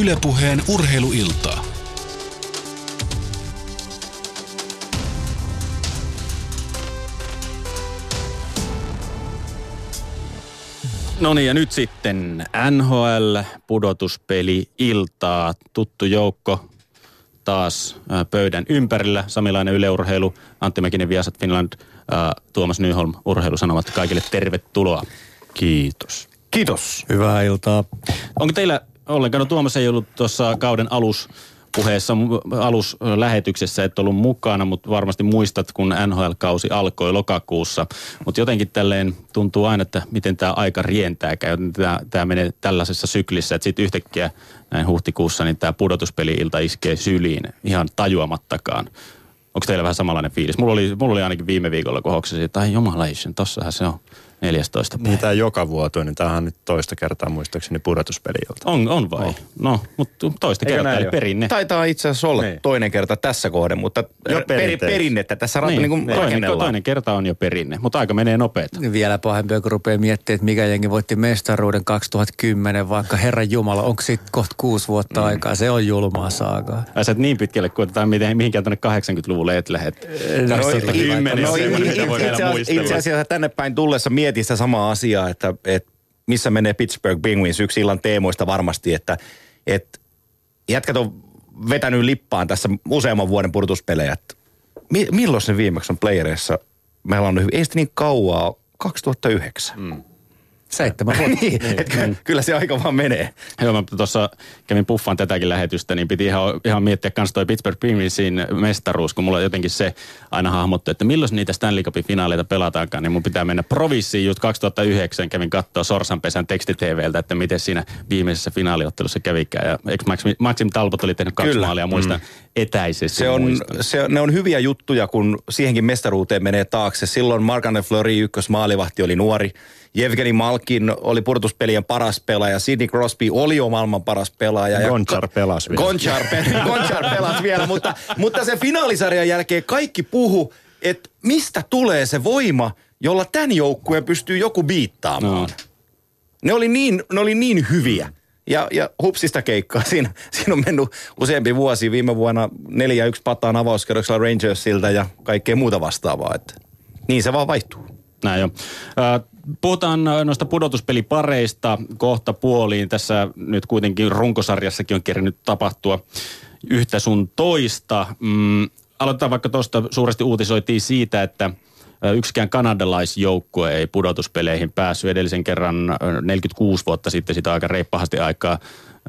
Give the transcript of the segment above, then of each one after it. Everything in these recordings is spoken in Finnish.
Ylepuheen urheiluiltaa. No niin, ja nyt sitten NHL pudotuspeli iltaa. Tuttu joukko taas äh, pöydän ympärillä. Samilainen yleurheilu, Antti Mäkinen Viasat Finland, äh, Tuomas Nyholm urheilusanomat. Kaikille tervetuloa. Kiitos. Kiitos. Hyvää iltaa. Onko teillä ollenkaan, no Tuomas ei ollut tuossa kauden alus puheessa aluslähetyksessä et ollut mukana, mutta varmasti muistat, kun NHL-kausi alkoi lokakuussa. Mutta jotenkin tälleen tuntuu aina, että miten tämä aika rientää, tämä menee tällaisessa syklissä, että sitten yhtäkkiä näin huhtikuussa niin tämä pudotuspeli-ilta iskee syliin ihan tajuamattakaan. Onko teillä vähän samanlainen fiilis? Mulla oli, mulla oli ainakin viime viikolla, kun hoksasin, että ai jumalation, tossahan se on 14 päivä. Niin tämä joka vuotuinen, tämähän on nyt toista kertaa muistaakseni pudotuspeliilta. On, on vai? Oh. No, mutta toista Eikö kertaa, eli perinne. Taitaa itse asiassa olla niin. toinen kerta tässä kohden, mutta jo per, perinnettä tässä niin, niin kuin toinen, toinen kerta on jo perinne, mutta aika menee nopeeta. Vielä pahempi, kun rupeaa miettimään, että mikä jengi voitti mestaruuden 2010, vaikka Herran Jumala, onko sitten kohta kuusi vuotta mm. aikaa? Se on julmaa saakaa. Et niin pitkälle, kun otetaan mihinkään tuonne 80-luvulle et lähde. No, no, no, itse asiassa tänne päin tullessa mietin sitä samaa asiaa että, että missä menee Pittsburgh Penguins yksi illan teemoista varmasti, että, että jätkät on vetänyt lippaan tässä useamman vuoden purtuspelejä. Milloin se viimeksi on playereissa meillä on? Ei niin kauaa, 2009. Mm. Seitsemän vuotta. niin, niin. Et ky- kyllä se aika vaan menee. Joo, mä tuossa kävin puffaan tätäkin lähetystä, niin piti ihan, ihan miettiä kans toi Pittsburgh Penguinsin mestaruus, kun mulla jotenkin se aina hahmottu, että milloin niitä Stanley Cupin finaaleita pelataankaan, niin mun pitää mennä provissiin just 2009, kävin katsoa Sorsanpesän tekstiteveltä, että miten siinä viimeisessä finaaliottelussa kävikään. Ja eikö Maxim, Maxim Talbot oli tehnyt kaksi kyllä. maalia, muistan mm. etäisesti. Se on, se, ne on hyviä juttuja, kun siihenkin mestaruuteen menee taakse. Silloin Mark-André Fleury ykkösmaalivahti oli nuori. Jevgeni Malkin oli purtuspelien paras pelaaja. Sidney Crosby oli jo maailman paras pelaaja. Gonchar pelasi vielä. Gonchar, pe- Gonchar pelasi vielä, mutta, mutta se finaalisarjan jälkeen kaikki puhu, että mistä tulee se voima, jolla tämän joukkueen pystyy joku biittaamaan. No. Ne oli niin, ne oli niin hyviä. Ja, ja hupsista keikkaa. Siinä, siinä on mennyt useampi vuosi. Viime vuonna 4-1 pataan avauskerroksella Rangersilta ja kaikkea muuta vastaavaa. Että niin se vaan vaihtuu. Näin jo. Puhutaan noista pudotuspelipareista kohta puoliin. Tässä nyt kuitenkin runkosarjassakin on kerännyt tapahtua yhtä sun toista. Mm, aloitetaan vaikka tuosta suuresti uutisoitiin siitä, että yksikään kanadalaisjoukkue ei pudotuspeleihin päässyt edellisen kerran 46 vuotta sitten, sitä aika reippahasti aikaa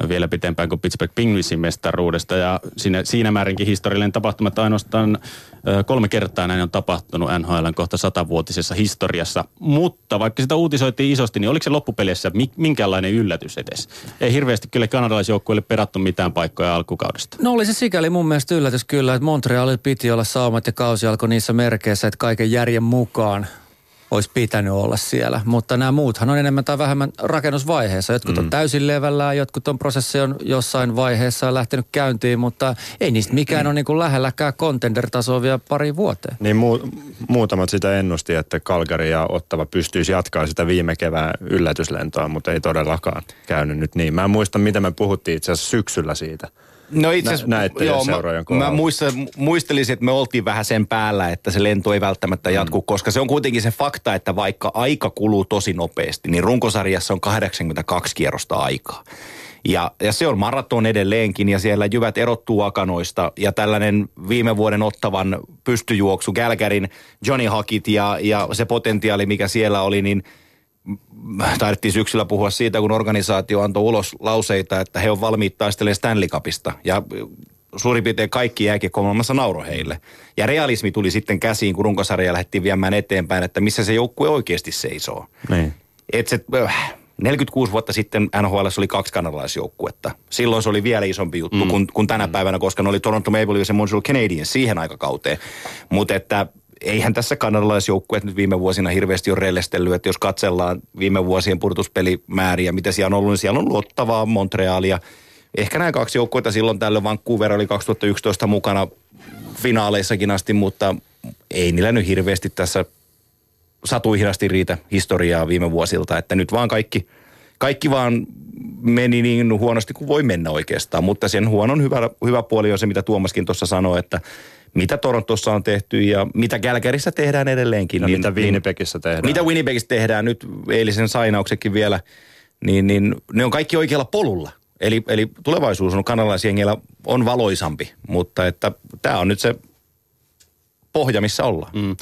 vielä pitempään kuin Pittsburgh Penguinsin mestaruudesta. Ja siinä, siinä määrinkin historiallinen tapahtuma, että ainoastaan kolme kertaa näin on tapahtunut NHLn kohta satavuotisessa historiassa. Mutta vaikka sitä uutisoitiin isosti, niin oliko se loppupeleissä minkälainen yllätys edes? Ei hirveästi kyllä kanadalaisjoukkueelle perattu mitään paikkoja alkukaudesta. No oli se sikäli mun mielestä yllätys kyllä, että Montreal piti olla saumat ja kausi alkoi niissä merkeissä, että kaiken järjen mukaan olisi pitänyt olla siellä. Mutta nämä muuthan on enemmän tai vähemmän rakennusvaiheessa. Jotkut mm. on täysin levällään, jotkut on prosessi on jossain vaiheessa lähtenyt käyntiin, mutta ei niistä mikään mm. ole niin kuin lähelläkään contender-tasoa vielä pari vuoteen. Niin mu- muutamat sitä ennusti, että Kalgari ja Ottava pystyisi jatkaa sitä viime kevään yllätyslentoa, mutta ei todellakaan käynyt nyt niin. Mä en muista, mitä me puhuttiin itse asiassa syksyllä siitä. No itse asiassa, joo, mä, mä muistan, muistelisin, että me oltiin vähän sen päällä, että se lento ei välttämättä jatku, mm. koska se on kuitenkin se fakta, että vaikka aika kuluu tosi nopeasti, niin runkosarjassa on 82 kierrosta aikaa. Ja, ja se on maraton edelleenkin ja siellä jyvät erottuu akanoista ja tällainen viime vuoden ottavan pystyjuoksu, Gälkärin Johnny Hakit ja, ja se potentiaali, mikä siellä oli, niin – taidettiin syksyllä puhua siitä, kun organisaatio antoi ulos lauseita, että he on valmiit taistelemaan Stanley Cupista. Ja suurin piirtein kaikki jääkiekko maailmassa nauro heille. Ja realismi tuli sitten käsiin, kun runkosarja lähdettiin viemään eteenpäin, että missä se joukkue oikeasti seisoo. Niin. Et se, 46 äh, vuotta sitten NHL oli kaksi kanadalaisjoukkuetta. Silloin se oli vielä isompi juttu mm. kuin, kuin tänä mm. päivänä, koska ne oli Toronto Maple Leafs ja Montreal Canadiens siihen aikakauteen. Mutta että eihän tässä kanadalaisjoukkueet nyt viime vuosina hirveästi ole rellestellyt, että jos katsellaan viime vuosien purtuspelimääriä, mitä siellä on ollut, niin siellä on luottavaa Montrealia. Ehkä nämä kaksi joukkuetta silloin tällöin Vancouver oli 2011 mukana finaaleissakin asti, mutta ei niillä nyt hirveästi tässä satuihin asti riitä historiaa viime vuosilta, että nyt vaan kaikki, kaikki vaan meni niin huonosti kuin voi mennä oikeastaan, mutta sen huonon hyvä, hyvä puoli on se, mitä Tuomaskin tuossa sanoi, että mitä Torontossa on tehty ja mitä Kälkärissä tehdään edelleenkin. Ja niin, mitä niin- Winnipegissä tehdään. Mitä Winnipegissä tehdään nyt eilisen sainauksekin vielä, niin, niin ne on kaikki oikealla polulla. Eli, eli tulevaisuus on kanalaisjengillä on valoisampi, mutta että tämä on nyt se pohja, missä ollaan. Mm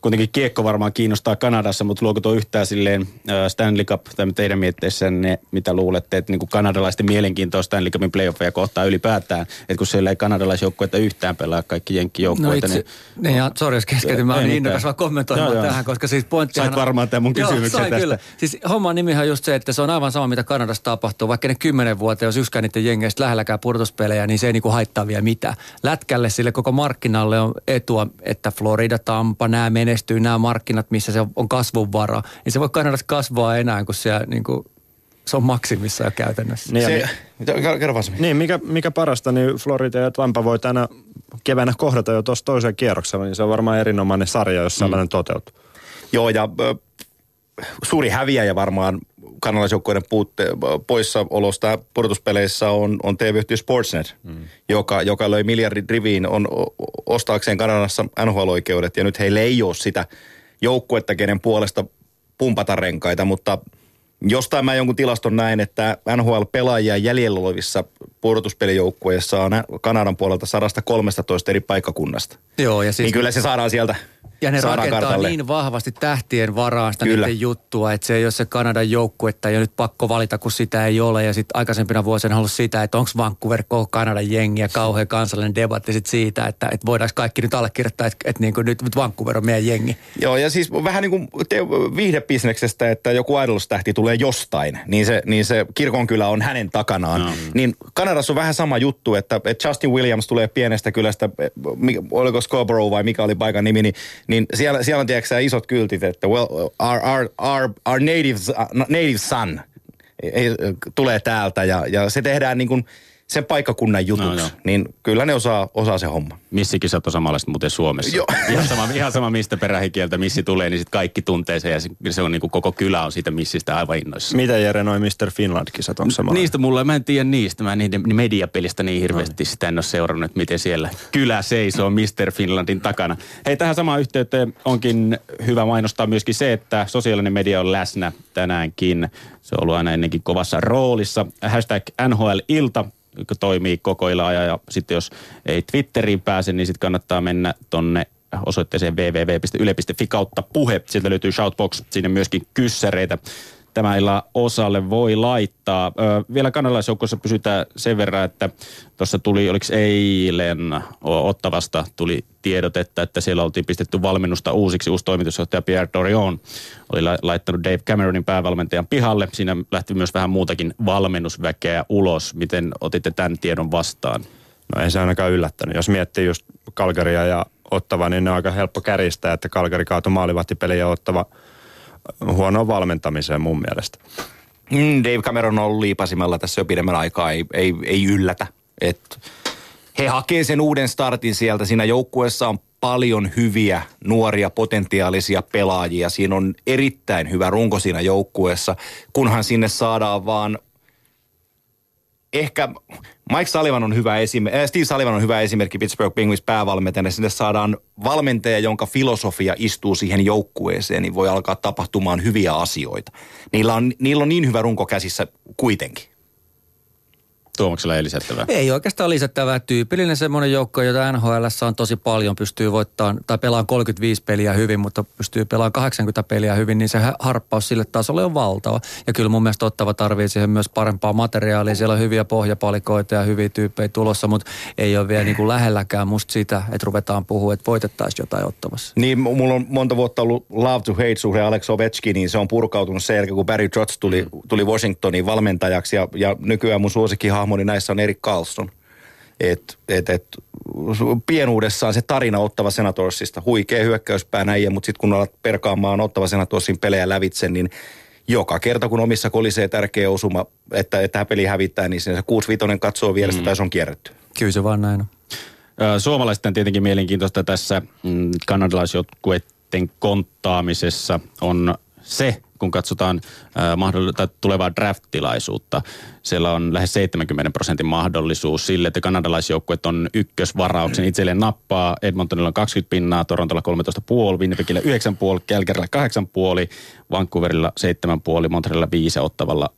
kuitenkin kiekko varmaan kiinnostaa Kanadassa, mutta luoko tuo yhtään silleen Stanley Cup, tai teidän mietteissänne, mitä luulette, että niin kuin kanadalaisten mielenkiintoa Stanley Cupin playoffeja kohtaa ylipäätään, että kun siellä ei kanadalaisjoukkuetta yhtään pelaa kaikki jenkkijoukkueita. No itse, niin, niin ja sori jos keskeytin, mä olin innokas vaan kommentoimaan joo, tähän, koska siis pointtihan... Sait varmaan tämän mun kysymyksen joo, tästä. Kyllä. Siis homman nimihän on just se, että se on aivan sama, mitä Kanadassa tapahtuu, vaikka ne kymmenen vuotta, jos yksikään niiden jengeistä lähelläkään pudotuspelejä, niin se ei niinku haittaa vielä mitään. Lätkälle sille koko markkinalle on etua, että Florida, Tampa, nämä menestyy, nämä markkinat, missä se on kasvunvara, niin se voi Kanadassa kasvaa enää, kun siellä niin kuin, se on maksimissa jo käytännössä. Niin, se, mitä, kerro vaan Niin, mikä, mikä parasta, niin Florida ja Tampa voi tänä keväänä kohdata jo tuossa toisella kierroksella, niin se on varmaan erinomainen sarja, jos sellainen mm. toteutuu. Joo, ja äh, suuri häviäjä varmaan kanalaisjoukkoiden puutte, poissaolosta pudotuspeleissä on, on TV-yhtiö Sportsnet, mm. joka, joka löi miljardin riviin on ostaakseen Kanadassa NHL-oikeudet ja nyt heillä ei ole sitä joukkuetta, kenen puolesta pumpata renkaita, mutta jostain mä jonkun tilaston näin, että NHL-pelaajia jäljellä olevissa pudotuspelijoukkueissa on Kanadan puolelta 113 eri paikkakunnasta. Joo, ja siis... Niin kyllä se saadaan sieltä ja ne rakentaa kartalle. niin vahvasti tähtien varaan sitä Kyllä. niiden juttua, että se ei ole se Kanadan että ja nyt pakko valita, kun sitä ei ole. Ja sitten aikaisempina vuosina on ollut sitä, että onko Vancouver koko Kanadan jengi ja kauhean kansallinen debatti sit siitä, että, että voidaanko kaikki nyt allekirjoittaa, että, että niin kuin nyt, nyt Vancouver on meidän jengi. Joo, ja siis vähän niin kuin te, viihdebisneksestä, että joku Idols-tähti tulee jostain, niin se, niin se kirkonkylä on hänen takanaan. No. Niin Kanadassa on vähän sama juttu, että, että Justin Williams tulee pienestä kylästä, oliko Scarborough vai mikä oli paikan nimi, niin niin siellä, siellä on tiedätkö isot kyltit, että well, our, our, our, our native, native son tulee täältä ja, ja se tehdään niin kuin – sen paikkakunnan jutuksi, no, niin kyllä ne osaa, osaa se homma. Missikisat on samanlaista muuten Suomessa. Joo. Ihan, sama, ihan sama, mistä perähikieltä missi tulee, niin sitten kaikki tuntee sen ja se on niin kuin koko kylä on siitä missistä aivan innoissa. Mitä Jere noin Mr. Finland-kisat on sama? Niistä mulla, mä en tiedä niistä, mä niiden mediapelistä niin hirveästi no. sitä en ole seurannut, että miten siellä kylä seisoo Mr. Finlandin takana. Hei, tähän samaan yhteyteen onkin hyvä mainostaa myöskin se, että sosiaalinen media on läsnä tänäänkin. Se on ollut aina ennenkin kovassa roolissa. Hashtag NHL-ilta toimii koko ajan. Ja sitten jos ei Twitteriin pääse, niin sitten kannattaa mennä tonne osoitteeseen www.yle.fi kautta puhe. Sieltä löytyy Shoutbox, sinne myöskin kyssäreitä tämä illan osalle voi laittaa. Ö, vielä kanalaisjoukkossa pysytään sen verran, että tuossa tuli, oliko eilen Ottavasta tuli tiedot, että, siellä oltiin pistetty valmennusta uusiksi. Uusi toimitusjohtaja Pierre Dorion oli la, laittanut Dave Cameronin päävalmentajan pihalle. Siinä lähti myös vähän muutakin valmennusväkeä ulos. Miten otitte tämän tiedon vastaan? No ei se ainakaan yllättänyt. Jos miettii just Kalgaria ja Ottava, niin ne on aika helppo käristää, että Kalgari kaatui maalivahtipeliä ja Ottava – huono valmentamiseen mun mielestä. Mm, Dave Cameron on ollut liipasimella tässä jo pidemmän aikaa, ei, ei, ei yllätä. Et he hakee sen uuden startin sieltä. Siinä joukkueessa on paljon hyviä, nuoria, potentiaalisia pelaajia. Siinä on erittäin hyvä runko siinä joukkueessa, kunhan sinne saadaan vaan ehkä Mike Sullivan on hyvä esimerkki, äh, Steve Sullivan on hyvä esimerkki Pittsburgh Penguins päävalmentajana. Sinne saadaan valmentaja, jonka filosofia istuu siihen joukkueeseen, niin voi alkaa tapahtumaan hyviä asioita. Niillä on, niillä on niin hyvä runko käsissä kuitenkin. Tuomaksella ei lisättävää? Ei oikeastaan lisättävää. Tyypillinen semmoinen joukko, jota NHL on tosi paljon, pystyy voittamaan tai pelaamaan 35 peliä hyvin, mutta pystyy pelaamaan 80 peliä hyvin, niin se harppaus sille tasolle on valtava. Ja kyllä mun mielestä ottava tarvii siihen myös parempaa materiaalia. Siellä on hyviä pohjapalikoita ja hyviä tyyppejä tulossa, mutta ei ole vielä niin kuin lähelläkään musta sitä, että ruvetaan puhua, että voitettaisiin jotain ottavassa. Niin, mulla on monta vuotta ollut love to hate suhde Alex Ovechkin, niin se on purkautunut sen jälkeen, kun Barry Trotz tuli, tuli Washingtoniin valmentajaksi ja, ja nykyään mun suosikkihahmo hahmoni näissä on Erik Carlson. Et, et, et, pienuudessaan se tarina Ottava Senatorsista, huikea hyökkäyspää näin, mutta sitten kun alat perkaamaan Ottava Senatorsin pelejä lävitse, niin joka kerta kun omissa kolisee tärkeä osuma, että, että tämä peli hävittää, niin se 6-5 katsoo vierestä mm. tai se on kierretty. Kyllä se vaan näin on. Suomalaisten tietenkin mielenkiintoista tässä mm, kanadalaisjoukkueiden konttaamisessa on se, kun katsotaan äh, tulevaa draft-tilaisuutta, siellä on lähes 70 prosentin mahdollisuus sille, että kanadalaisjoukkueet on ykkösvarauksen. Itselleen nappaa. Edmontonilla on 20 pinnaa, Torontolla 13,5, Winnipegillä 9,5, Calgarylla 8,5, Vancouverilla 7,5, Montrealilla 5 Ottavalla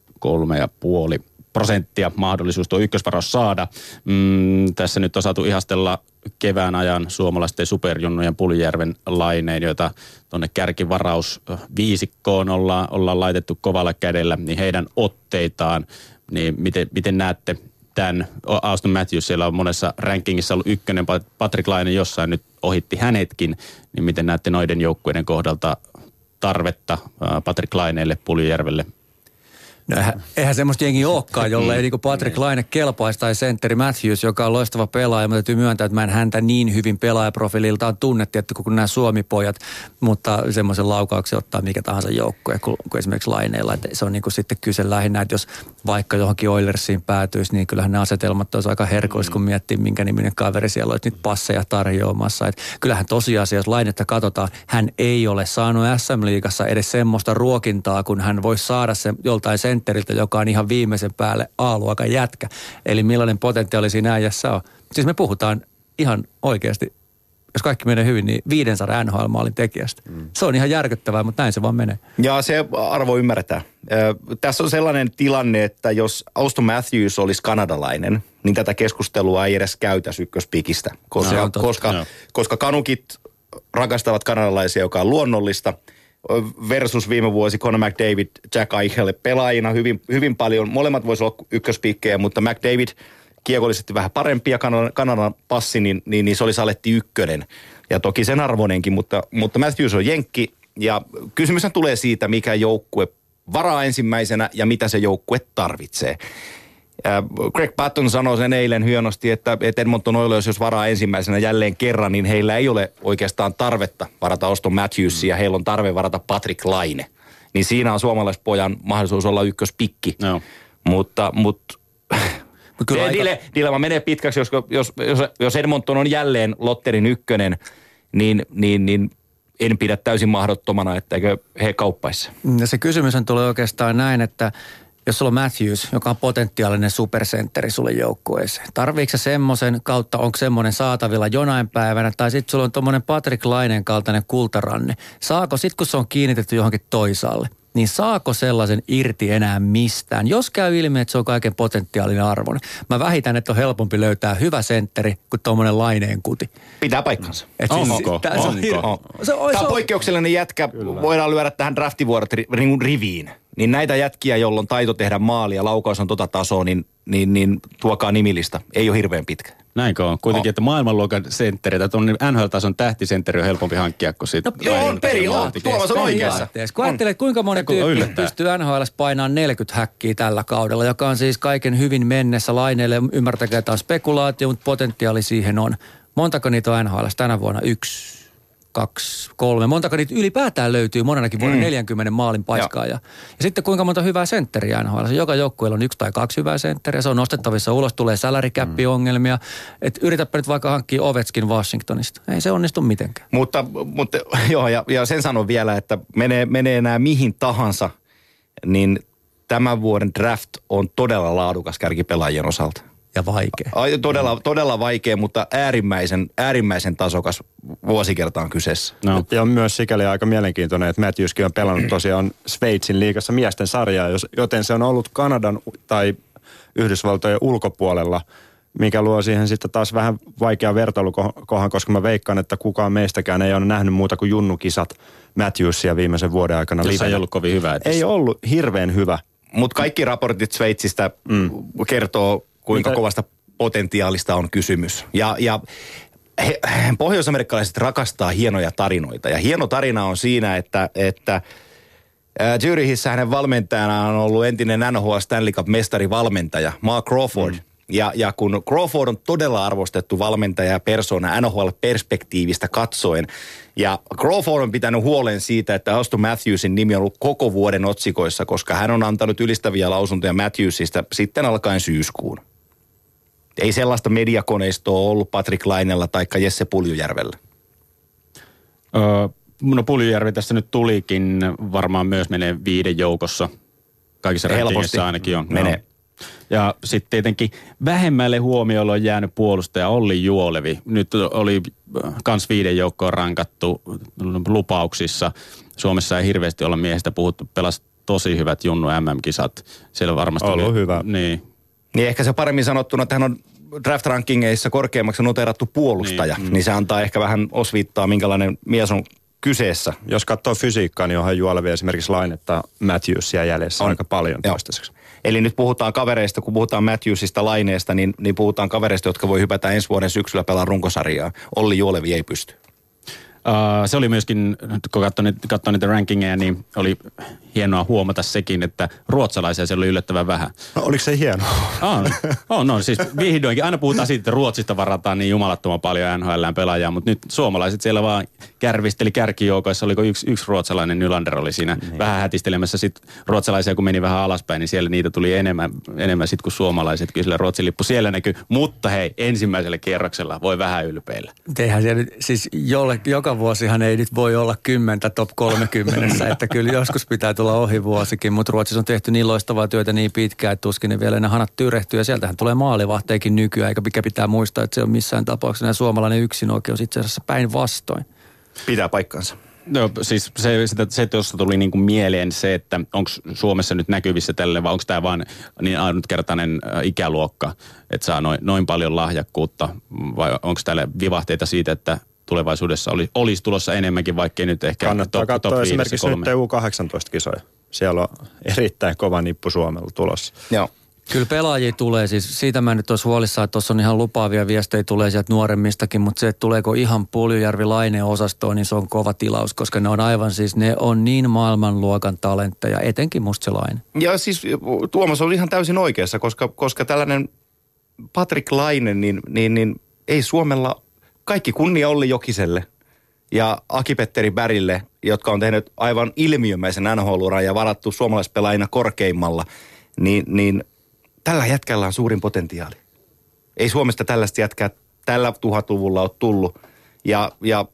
3,5 prosenttia mahdollisuus tuo ykkösvaraus saada. Mm, tässä nyt on saatu ihastella kevään ajan suomalaisten superjunnujen Puljärven laineen, joita tuonne kärkivaraus viisikkoon ollaan, ollaan laitettu kovalla kädellä, niin heidän otteitaan, niin miten, miten näette tämän? Austin Matthews siellä on monessa rankingissa ollut ykkönen, Patrick Laine jossain nyt ohitti hänetkin, niin miten näette noiden joukkueiden kohdalta tarvetta Patrick Laineelle, Puljärvelle No eihän, semmoista jengi olekaan, jolle ei niin Patrick Laine kelpaisi tai sentteri Matthews, joka on loistava pelaaja. Mä täytyy myöntää, että mä en häntä niin hyvin pelaajaprofiililtaan tunne, että kuin nämä Suomi-pojat, mutta semmoisen laukauksen ottaa mikä tahansa joukkue, kuin, kuin esimerkiksi Laineella. Että se on niin kuin sitten kyse lähinnä, että jos vaikka johonkin Oilersiin päätyisi, niin kyllähän ne asetelmat olisi aika herkois, kun miettii, minkä niminen kaveri siellä olisi niitä passeja tarjoamassa. Että kyllähän tosiasia, jos Lainetta katsotaan, hän ei ole saanut SM-liigassa edes semmoista ruokintaa, kun hän voisi saada sen joltain sen sentteriltä, joka on ihan viimeisen päälle A-luokan jätkä. Eli millainen potentiaali siinä äijässä on. Siis me puhutaan ihan oikeasti, jos kaikki menee hyvin, niin 500 NHL-maalin tekijästä. Mm. Se on ihan järkyttävää, mutta näin se vaan menee. Ja se arvo ymmärretään. Tässä on sellainen tilanne, että jos Auston Matthews olisi kanadalainen, niin tätä keskustelua ei edes käytä ykköspikistä. Koska, no, koska, koska kanukit rakastavat kanadalaisia, joka on luonnollista – versus viime vuosi Conor McDavid, Jack Eichel pelaajina hyvin, hyvin paljon. Molemmat voisi olla ykköspiikkejä, mutta McDavid kiekollisesti vähän parempia Kanadan, Kanadan passi, niin, niin, niin se oli Saletti ykkönen. Ja toki sen arvonenkin, mutta, mutta Matthews on jenkki. Ja kysymys tulee siitä, mikä joukkue varaa ensimmäisenä ja mitä se joukkue tarvitsee. Greg Patton sanoi sen eilen hienosti, että, Edmonton Oilers, jos varaa ensimmäisenä jälleen kerran, niin heillä ei ole oikeastaan tarvetta varata Oston Matthewsia. Heillä on tarve varata Patrick Laine. Niin siinä on suomalaispojan mahdollisuus olla ykköspikki. No. Mutta, mutta Kyllä aika... dile, dilemma menee pitkäksi, jos, jos, jos, jos Edmonton on jälleen Lotterin ykkönen, niin, niin, niin en pidä täysin mahdottomana, etteikö he kauppaisi. Ja se kysymys tulee oikeastaan näin, että jos sulla on Matthews, joka on potentiaalinen supersentteri sulle joukkueeseen, tarviiko semmoisen kautta, onko semmoinen saatavilla jonain päivänä, tai sitten sulla on tuommoinen Patrick Lainen kaltainen kultaranne. Saako sitten, kun se on kiinnitetty johonkin toisaalle, niin saako sellaisen irti enää mistään? Jos käy ilmi, että se on kaiken potentiaalinen arvon. Mä vähitän, että on helpompi löytää hyvä sentteri kuin tuommoinen laineen kuti. Pitää paikkansa. Et siis, onko? Tää, onko? Se on, Se on, Tämä on poikkeuksellinen jätkä. Kyllä. Voidaan lyödä tähän draftivuorot riviin. Niin näitä jätkiä, joilla on taito tehdä maali ja laukaus on tota tasoa, niin, niin, niin tuokaa nimilista. Ei ole hirveän pitkä. Näinkö on? Kuitenkin, oh. että maailmanluokan senttereitä, tuon NHL-tason tähtisentteri on helpompi hankkia kuin sitten. No, joo, on periaatteessa. Tuomas on oikeassa. Kun ajattelet, kuinka moni tyyppi pystyy NHL painaa 40 häkkiä tällä kaudella, joka on siis kaiken hyvin mennessä laineille. Ymmärtäkää, että on spekulaatio, mutta potentiaali siihen on. Montako niitä on NHL tänä vuonna? Yksi, kaksi, kolme. Montako niitä ylipäätään löytyy monenakin vuonna mm. 40 maalin paiskaa. Ja, ja sitten kuinka monta hyvää sentteriä NHL. Joka joukkueella on yksi tai kaksi hyvää sentteriä. Se on nostettavissa ulos, tulee salarikäppi-ongelmia. Mm. Että yritäpä nyt vaikka hankkia Ovetskin Washingtonista. Ei se onnistu mitenkään. Mutta, mutta joo, ja, ja sen sanon vielä, että menee, menee nämä mihin tahansa, niin tämän vuoden draft on todella laadukas kärkipelaajien osalta ja vaikea. Ai, todella, todella vaikea, mutta äärimmäisen, äärimmäisen tasokas vuosikerta on kyseessä. No. Ja on myös sikäli aika mielenkiintoinen, että Matthewskin on pelannut tosiaan Sveitsin liigassa miesten sarjaa, joten se on ollut Kanadan tai Yhdysvaltojen ulkopuolella, mikä luo siihen sitten taas vähän vaikea vertailukohan, koska mä veikkaan, että kukaan meistäkään ei ole nähnyt muuta kuin junnukisat Matthewsia viimeisen vuoden aikana. Jossa ei ollut kovin hyvä. Ei ollut hirveän hyvä. Mutta kaikki raportit Sveitsistä mm. kertoo kuinka Mitä? kovasta potentiaalista on kysymys. Ja, ja he, pohjoisamerikkalaiset rakastaa hienoja tarinoita. Ja hieno tarina on siinä, että, että Zürichissä hänen valmentajana on ollut entinen NHL Stanley Cup valmentaja Mark Crawford. Mm. Ja, ja kun Crawford on todella arvostettu valmentaja ja persona NHL-perspektiivistä katsoen, ja Crawford on pitänyt huolen siitä, että Auston Matthewsin nimi on ollut koko vuoden otsikoissa, koska hän on antanut ylistäviä lausuntoja Matthewsista sitten alkaen syyskuun. Ei sellaista mediakoneistoa ollut Patrick Lainella tai Jesse Puljujärvellä. Öö, no Puljujärvi tässä nyt tulikin, varmaan myös menee viiden joukossa. Kaikissa Helposti ainakin on. menee. No. Ja sitten tietenkin vähemmälle huomiolle on jäänyt puolustaja Olli Juolevi. Nyt oli äh, kans viiden joukkoon rankattu lupauksissa. Suomessa ei hirveästi olla miehestä puhuttu. Pelas tosi hyvät Junnu MM-kisat. Siellä varmasti Ollut oli, hyvä. Niin. Niin ehkä se paremmin sanottuna, että hän on draft-rankingeissa korkeammaksi noterattu puolustaja, niin, mm. niin se antaa ehkä vähän osviittaa, minkälainen mies on kyseessä. Jos katsoo fysiikkaa, niin onhan Juolevi esimerkiksi lainetta Matthewsia jäljessä on. aika paljon toistaiseksi. Eli nyt puhutaan kavereista, kun puhutaan Matthewsista laineesta, niin, niin puhutaan kavereista, jotka voi hypätä ensi vuoden syksyllä pelaa runkosarjaa. Olli Juolevi ei pysty. Uh, se oli myöskin, kun katsoin, katsoin niitä rankingeja, niin oli hienoa huomata sekin, että ruotsalaisia siellä oli yllättävän vähän. No, oliko se hienoa? On, on, on. Siis vihdoinkin. Aina puhutaan siitä, että Ruotsista varataan niin jumalattoman paljon NHL pelaajia, mutta nyt suomalaiset siellä vaan kärvisteli kärkijoukoissa. Oliko yksi, yksi ruotsalainen, Nylander oli siinä niin. vähän hätistelemässä. Sitten ruotsalaisia, kun meni vähän alaspäin, niin siellä niitä tuli enemmän, enemmän sit kuin suomalaiset. Kyllä Ruotsin lippu siellä näkyy. Mutta hei, ensimmäisellä kierroksella voi vähän ylpeillä. Eihän siellä, siis jolle, joka vuosihan ei nyt voi olla kymmentä top 30, että kyllä joskus pitää tulla ohi vuosikin, mutta Ruotsissa on tehty niin loistavaa työtä niin pitkään, että tuskin ne vielä ne hanat tyrehtyy ja sieltähän tulee maalivahteikin nykyään, eikä mikä pitää muistaa, että se on missään tapauksessa suomalainen yksinoikeus itse asiassa päinvastoin. Pitää paikkansa. No siis se, sitä, se tuossa tuli niin kuin mieleen se, että onko Suomessa nyt näkyvissä tälle vai onko tämä vaan niin ainutkertainen ikäluokka, että saa noin, noin paljon lahjakkuutta vai onko täällä vivahteita siitä, että tulevaisuudessa oli, olisi tulossa enemmänkin, vaikkei nyt ehkä Kannattaa top, katsoa top esimerkiksi kolme. nyt U18-kisoja. Siellä on erittäin kova nippu Suomella tulossa. Joo. Kyllä pelaajia tulee, siis siitä mä nyt olisi huolissaan, että tuossa on ihan lupaavia viestejä tulee sieltä nuoremmistakin, mutta se, että tuleeko ihan Puljujärvi Laineen osastoon, niin se on kova tilaus, koska ne on aivan siis, ne on niin maailmanluokan talentteja, etenkin Laine. Ja siis Tuomas oli ihan täysin oikeassa, koska, koska tällainen Patrick Laine, niin, niin, niin ei Suomella kaikki kunnia Olli Jokiselle ja Aki-Petteri Bärille, jotka on tehnyt aivan ilmiömäisen nhl ja varattu suomalaispelaajina korkeimmalla, niin, niin tällä jätkällä on suurin potentiaali. Ei Suomesta tällaista jätkää tällä tuhatluvulla ole tullut. Ja, ja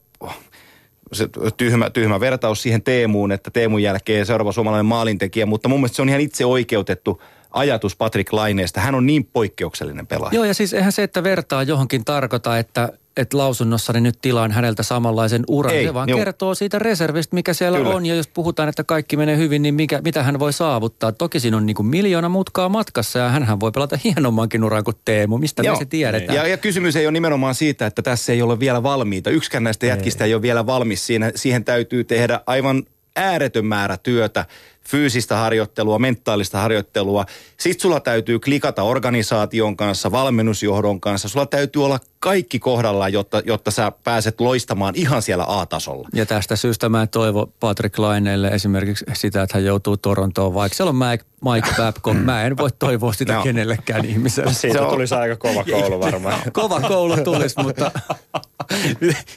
se tyhmä, tyhmä vertaus siihen Teemuun, että Teemun jälkeen seuraava suomalainen maalintekijä, mutta mun mielestä se on ihan itse oikeutettu ajatus Patrick Laineesta. Hän on niin poikkeuksellinen pelaaja. Joo, ja siis eihän se, että vertaa johonkin tarkoita, että että lausunnossani nyt tilaan häneltä samanlaisen uran. Ei, se vaan juu. kertoo siitä reservistä, mikä siellä Kyllä. on. Ja jos puhutaan, että kaikki menee hyvin, niin mikä, mitä hän voi saavuttaa. Toki siinä on niin kuin miljoona mutkaa matkassa ja hän voi pelata hienommankin uran kuin Teemu. Mistä Joo. me se tiedetään? Ja, ja kysymys ei ole nimenomaan siitä, että tässä ei ole vielä valmiita. Yksikään näistä jätkistä ei, ei ole vielä valmis. Siinä, siihen täytyy tehdä aivan ääretön määrä työtä fyysistä harjoittelua, mentaalista harjoittelua. Sitten sulla täytyy klikata organisaation kanssa, valmennusjohdon kanssa. Sulla täytyy olla kaikki kohdalla, jotta, jotta sä pääset loistamaan ihan siellä A-tasolla. Ja tästä syystä mä toivo Patrick Laineelle esimerkiksi sitä, että hän joutuu Torontoon, vaikka siellä on Mike, Mike Babcock. Mä en voi toivoa sitä no. kenellekään ihmiselle. Siitä tulisi aika kova koulu varmaan. kova koulu tulisi, mutta...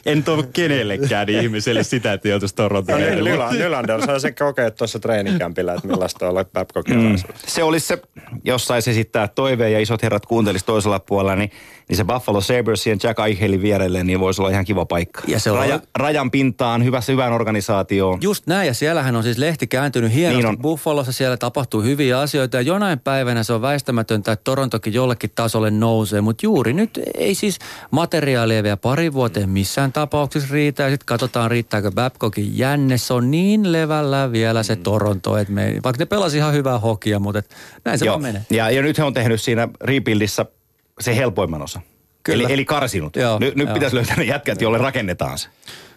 en toivo kenellekään ihmiselle sitä, että joutuisi Torontoon. No, niin, Nylander saa se kokea tuossa treenikämpillä, että millaista on Babcockin mm. Se olisi se, jos saisi esittää toiveen ja isot herrat kuuntelisi toisella puolella, niin niin se Buffalo Sabresien Jack Eichelin vierelle niin voisi olla ihan kiva paikka. Ja se on Raja, rajan pintaan, hyvässä hyvään organisaatioon. Just näin, ja siellähän on siis lehti kääntynyt hienosti. Niin on. Buffalossa siellä tapahtuu hyviä asioita, ja jonain päivänä se on väistämätöntä, että Torontokin jollekin tasolle nousee. Mutta juuri nyt ei siis materiaalia vielä pari vuoteen missään tapauksessa riitä, ja sitten katsotaan riittääkö Babcockin jänne. Se on niin levällä vielä se mm. Toronto, että me, vaikka ne pelasi ihan hyvää hokia, mutta et näin se Joo. vaan menee. Ja, ja nyt he on tehnyt siinä rebuildissa se helpoimman osa. Kyllä. Eli, eli karsinut. Joo, Ny, nyt joo. pitäisi löytää ne jätkät, joille rakennetaan se.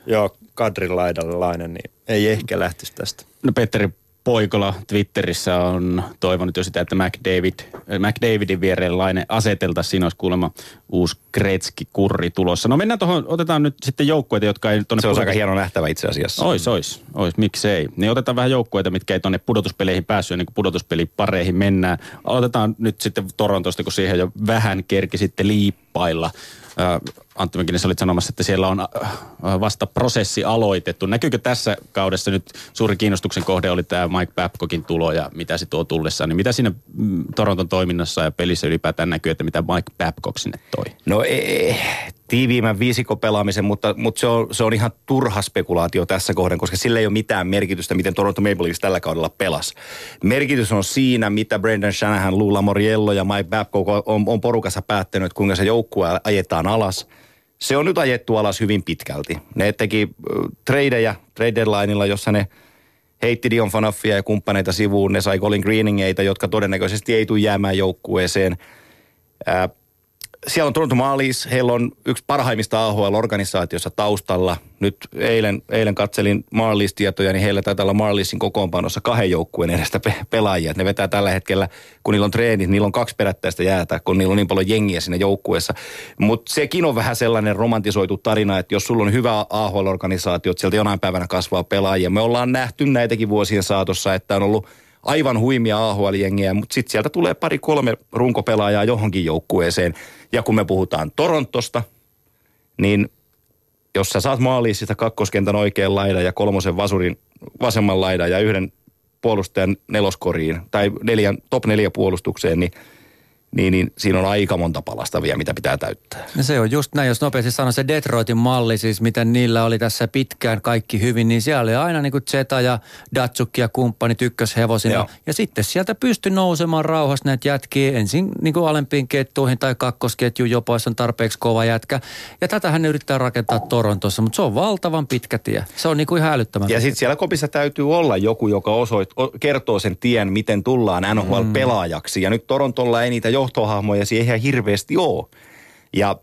Joo, Kadrin laidalainen, niin ei ehkä lähtisi tästä. No Petteri Poikola Twitterissä on toivonut jo sitä, että McDavid, McDavidin viereen aseteltaisiin. Siinä olisi kuulemma uusi Kretski-kurri tulossa. No mennään tuohon, otetaan nyt sitten joukkueita, jotka ei tuonne... Se on aika hieno nähtävä itse asiassa. Ois, ois, ois, miksei. Niin otetaan vähän joukkueita, mitkä ei tuonne pudotuspeleihin päässyt, ennen kuin pudotuspelipareihin mennään. Otetaan nyt sitten Torontosta, kun siihen jo vähän kerki sitten liippailla. Antti Mäkinen, olit sanomassa, että siellä on vasta prosessi aloitettu. Näkyykö tässä kaudessa nyt suuri kiinnostuksen kohde oli tämä Mike Babcockin tulo ja mitä se tuo tullessaan? Niin mitä siinä mm, Toronton toiminnassa ja pelissä ylipäätään näkyy, että mitä Mike Babcock sinne toi? No ei, tiiviimmän viisikopelaamisen, mutta, mutta se, on, se on ihan turha spekulaatio tässä kohden, koska sillä ei ole mitään merkitystä, miten Toronto Maple Leafs tällä kaudella pelas. Merkitys on siinä, mitä Brendan Shanahan, Lou Lamoriello ja Mike Babcock on, on porukassa päättänyt, kuinka se joukkue ajetaan alas. Se on nyt ajettu alas hyvin pitkälti. Ne teki tradeja trade deadlineilla, jossa ne heitti Dion Fanaffia ja kumppaneita sivuun. Ne sai Colin Greeningeita, jotka todennäköisesti ei tule jäämään joukkueeseen. Uh, siellä on Toronto Marlies, heillä on yksi parhaimmista AHL-organisaatiossa taustalla. Nyt eilen, eilen katselin Marlies-tietoja, niin heillä taitaa olla Marliesin kokoonpanossa kahden joukkueen edestä pe- pelaajia. ne vetää tällä hetkellä, kun niillä on treenit, niillä on kaksi perättäistä jäätä, kun niillä on niin paljon jengiä siinä joukkueessa. Mutta sekin on vähän sellainen romantisoitu tarina, että jos sulla on hyvä AHL-organisaatio, että sieltä jonain päivänä kasvaa pelaajia. Me ollaan nähty näitäkin vuosien saatossa, että on ollut aivan huimia AHL-jengiä, mutta sitten sieltä tulee pari-kolme runkopelaajaa johonkin joukkueeseen – ja kun me puhutaan Torontosta, niin jos sä saat maaliin sitä kakkoskentän oikean laidan ja kolmosen vasurin vasemman laidan ja yhden puolustajan neloskoriin tai neljän, top neljä puolustukseen, niin niin, niin siinä on aika monta palasta vielä, mitä pitää täyttää. No se on just näin, jos nopeasti sanon se Detroitin malli, siis miten niillä oli tässä pitkään kaikki hyvin, niin siellä oli aina niin kuin Zeta ja Datsukki ja kumppani tykköshevosina. Joo. Ja sitten sieltä pystyi nousemaan rauhassa näitä jätkiä ensin niin kuin alempiin kettuihin tai kakkosketju jopa, jos on tarpeeksi kova jätkä. Ja tätähän ne yrittää rakentaa Torontossa, mutta se on valtavan pitkä tie. Se on niin kuin ihan älyttömän Ja sitten siellä kopissa täytyy olla joku, joka osoit, kertoo sen tien, miten tullaan NHL-pelaajaksi. Mm. Ja nyt Torontolla ei niitä jo johtohahmoja siihen ihan hirveästi ole. Ja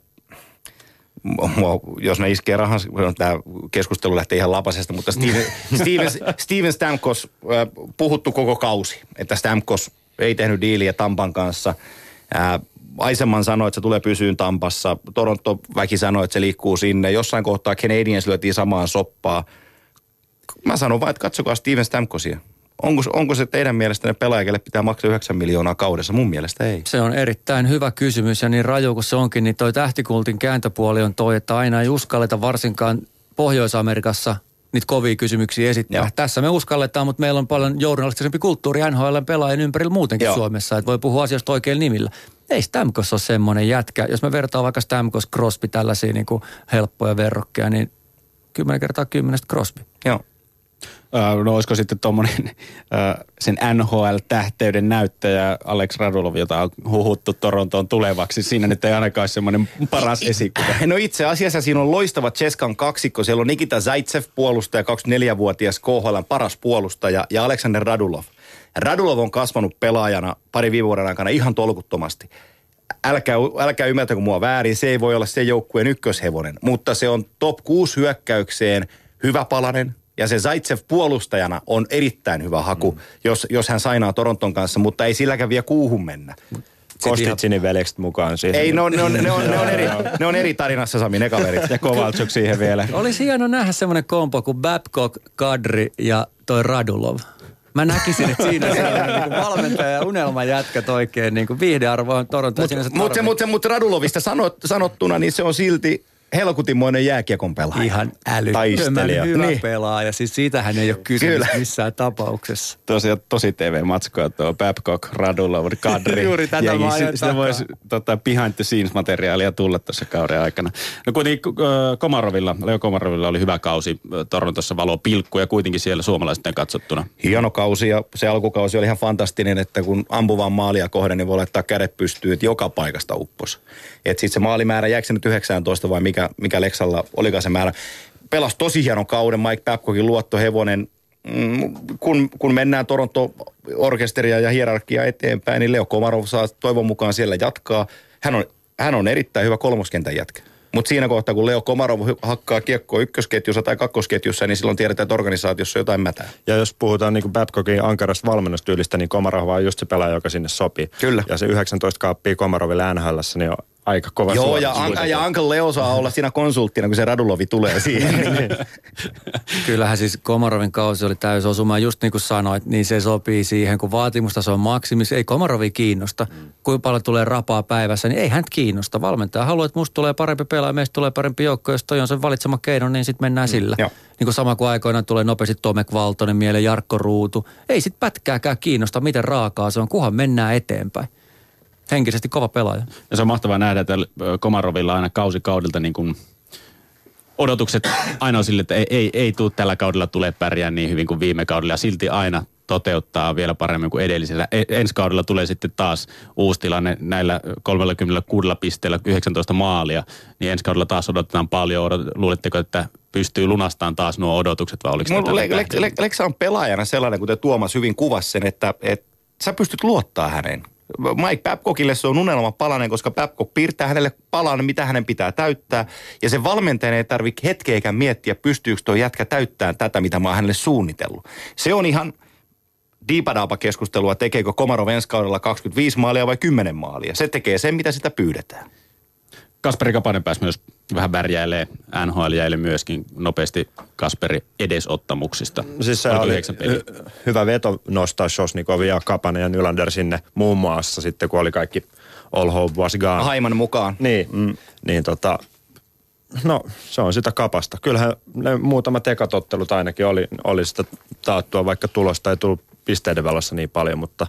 jos ne iskee rahansa, tämä keskustelu lähtee ihan lapasesta, mutta Steven, Steven, Steven Stamkos puhuttu koko kausi, että Stamkos ei tehnyt diiliä Tampan kanssa. Aisemman sanoi, että se tulee pysyyn Tampassa. Toronto väki sanoi, että se liikkuu sinne. Jossain kohtaa Canadiens lyötiin samaan soppaa. Mä sanon vain, että katsokaa Steven Stamkosia. Onko, onko se teidän mielestänne pelaajalle pitää maksaa 9 miljoonaa kaudessa? Mun mielestä ei. Se on erittäin hyvä kysymys ja niin raju kuin se onkin, niin toi tähtikultin kääntöpuoli on toi, että aina ei uskalleta varsinkaan Pohjois-Amerikassa niitä kovia kysymyksiä esittää. Joo. Tässä me uskalletaan, mutta meillä on paljon journalistisempi kulttuuri NHL pelaajien ympärillä muutenkin Joo. Suomessa, että voi puhua asioista oikein nimillä. Ei Stamkos ole semmoinen jätkä. Jos me vertaan vaikka Stamkos, Crosby, tällaisia niin kuin helppoja verrokkeja, niin kymmenen kertaa kymmenestä Crosby. Joo no olisiko sitten tuommoinen sen NHL-tähteyden näyttäjä Alex Radulov, jota on huhuttu Torontoon tulevaksi. Siinä nyt ei ainakaan semmoinen paras esikuva. No itse asiassa siinä on loistava Cheskan kaksikko. Siellä on Nikita Zaitsev, puolustaja, 24-vuotias KHL paras puolustaja ja Alexander Radulov. Radulov on kasvanut pelaajana pari viime vuoden aikana ihan tolkuttomasti älkää, älkää ymmärtäkö mua väärin, se ei voi olla se joukkueen ykköshevonen, mutta se on top 6 hyökkäykseen hyvä palanen, ja se Zaitsev puolustajana on erittäin hyvä haku, mm. jos, jos hän sainaa Toronton kanssa, mutta ei silläkään vielä kuuhun mennä. Kostitsinin veljekset mukaan siihen. Ei, no, ne, on, ne, on, ne, on eri, ne on eri tarinassa Sami, ne kaverit. Ja Kovalchuk siihen vielä. Olisi hieno nähdä semmoinen kompo kuin Babcock, Kadri ja toi Radulov. Mä näkisin, että siinä on niin valmentaja ja unelma jätkät oikein niin kuin viihdearvo on Toronto. Mutta mut se, mut se, mut Radulovista sanot, sanottuna, niin se on silti helkutimoinen jääkiekon pelaaja. Ihan älyttömän hyvä niin. pelaaja. Siis siitähän ei ole kysymys Kyllä. missään tapauksessa. Tosiaan tosi TV-matskoa tuo Babcock, Radulla, Kadri. Juuri tätä mä Sitä voisi tota, behind the scenes materiaalia tulla tässä kauden aikana. No kuitenkin Komarovilla, Leo Komarovilla oli hyvä kausi. Torontossa valo pilkku ja kuitenkin siellä suomalaisten katsottuna. Hieno kausi ja se alkukausi oli ihan fantastinen, että kun ampuvaan maalia kohden, niin voi laittaa kädet pystyyn, että joka paikasta uppos. Että sitten se maalimäärä, jääkö se nyt 19 vai mikä, mikä Leksalla olikaan se määrä. Pelasi tosi hienon kauden, Mike Babcockin luottohevonen. Mm, kun, kun mennään Toronto-orkesteria ja hierarkia eteenpäin, niin Leo Komarov saa toivon mukaan siellä jatkaa. Hän on, hän on erittäin hyvä kolmoskentän jätkä. Mutta siinä kohtaa, kun Leo Komarov hakkaa kiekkoa ykkösketjussa tai kakkosketjussa, niin silloin tiedetään, että organisaatiossa on jotain mätää. Ja jos puhutaan niin Babcockin ankarasta valmennustyylistä, niin Komarov on just se pelaaja, joka sinne sopii. Kyllä. Ja se 19 kaappia Komaroville NHL, niin on aika kova Joo, ja, Anka, ja Uncle Leo saa olla siinä konsulttina, kun se Radulovi tulee siihen. Kyllähän siis Komarovin kausi oli täys osuma. Just niin kuin sanoit, niin se sopii siihen, kun vaatimustaso on maksimis. Ei Komarovi kiinnosta. Mm. Kuinka paljon tulee rapaa päivässä, niin ei hän kiinnosta. Valmentaja haluaa, että musta tulee parempi pelaaja, meistä tulee parempi joukko. Jos toi on sen valitsema keino, niin sitten mennään mm. sillä. Joo. Niin kuin sama kuin aikoinaan tulee nopeasti Tomek Valtonen mieleen, Jarkko Ruutu. Ei sit pätkääkään kiinnosta, miten raakaa se on, kunhan mennään eteenpäin. Henkisesti kova pelaaja. Ja se on mahtavaa nähdä, että Komarovilla aina kausi kaudelta niin kuin odotukset aina on sille, että ei, ei, ei tule tällä kaudella tulee pärjää niin hyvin kuin viime kaudella. Ja silti aina toteuttaa vielä paremmin kuin edellisellä. E- ensi kaudella tulee sitten taas uusi tilanne näillä 36 pisteellä 19 maalia, niin ensi kaudella taas odotetaan paljon. Luuletteko, että pystyy lunastamaan taas nuo odotukset vai oliko no, le- le- le- le- on pelaajana sellainen, kuten Tuomas hyvin kuvasi sen, että, että sä pystyt luottaa häneen. Mike Babcockille se on unelma palanen, koska Babcock piirtää hänelle palan, mitä hänen pitää täyttää. Ja se valmentajan ei tarvitse hetkeäkään miettiä, pystyykö tuo jätkä täyttämään tätä, mitä mä oon hänelle suunnitellut. Se on ihan diipadaapa-keskustelua, tekeekö Komaro ensi kaudella 25 maalia vai 10 maalia. Se tekee sen, mitä sitä pyydetään. Kasperi Kapanen pääsi myös vähän värjäilee NHL jäille myöskin nopeasti Kasperi edesottamuksista. Siis se oli hy- hyvä veto nostaa Sosnikovia ja Kapanen ja Nylander sinne muun muassa sitten, kun oli kaikki all hope was gone. Haiman mukaan. Niin, mm, niin tota, no se on sitä kapasta. Kyllähän ne muutamat ekatottelut ainakin oli, oli sitä taattua, vaikka tulosta ei tullut pisteiden valossa niin paljon, mutta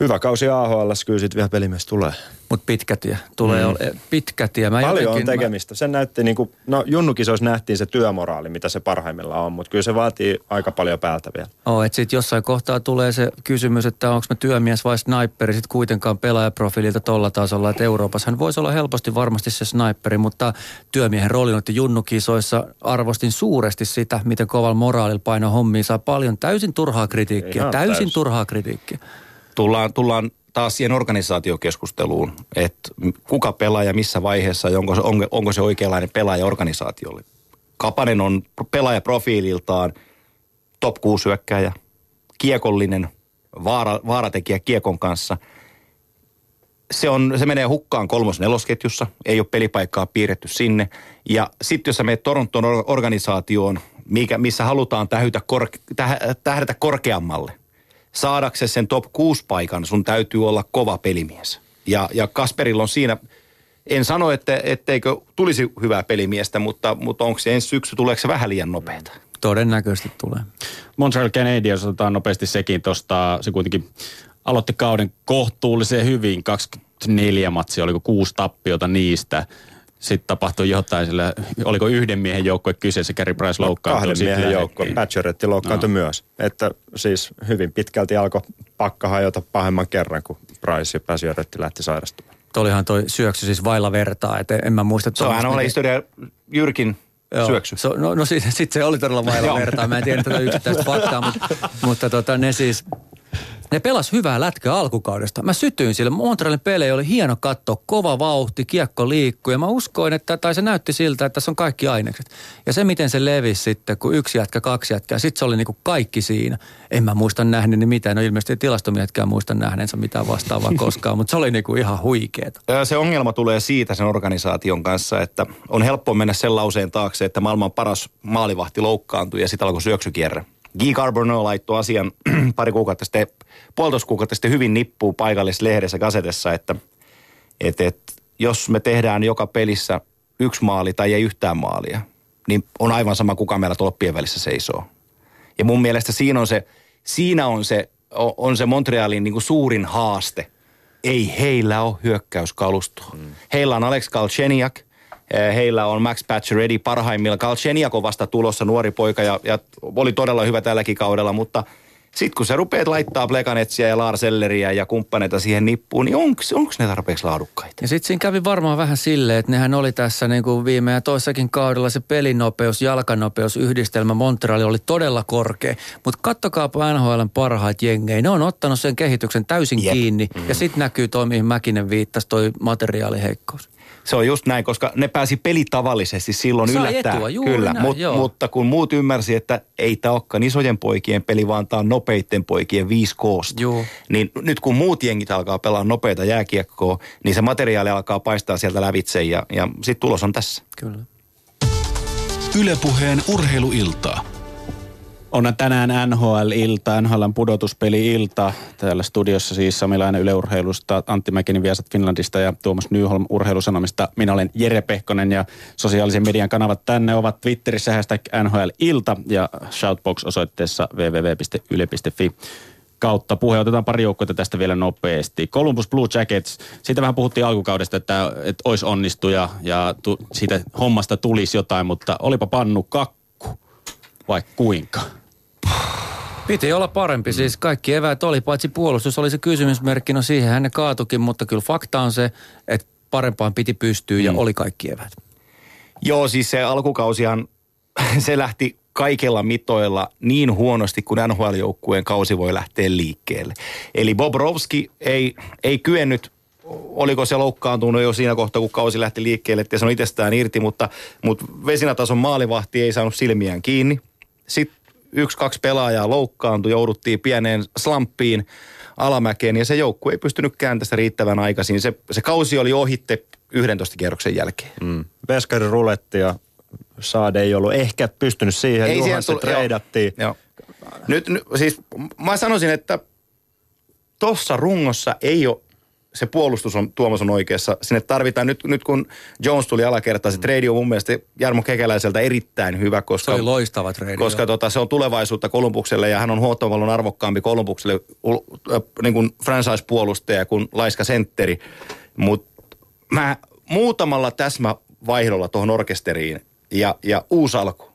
hyvä kausi AHL, kyllä sitten vielä pelimies tulee. Mutta pitkä tie. Tulee mm. ole, pitkä tie. Mä Paljon jotenkin, on tekemistä. Mä... Sen näytti niin kuin, no junnukisoissa nähtiin se työmoraali, mitä se parhaimmillaan on, mutta kyllä se vaatii aika paljon päältä vielä. Oh, että sitten jossain kohtaa tulee se kysymys, että onko me työmies vai sniperi sitten kuitenkaan pelaajaprofiililta tolla tasolla, että Euroopassa hän voisi olla helposti varmasti se sniperi, mutta työmiehen rooli noiden junnukisoissa arvostin suuresti sitä, miten kovalla moraalilla paino hommiin saa paljon täysin turhaa kritiikkiä, Ihan täysin täys. turhaa kritiikkiä. Tullaan, tullaan taas siihen organisaatiokeskusteluun, että kuka pelaa ja missä vaiheessa onko se, onko, onko se oikeanlainen pelaaja organisaatiolle. Kapanen on pelaajaprofiililtaan top 6 syökkäjä, kiekollinen, vaara, vaaratekijä kiekon kanssa. Se, on, se menee hukkaan kolmos-nelosketjussa, ei ole pelipaikkaa piirretty sinne. Ja sitten jos sä menet Toronton organisaatioon, mikä, missä halutaan tähytä kor, tähdätä korkeammalle – saadaksesi sen top 6 paikan sun täytyy olla kova pelimies. Ja, ja Kasperilla on siinä, en sano, että, etteikö tulisi hyvää pelimiestä, mutta, mutta onko se ensi syksy, tuleeko se vähän liian nopeeta? Todennäköisesti tulee. Montreal Canadiens otetaan nopeasti sekin tuosta, se kuitenkin aloitti kauden kohtuullisen hyvin, 24 matsia, oliko kuusi tappiota niistä sitten tapahtui jotain sillä, oliko yhden miehen joukkue kyseessä, Gary Price loukkaantui. Kahden miehen joukkue, Patcheretti loukkaantui no. myös. Että siis hyvin pitkälti alkoi pakka hajota pahemman kerran, kun Price ja Patcheretti lähti sairastumaan. Tuolihan toi syöksy siis vailla vertaa, että en mä muista. Se on oli historia Jyrkin Joo. syöksy. So, no, no sitten sit se oli todella vailla vertaa. Mä en tiedä tätä yksittäistä faktaa, mutta, mutta tota, ne siis ne pelas hyvää lätkää alkukaudesta. Mä sytyin sille. Montrealin pelejä oli hieno katto, kova vauhti, kiekko liikkui. Ja mä uskoin, että, tai se näytti siltä, että tässä on kaikki ainekset. Ja se, miten se levisi sitten, kun yksi jätkä, kaksi jätkää, sitten se oli niinku kaikki siinä. En mä muista nähneeni mitään. No ilmeisesti tilostomiehetkään muista nähneensä mitään vastaavaa koskaan, mutta se oli niinku ihan huikeeta. Se ongelma tulee siitä sen organisaation kanssa, että on helppo mennä sen lauseen taakse, että maailman paras maalivahti loukkaantui ja sitten alkoi syöksykierre. Guy Carbonneau laittoi asian pari kuukautta sitten, puolitoista kuukautta sitten hyvin nippuu paikallislehdessä, kasetessa, että et, et, jos me tehdään joka pelissä yksi maali tai ei yhtään maalia, niin on aivan sama, kuka meillä tolppien välissä seisoo. Ja mun mielestä siinä on se, siinä on se, on se Montrealin niin kuin suurin haaste. Ei heillä ole hyökkäyskalustoa. Mm. Heillä on Alex Galchenyuk, Eh, heillä on Max Pacioretty parhaimmilla. Galchenyuk on vasta tulossa nuori poika ja, ja oli todella hyvä tälläkin kaudella, mutta sitten kun sä rupeat laittaa Plekanetsia ja Larselleriä ja kumppaneita siihen nippuun, niin onko ne tarpeeksi laadukkaita? Ja sitten siinä kävi varmaan vähän silleen, että nehän oli tässä niin kuin viime ja toissakin kaudella se pelinopeus, jalkanopeus, yhdistelmä Montreal oli todella korkea. Mutta kattokaapa NHLn parhaat jengejä, ne on ottanut sen kehityksen täysin Jep. kiinni. Mm. Ja sitten näkyy toi, mihin Mäkinen viittasi, toi materiaaliheikkous. Se on just näin, koska ne pääsi pelitavallisesti silloin Sai yllättää. Etua, Kyllä, näin, Mut, mutta kun muut ymmärsi, että ei tämä olekaan isojen poikien peli, vaan tämä on nopeiden poikien 5 koosta. Joo. Niin nyt kun muut jengit alkaa pelaa nopeita jääkiekkoa, niin se materiaali alkaa paistaa sieltä lävitse ja, ja sitten tulos on tässä. Kyllä. Ylepuheen urheiluiltaa. On tänään NHL-ilta, NHLn pudotuspeli-ilta. Täällä studiossa siis Samilainen yleurheilusta, Antti Mäkinen Viasat Finlandista ja Tuomas Nyholm urheilusanomista. Minä olen Jere Pehkonen ja sosiaalisen median kanavat tänne ovat Twitterissä hashtag NHL-ilta ja Shoutbox osoitteessa www.yle.fi. kautta puhe. Otetaan pari joukkuetta tästä vielä nopeasti. Columbus Blue Jackets, siitä vähän puhuttiin alkukaudesta, että, että olisi onnistuja ja tu, siitä hommasta tulisi jotain, mutta olipa pannu kakku, vai kuinka? Piti olla parempi, siis kaikki eväät oli, paitsi puolustus oli se kysymysmerkki, no siihen hän ne kaatukin, mutta kyllä fakta on se, että parempaan piti pystyä ja mm. oli kaikki eväät. Joo, siis se alkukausihan, se lähti kaikilla mitoilla niin huonosti kuin NHL-joukkueen kausi voi lähteä liikkeelle. Eli Bobrovski ei, ei kyennyt oliko se loukkaantunut jo siinä kohtaa, kun kausi lähti liikkeelle, että se on itsestään irti, mutta, mutta vesinätason maalivahti ei saanut silmiään kiinni. Sitten yksi, kaksi pelaajaa loukkaantui, jouduttiin pieneen slamppiin alamäkeen ja se joukkue ei pystynyt kääntämään riittävän aikaisin. Se, se kausi oli ohitte 11 kierroksen jälkeen. Mm. Veskarin ruletti ja Saade ei ollut ehkä pystynyt siihen. Ei Juhan se treidattiin. Joo, joo. Nyt, nyt, siis mä sanoisin, että tuossa rungossa ei ole se puolustus on, Tuomas on oikeassa. Sinne tarvitaan, nyt, nyt kun Jones tuli alakertaan, se mm. trade on mun mielestä Jarmo Kekäläiseltä erittäin hyvä, koska... Se oli loistava trade. Koska tota, se on tulevaisuutta Kolumbukselle ja hän on huomattavan arvokkaampi Kolumbukselle äh, niin kuin franchise-puolustaja kuin laiska sentteri. Mutta mä muutamalla täsmävaihdolla tuohon orkesteriin ja, ja uusi alku.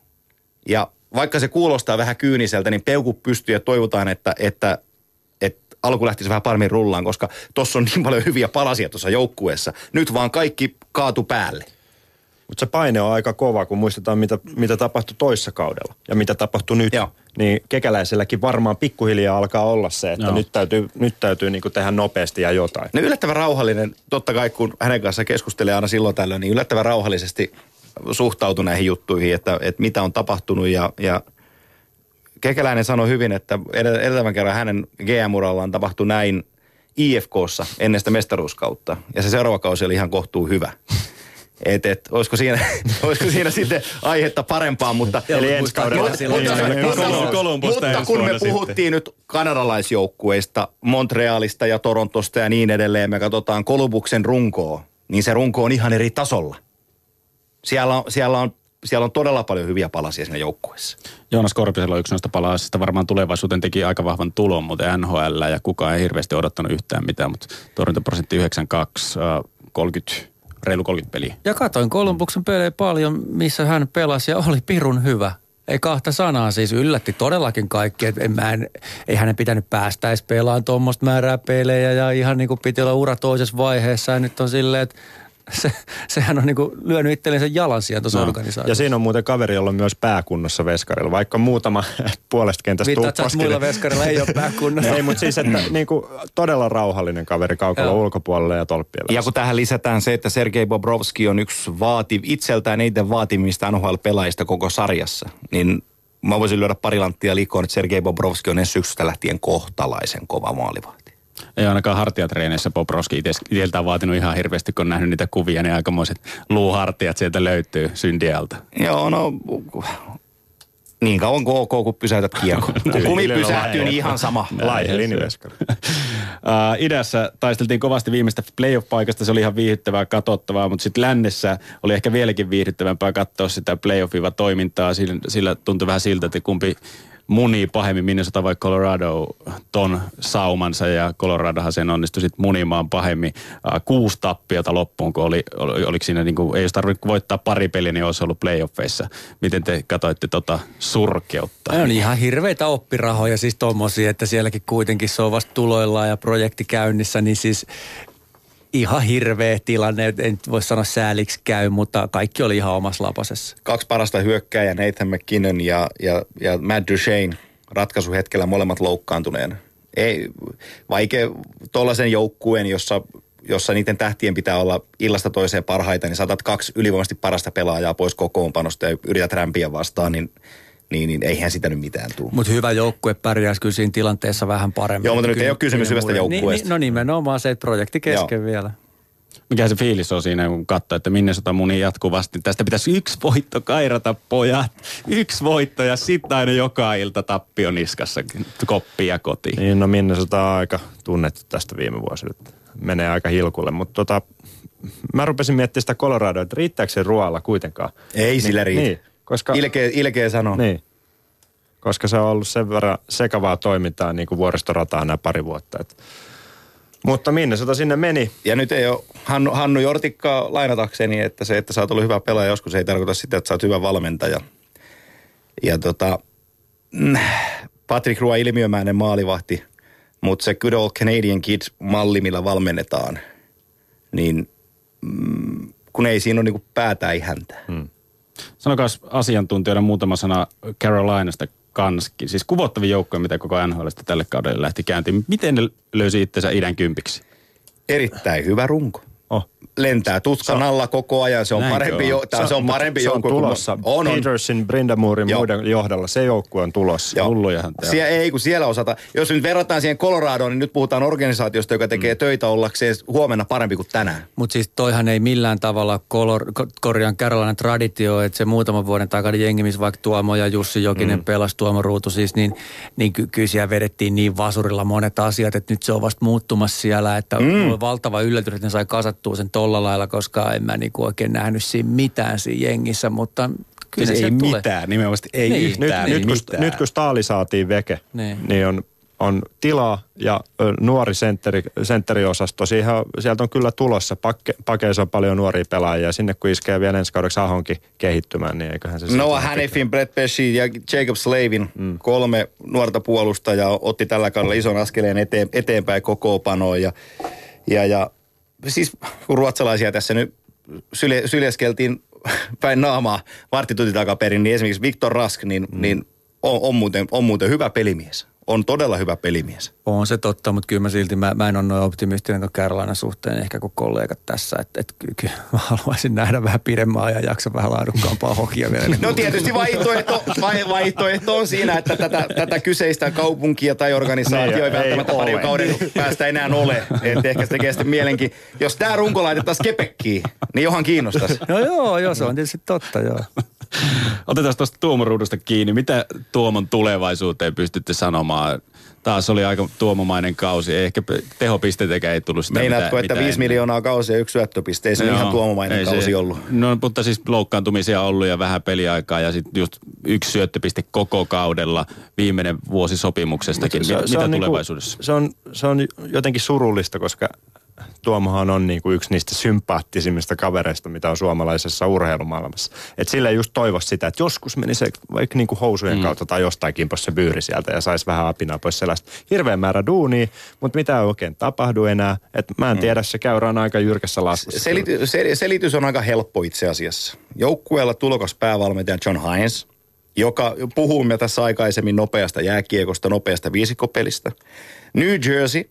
Ja vaikka se kuulostaa vähän kyyniseltä, niin peukku pystyy ja toivotaan, että, että alku lähtisi vähän paremmin rullaan, koska tuossa on niin paljon hyviä palasia tuossa joukkueessa. Nyt vaan kaikki kaatu päälle. Mutta se paine on aika kova, kun muistetaan, mitä, mitä tapahtui toissa kaudella ja mitä tapahtui nyt. Joo. Niin kekäläiselläkin varmaan pikkuhiljaa alkaa olla se, että Joo. nyt täytyy, nyt täytyy niinku tehdä nopeasti ja jotain. No yllättävän rauhallinen, totta kai kun hänen kanssa keskustelee aina silloin tällöin, niin yllättävän rauhallisesti suhtautui näihin juttuihin, että, että mitä on tapahtunut ja, ja Kekäläinen sanoi hyvin, että edeltävän kerran hänen GM-urallaan tapahtui näin IFKssa ennen sitä mestaruuskautta. Ja se seuraava kausi oli ihan kohtuu hyvä. Et, et, olisiko, siinä, olisiko siinä sitten aihetta parempaa, mutta... Eli ensi kaudella. Mutta kun me puhuttiin nyt kanadalaisjoukkueista, Montrealista ja Torontosta ja niin edelleen, me katsotaan Kolubuksen runkoa, niin se runko on ihan eri tasolla. Siellä on, siellä on siellä on todella paljon hyviä palasia siinä joukkueessa. Joonas Korpisella on yksi noista palasista. Varmaan tulevaisuuteen teki aika vahvan tulon, mutta NHL ja kukaan ei hirveästi odottanut yhtään mitään, mutta torjuntaprosentti 92, 30, reilu 30 peliä. Ja katoin Kolumbuksen pelejä paljon, missä hän pelasi ja oli pirun hyvä. Ei kahta sanaa siis, yllätti todellakin kaikki. Et en, mä en, ei hänen pitänyt päästä edes pelaamaan tuommoista määrää pelejä ja ihan niin kuin piti olla ura toisessa vaiheessa. Ja nyt on silleen, että se, sehän on niinku lyönyt itsellensä jalan siellä tuossa no. organisaatiossa. Ja siinä on muuten kaveri, jolla on myös pääkunnossa veskarilla, vaikka muutama puolesta kentästä Viittaat muilla veskarilla ei ole pääkunnossa. ei, mutta siis, että niinku, todella rauhallinen kaveri kaukalla ulkopuolella ja tolppien Ja kun tähän lisätään se, että Sergei Bobrovski on yksi vaati, itseltään eniten vaatimista NHL-pelaajista koko sarjassa, niin mä voisin lyödä pari lanttia liikoon, että Sergei Bobrovski on ensi syksystä lähtien kohtalaisen kova maalivahti. Ei ainakaan hartiatreeneissä Roski itseltään vaatinut ihan hirveästi, kun on nähnyt niitä kuvia, niin aikamoiset luuhartiat sieltä löytyy syndialta. Joo, no niin kauan kuin OK, kun pysäytät kiekko. Kun kumi pysähtyy, niin ihan sama. Laihe uh, idässä taisteltiin kovasti viimeistä playoff-paikasta, se oli ihan viihdyttävää katsottavaa, mutta sitten lännessä oli ehkä vieläkin viihdyttävämpää katsoa sitä playoffiva toimintaa. Sillä, sillä tuntui vähän siltä, että kumpi munii pahemmin Minnesota vai Colorado ton saumansa ja Coloradohan sen onnistui sitten munimaan pahemmin. Uh, kuusi tappiota loppuun, kun oli, oli, oliko siinä niin kuin, ei olisi tarvinnut voittaa pari peliä, niin olisi ollut playoffeissa. Miten te katsoitte tota surkeutta? Ne on ihan hirveitä oppirahoja siis tommosia, että sielläkin kuitenkin se on vasta tuloillaan ja projekti käynnissä, niin siis ihan hirveä tilanne. En voi sanoa sääliksi käy, mutta kaikki oli ihan omassa lapasessa. Kaksi parasta hyökkääjä, Nathan McKinnon ja, ja, ja Matt Duchesne ratkaisuhetkellä molemmat loukkaantuneen. Ei, vaikea tuollaisen joukkueen, jossa, jossa niiden tähtien pitää olla illasta toiseen parhaita, niin saatat kaksi ylivoimaisesti parasta pelaajaa pois kokoonpanosta ja yrität rämpiä vastaan, niin niin, niin eihän sitä nyt mitään tule. Mutta hyvä joukkue pärjäisi kyllä siinä tilanteessa vähän paremmin. Joo, mutta nyt ei ole kysymys hyvästä joukkueesta. Niin, no nimenomaan se, että projekti kesken Joo. vielä. Mikä se fiilis on siinä, kun katsoo, että minne sota muni jatkuvasti. Tästä pitäisi yksi voitto kairata, pojat. Yksi voitto ja sitten aina joka ilta tappio niskassa koppia kotiin. Niin, no minne sota on aika tunnettu tästä viime vuosina. Menee aika hilkulle, mutta tota, mä rupesin miettimään sitä Coloradoa, että riittääkö se ruoalla kuitenkaan. Ei niin, sillä riitä. Niin, koska... Ilkeä, ilkeä sano. Niin. koska se on ollut sen verran sekavaa toimintaa niin kuin vuoristorataa nämä pari vuotta. Et. Mutta minne se sinne meni. Ja nyt ei ole Hannu, Hannu Jortikkaa lainatakseni, että se, että sä oot ollut hyvä pelaaja joskus, ei tarkoita sitä, että sä oot hyvä valmentaja. Ja tota, mm, Patrick Rua ilmiömäinen maalivahti, mutta se good old Canadian kid-malli, millä valmennetaan, niin mm, kun ei siinä ole niin päätä ei häntä. Hmm. Sanokas asiantuntijoina muutama sana Carolinasta kanskin. Siis kuvottavin joukkoja, mitä koko NHL tälle kaudelle lähti käyntiin. Miten ne löysi itsensä idän kympiksi? Erittäin hyvä runko lentää tutkan se alla koko ajan. Se on Näinkö parempi, jo, se, se on parempi se joukkue. On tulossa. On, on. Peterson, Brindamurin Joo. muiden johdolla. Se joukkue on tulossa. Joo. Hullujahan Sie, ei, kun siellä osata. Jos nyt verrataan siihen Coloradoon, niin nyt puhutaan organisaatiosta, joka tekee mm. töitä ollakseen huomenna parempi kuin tänään. Mutta siis toihan ei millään tavalla kolor, korjaan Carolina traditio, että se muutaman vuoden takana jengi, missä vaikka Tuomo ja Jussi Jokinen mm. pelasi Tuomo Ruutu siis, niin, niin ky- kyllä siellä vedettiin niin vasurilla monet asiat, että nyt se on vasta muuttumassa siellä, että mm. on valtava yllätys, että ne sai kasattua sen tolla lailla, koska en mä niinku oikein nähnyt siinä mitään siinä jengissä, mutta kyllä siis se ei tulee. mitään, nimenomaan ei niin. yhtään. Nyt, nyt, kun, nyt kun Staali saatiin veke, niin, niin on on tilaa ja nuori sentteri, sentteriosasto. Siihen, sieltä on kyllä tulossa. Pakke, pakeissa on paljon nuoria pelaajia. Sinne kun iskee vielä ensi kaudeksi Ahonkin kehittymään, niin eiköhän se... Noah Hannifin, Brett Pesci ja Jacob Slavin, mm. kolme nuorta puolustajaa, otti tällä kaudella ison askeleen eteen, eteenpäin kokoopanoon. Ja, ja, ja siis kun ruotsalaisia tässä nyt syle, syljeskeltiin päin naamaa varttitunti takaperin, niin esimerkiksi Viktor Rask, niin, mm. niin on, on, muuten, on muuten hyvä pelimies on todella hyvä pelimies. On se totta, mutta kyllä mä silti, mä, mä en ole noin optimistinen tuon Carolina suhteen ehkä kuin kollegat tässä. Että et, kyllä mä haluaisin nähdä vähän pidemmän ajan jaksa vähän laadukkaampaa hokia vielä. No tietysti vaihtoehto, vaihtoehto on siinä, että tätä, tätä kyseistä kaupunkia tai organisaatio ei välttämättä pari kauden päästä enää ole. Että ehkä se tekee sitten mielenki. Jos tämä runko laitettaisiin kepekkiin, niin johan kiinnostaisi. No joo, joo, se on tietysti totta, joo. Otetaan tuosta Tuomon ruudusta kiinni. Mitä Tuomon tulevaisuuteen pystytte sanomaan? Taas oli aika tuomomainen kausi. Ehkä tehopisteitäkään ei tullut sitä. Meinaatko, että 5 miljoonaa kausia ja yksi syöttöpiste? Ei se no, ihan tuomomainen ei kausi se, ollut. No, mutta siis loukkaantumisia ollut ja vähän peliaikaa ja sitten just yksi syöttöpiste koko kaudella viimeinen vuosi sopimuksestakin. Se, se mitä niinku- tulevaisuudessa? Niinku, se, on, se on jotenkin surullista, koska Tuomohan on niin kuin yksi niistä sympaattisimmista kavereista, mitä on suomalaisessa urheilumaailmassa. Et sille just toivoisi sitä, että joskus meni se vaikka niin kuin housujen mm. kautta tai jostain kimpos se byyri sieltä ja saisi vähän apinaa pois sellaista. Hirveän määrä duunia, mutta mitä ei oikein tapahdu enää. Et mä en mm. tiedä, se käyrä aika jyrkässä laskussa. Selity, sel, selitys on aika helppo itse asiassa. Joukkueella tulokas päävalmentaja John Hines, joka puhuimme tässä aikaisemmin nopeasta jääkiekosta, nopeasta viisikopelistä. New Jersey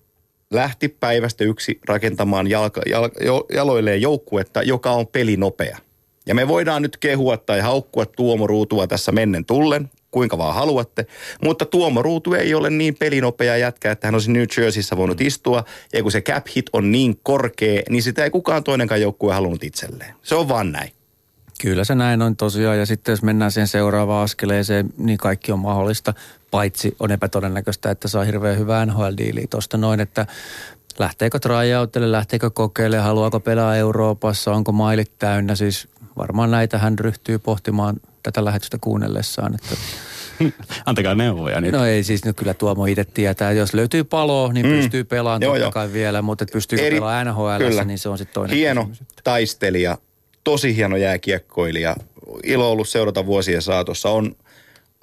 lähti päivästä yksi rakentamaan jalka, jal, jaloilleen joukkuetta, joka on pelinopea. Ja me voidaan nyt kehua tai haukkua Tuomo Ruutua tässä mennen tullen, kuinka vaan haluatte. Mutta Tuomo Ruutu ei ole niin pelinopea jätkä, että hän olisi New Jerseyssä voinut istua. Ja kun se cap hit on niin korkea, niin sitä ei kukaan toinenkaan joukkue halunnut itselleen. Se on vaan näin. Kyllä se näin on tosiaan ja sitten jos mennään siihen seuraavaan askeleeseen, niin kaikki on mahdollista, paitsi on epätodennäköistä, että saa hirveän hyvää NHL-diiliä tuosta noin, että lähteekö tryoutille, lähteekö kokeilemaan, haluaako pelaa Euroopassa, onko mailit täynnä, siis varmaan näitä hän ryhtyy pohtimaan tätä lähetystä kuunnellessaan, että Antakaa neuvoja. Niin. No ei siis nyt kyllä Tuomo itse tietää. Jos löytyy palo, niin mm. pystyy pelaamaan joo, totta jo. kai vielä, mutta pystyy pelaamaan NHL, niin se on sitten toinen Hieno kysymys. taistelija, tosi hieno jääkiekkoilija. Ilo ollut seurata vuosien saatossa. On,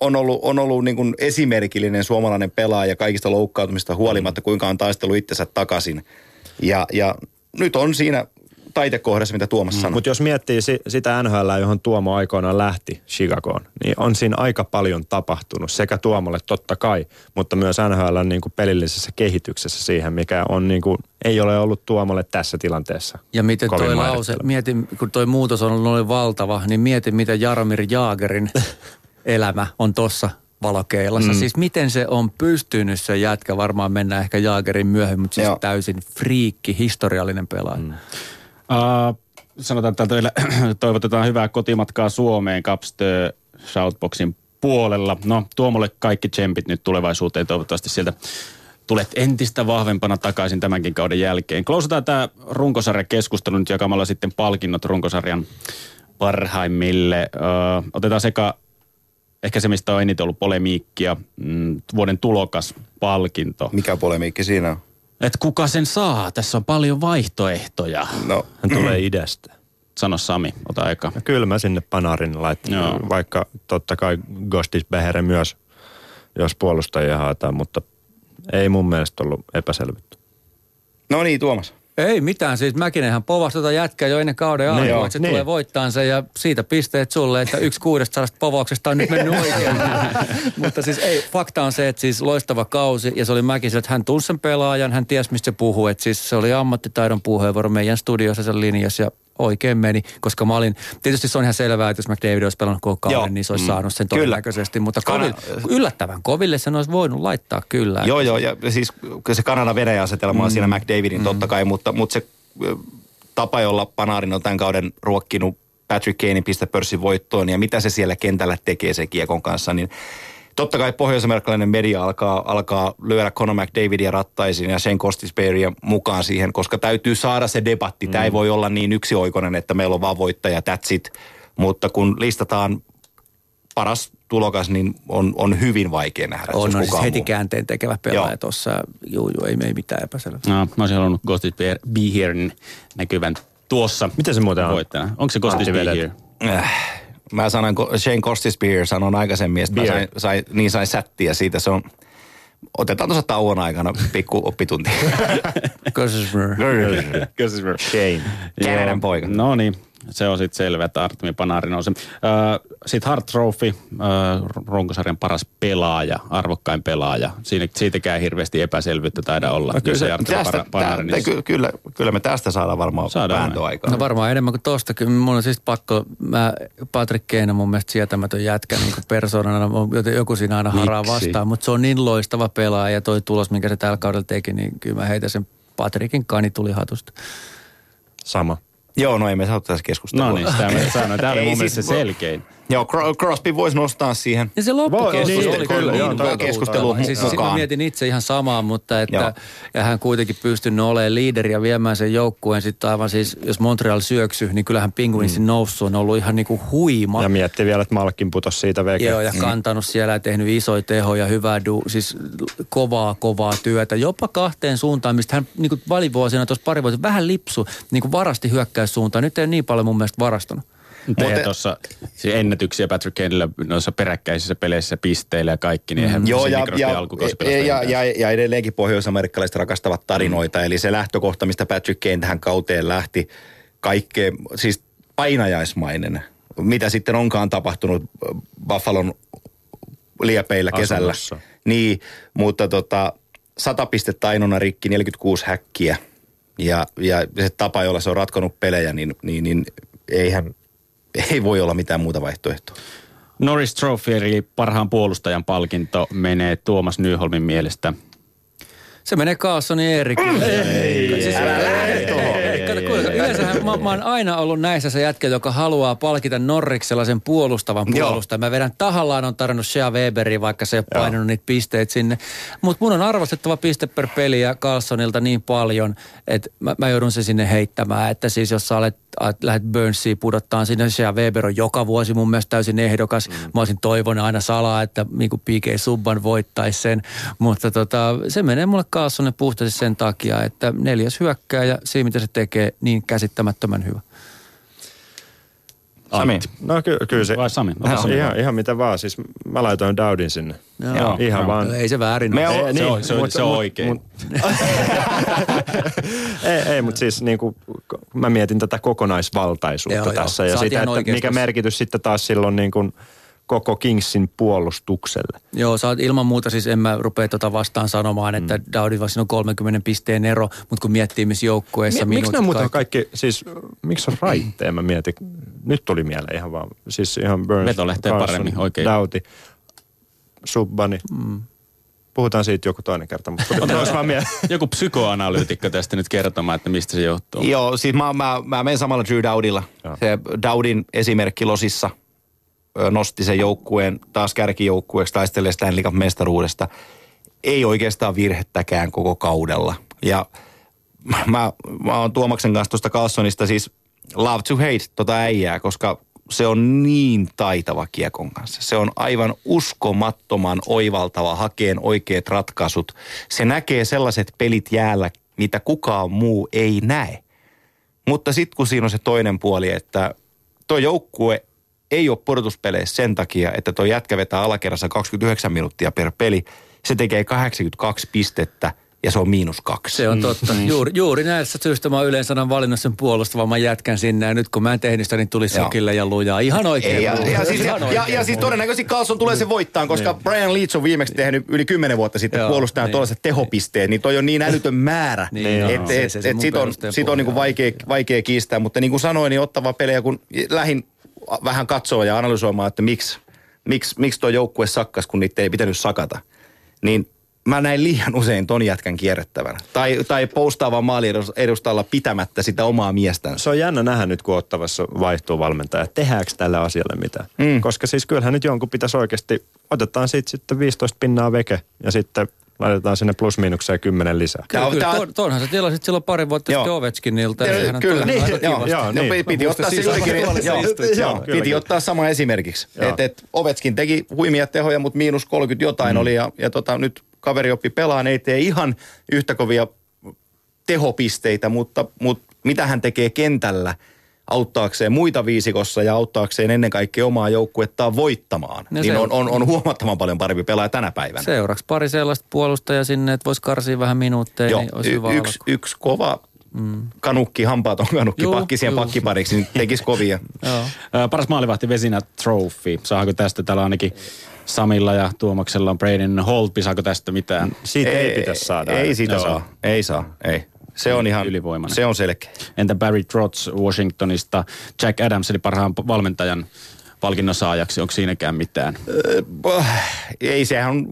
on ollut, on ollut niin kuin esimerkillinen suomalainen pelaaja kaikista loukkautumista huolimatta, kuinka on taistellut itsensä takaisin. Ja, ja nyt on siinä taitekohdassa, mitä Tuomas mm. sanoi. Mutta jos miettii si- sitä NHL, johon Tuomo aikoinaan lähti Chicagoon, niin on siinä aika paljon tapahtunut sekä Tuomolle totta kai, mutta myös NHL niin kuin pelillisessä kehityksessä siihen, mikä on niin kuin, ei ole ollut Tuomolle tässä tilanteessa. Ja miten toi lause, mieti, kun toi muutos on ollut valtava, niin mieti, miten Jaromir Jaagerin elämä on tossa valokeilassa. Mm. Siis miten se on pystynyt se jätkä, varmaan mennään ehkä Jaagerin myöhemmin, mutta siis Joo. täysin friikki, historiallinen pelaaja. Mm. Uh, sanotaan, että teille toivotetaan hyvää kotimatkaa Suomeen Capstö Shoutboxin puolella. No, Tuomolle kaikki tsempit nyt tulevaisuuteen. Toivottavasti sieltä tulet entistä vahvempana takaisin tämänkin kauden jälkeen. Klousataan tämä runkosarja keskustelu nyt jakamalla sitten palkinnot runkosarjan parhaimmille. Ö, otetaan sekä ehkä se, mistä on eniten ollut polemiikkia, mm, vuoden tulokas palkinto. Mikä polemiikki siinä on? Et kuka sen saa? Tässä on paljon vaihtoehtoja. No, hän tulee idästä. Sano Sami, ota aika. No, kyllä mä sinne Panarin laitan, Joo. vaikka totta kai Gostis Behere myös, jos puolustajia haetaan, mutta ei mun mielestä ollut epäselvyyttä. No niin, Tuomas. Ei mitään, siis Mäkinenhän povasi tota jätkää jo ennen kauden alkua, niin, että se niin. tulee voittaan sen ja siitä pisteet sulle, että yksi kuudesta sadasta povauksesta on nyt mennyt oikein. Mutta siis ei, fakta on se, että siis loistava kausi ja se oli Mäkisen, että hän tunsi sen pelaajan, hän tiesi mistä se puhuu, että siis se oli ammattitaidon puheenvuoro meidän studiossa sen linjassa ja oikein meni, koska mä olin, tietysti se on ihan selvää, että jos McDavid olisi pelannut koko kauden, Joo. niin se olisi mm. saanut sen todennäköisesti, mutta koville, yllättävän koville sen olisi voinut laittaa kyllä. Joo, joo, ja siis se Kanada Venäjä asetelma on mm. siinä McDavidin mm. totta kai, mutta, mutta se tapa, jolla Panarin on tämän kauden ruokkinut Patrick Kanein pistepörssin voittoon ja mitä se siellä kentällä tekee se kiekon kanssa, niin totta kai pohjois-amerikkalainen media alkaa, alkaa lyödä Conor McDavidia rattaisiin ja Shane Costisberia mukaan siihen, koska täytyy saada se debatti. Mm. Tämä ei voi olla niin yksioikoinen, että meillä on vaan voittaja, that's it. Mutta kun listataan paras tulokas, niin on, on hyvin vaikea nähdä. On, on siis heti käänteen tekevä pelaaja tuossa. Juu, juu, ei, ei mitään epäselvää. No, mä olisin halunnut Ghosted Be Here näkyvän tuossa. Miten se muuten on? Onko se Ghosted Be Here? Äh, Mä sanoin, Shane Costisbeer sanon aikaisemmin, että mä sain, sain, niin sain sättiä siitä. Se on, otetaan tuossa tauon aikana pikku oppitunti. Costisbeer. Costisbeer. Shane. Kenen poika. No niin, se on sitten selvä, että Artemi Panari nousee. Sitten Hart Trophy, runkosarjan paras pelaaja, arvokkain pelaaja. Siinä, siitäkään hirveästi epäselvyyttä taida olla. No, kyllä, se, tästä, Panari, niin... ky, kyllä, kyllä me tästä saadaan varmaan saadaan. No varmaan enemmän kuin tosta. Kyllä mun on siis pakko, mä, Patrick Keina mun mielestä sietämätön jätkä niin kuin persoonana, joku siinä aina haraa vastaan, mutta se on niin loistava pelaaja ja toi tulos, minkä se tällä kaudella teki, niin kyllä mä heitän sen Patrickin kani tuli hatusta. Sama. Joo, no ei me saa tässä keskustella. No niin, sitä mä sanoin. Tämä oli mun mielestä se selkein. Joo, Crosby voisi nostaa siihen. Ja se loppukausi niin, oli kyllä, niin, joo, siis, mä mietin itse ihan samaa, mutta että ja hän kuitenkin pystynyt olemaan liideri ja viemään sen joukkueen sitten aivan siis, jos Montreal syöksy, niin kyllähän Penguinsin mm. noussut on ollut ihan niinku huima. Ja mietti vielä, että Malkin putosi siitä veke. Joo, ja mm. kantanut siellä ja tehnyt isoja tehoja, hyvää, du, siis kovaa, kovaa työtä. Jopa kahteen suuntaan, mistä hän niinku valivuosina tuossa pari vuotta vähän lipsu, niinku varasti hyökkäyssuuntaan. Nyt ei niin paljon mun mielestä varastanut. Mutta tuossa siis ennätyksiä Patrick Kaneillä noissa peräkkäisissä peleissä pisteillä ja kaikki, niin eihän Joo, ja, ja, ja, ja, ja, edelleenkin pohjoisamerikkalaiset rakastavat tarinoita. Mm. Eli se lähtökohta, mistä Patrick Kane tähän kauteen lähti, kaikkea, siis painajaismainen. Mitä sitten onkaan tapahtunut Buffalon liepeillä kesällä. Asunnossa. Niin, mutta tota, 100 pistettä ainoana rikki, 46 häkkiä. Ja, ja se tapa, jolla se on ratkonut pelejä, niin, niin, niin eihän, ei voi olla mitään muuta vaihtoehtoa. Norris Trophy eli parhaan puolustajan palkinto menee Tuomas Nyholmin mielestä. Se menee Carlsonin Eerikille. Ei, ei, siis, älä lähde Yleensähän mä, mä oon aina ollut näissä se jätkä, joka haluaa palkita Norrik sellaisen puolustavan puolustajan. Mä vedän tahallaan on tarjonnut Shea Weberiin, vaikka se ei ole painanut niitä pisteitä sinne. Mutta mun on arvostettava piste per peli ja Carlsonilta niin paljon, että mä, mä joudun se sinne heittämään. Että siis jos sä olet lähdet Burnsiin pudottaa sinne. Se ja Weber on joka vuosi mun mielestä täysin ehdokas. Mm. Mä olisin toivonut aina salaa, että niin kuin PK Subban voittaisi sen. Mutta tota, se menee mulle Carlsonen puhtaasti sen takia, että neljäs hyökkääjä, siinä mitä se tekee, niin käsittämättömän hyvä. Sami. No ky- kyllä se. Vai Sami? No, Sami ihan, ihan mitä vaan. Siis mä laitoin Dowdin sinne. Joo. Ihan no. vaan. Ei se väärin Me on, niin, se, on, se, on, se on oikein. Mut, ei, ei mutta siis niin kuin, mä mietin tätä kokonaisvaltaisuutta joo, tässä. Joo. Ja sitä, että mikä merkitys sitten taas silloin niin kuin – koko Kingsin puolustukselle. Joo, sä oot ilman muuta siis, en mä rupea tota vastaan sanomaan, että mm. Dowdy on 30 pisteen ero, mutta kun miettii missä joukkueessa Mi- Miksi ne muuta kaikki, siis miksi on raitteen, mä mietin, nyt tuli mieleen ihan vaan, siis ihan Burns, Vetolehteen paremmin, oikein. Dowdy, Subbani. Mm puhutaan siitä joku toinen kerta, mutta Joku psykoanalyytikko tästä nyt kertomaan, että mistä se johtuu. Joo, siis mä, mä, mä menen samalla Drew Dowdilla. Se Dowdin esimerkki Losissa nosti sen joukkueen taas kärkijoukkueeksi taistelee Stanley Cup mestaruudesta. Ei oikeastaan virhettäkään koko kaudella. Ja mä, mä oon Tuomaksen kanssa tuosta Carlsonista siis love to hate tota äijää, koska se on niin taitava kiekon kanssa. Se on aivan uskomattoman oivaltava hakeen oikeat ratkaisut. Se näkee sellaiset pelit jäällä, mitä kukaan muu ei näe. Mutta sitten kun siinä on se toinen puoli, että tuo joukkue ei ole pudotuspeleissä sen takia, että tuo jätkä vetää alakerrassa 29 minuuttia per peli. Se tekee 82 pistettä – ja se on miinus kaksi. Se on totta. Mm. Juuri, juuri näissä syystä mä yleensä olen valinnut sen puolustavamman jätkän sinne ja nyt kun mä en tehnyt sitä, niin tuli sokille ja lujaa. Ihan oikein. Ja, ja, ja, siis, ja, ja, ja siis todennäköisesti Carlson tulee sen voittaa, koska niin. Brian Leach on viimeksi tehnyt yli kymmenen vuotta sitten puolustajan niin. tuollaiset tehopisteet, niin toi on niin älytön määrä, niin, että et, et, et sit on, sit on niinku vaikea, vaikea kiistää. Mutta niin kuin sanoin, niin ottava pelejä, kun lähin vähän katsoa ja analysoimaan, että miksi, miksi, miksi tuo joukkue sakkas, kun niitä ei pitänyt sakata. Niin mä näin liian usein ton jätkän kierrettävän. Tai, tai postaavan edustalla pitämättä sitä omaa miestä. Se on jännä nähdä nyt, kun ottavassa vaihtuu valmentaja. Tehdäänkö tällä asialle mitään? Mm. Koska siis kyllähän nyt jonkun pitäisi oikeasti, otetaan siitä sitten 15 pinnaa veke ja sitten laitetaan sinne plus miinukseen kymmenen lisää. Kyllä, kyllä. To, toinhan sä tilasit silloin pari vuotta sitten Ovechkinilta. Ja kyllä, niin, joo, joo, niin. piti ottaa siis joo, piti ottaa sama esimerkiksi. Et, et Ovechkin teki huimia tehoja, mutta miinus 30 jotain mm. oli ja, ja tota, nyt kaveri oppi pelaan, ei tee ihan yhtä kovia tehopisteitä, mutta, mutta mitä hän tekee kentällä auttaakseen muita viisikossa ja auttaakseen ennen kaikkea omaa joukkuettaan voittamaan, no niin on, on, on huomattavan paljon parempi pelaaja tänä päivänä. Seuraavaksi pari sellaista puolustajaa sinne, että voisi karsia vähän minuutteja, Joo, niin olisi y- hyvä yksi, yksi kova mm. kanukki, hampaaton kanukki, juu, pakki siihen pakkipariksi, niin tekisi kovia. Joo. Paras maalivahti Vesinä Trophy. Saako tästä täällä ainakin Samilla ja Tuomaksella on Braden Holt, saako tästä mitään? Siitä ei, ei pitäisi saada. Ei siitä Joo. saa, ei saa, ei. Se on ihan ylivoimainen. Se on selkeä. Entä Barry Trotz Washingtonista? Jack Adams eli parhaan valmentajan palkinnon saajaksi. Onko siinäkään mitään? Öö, ei sehän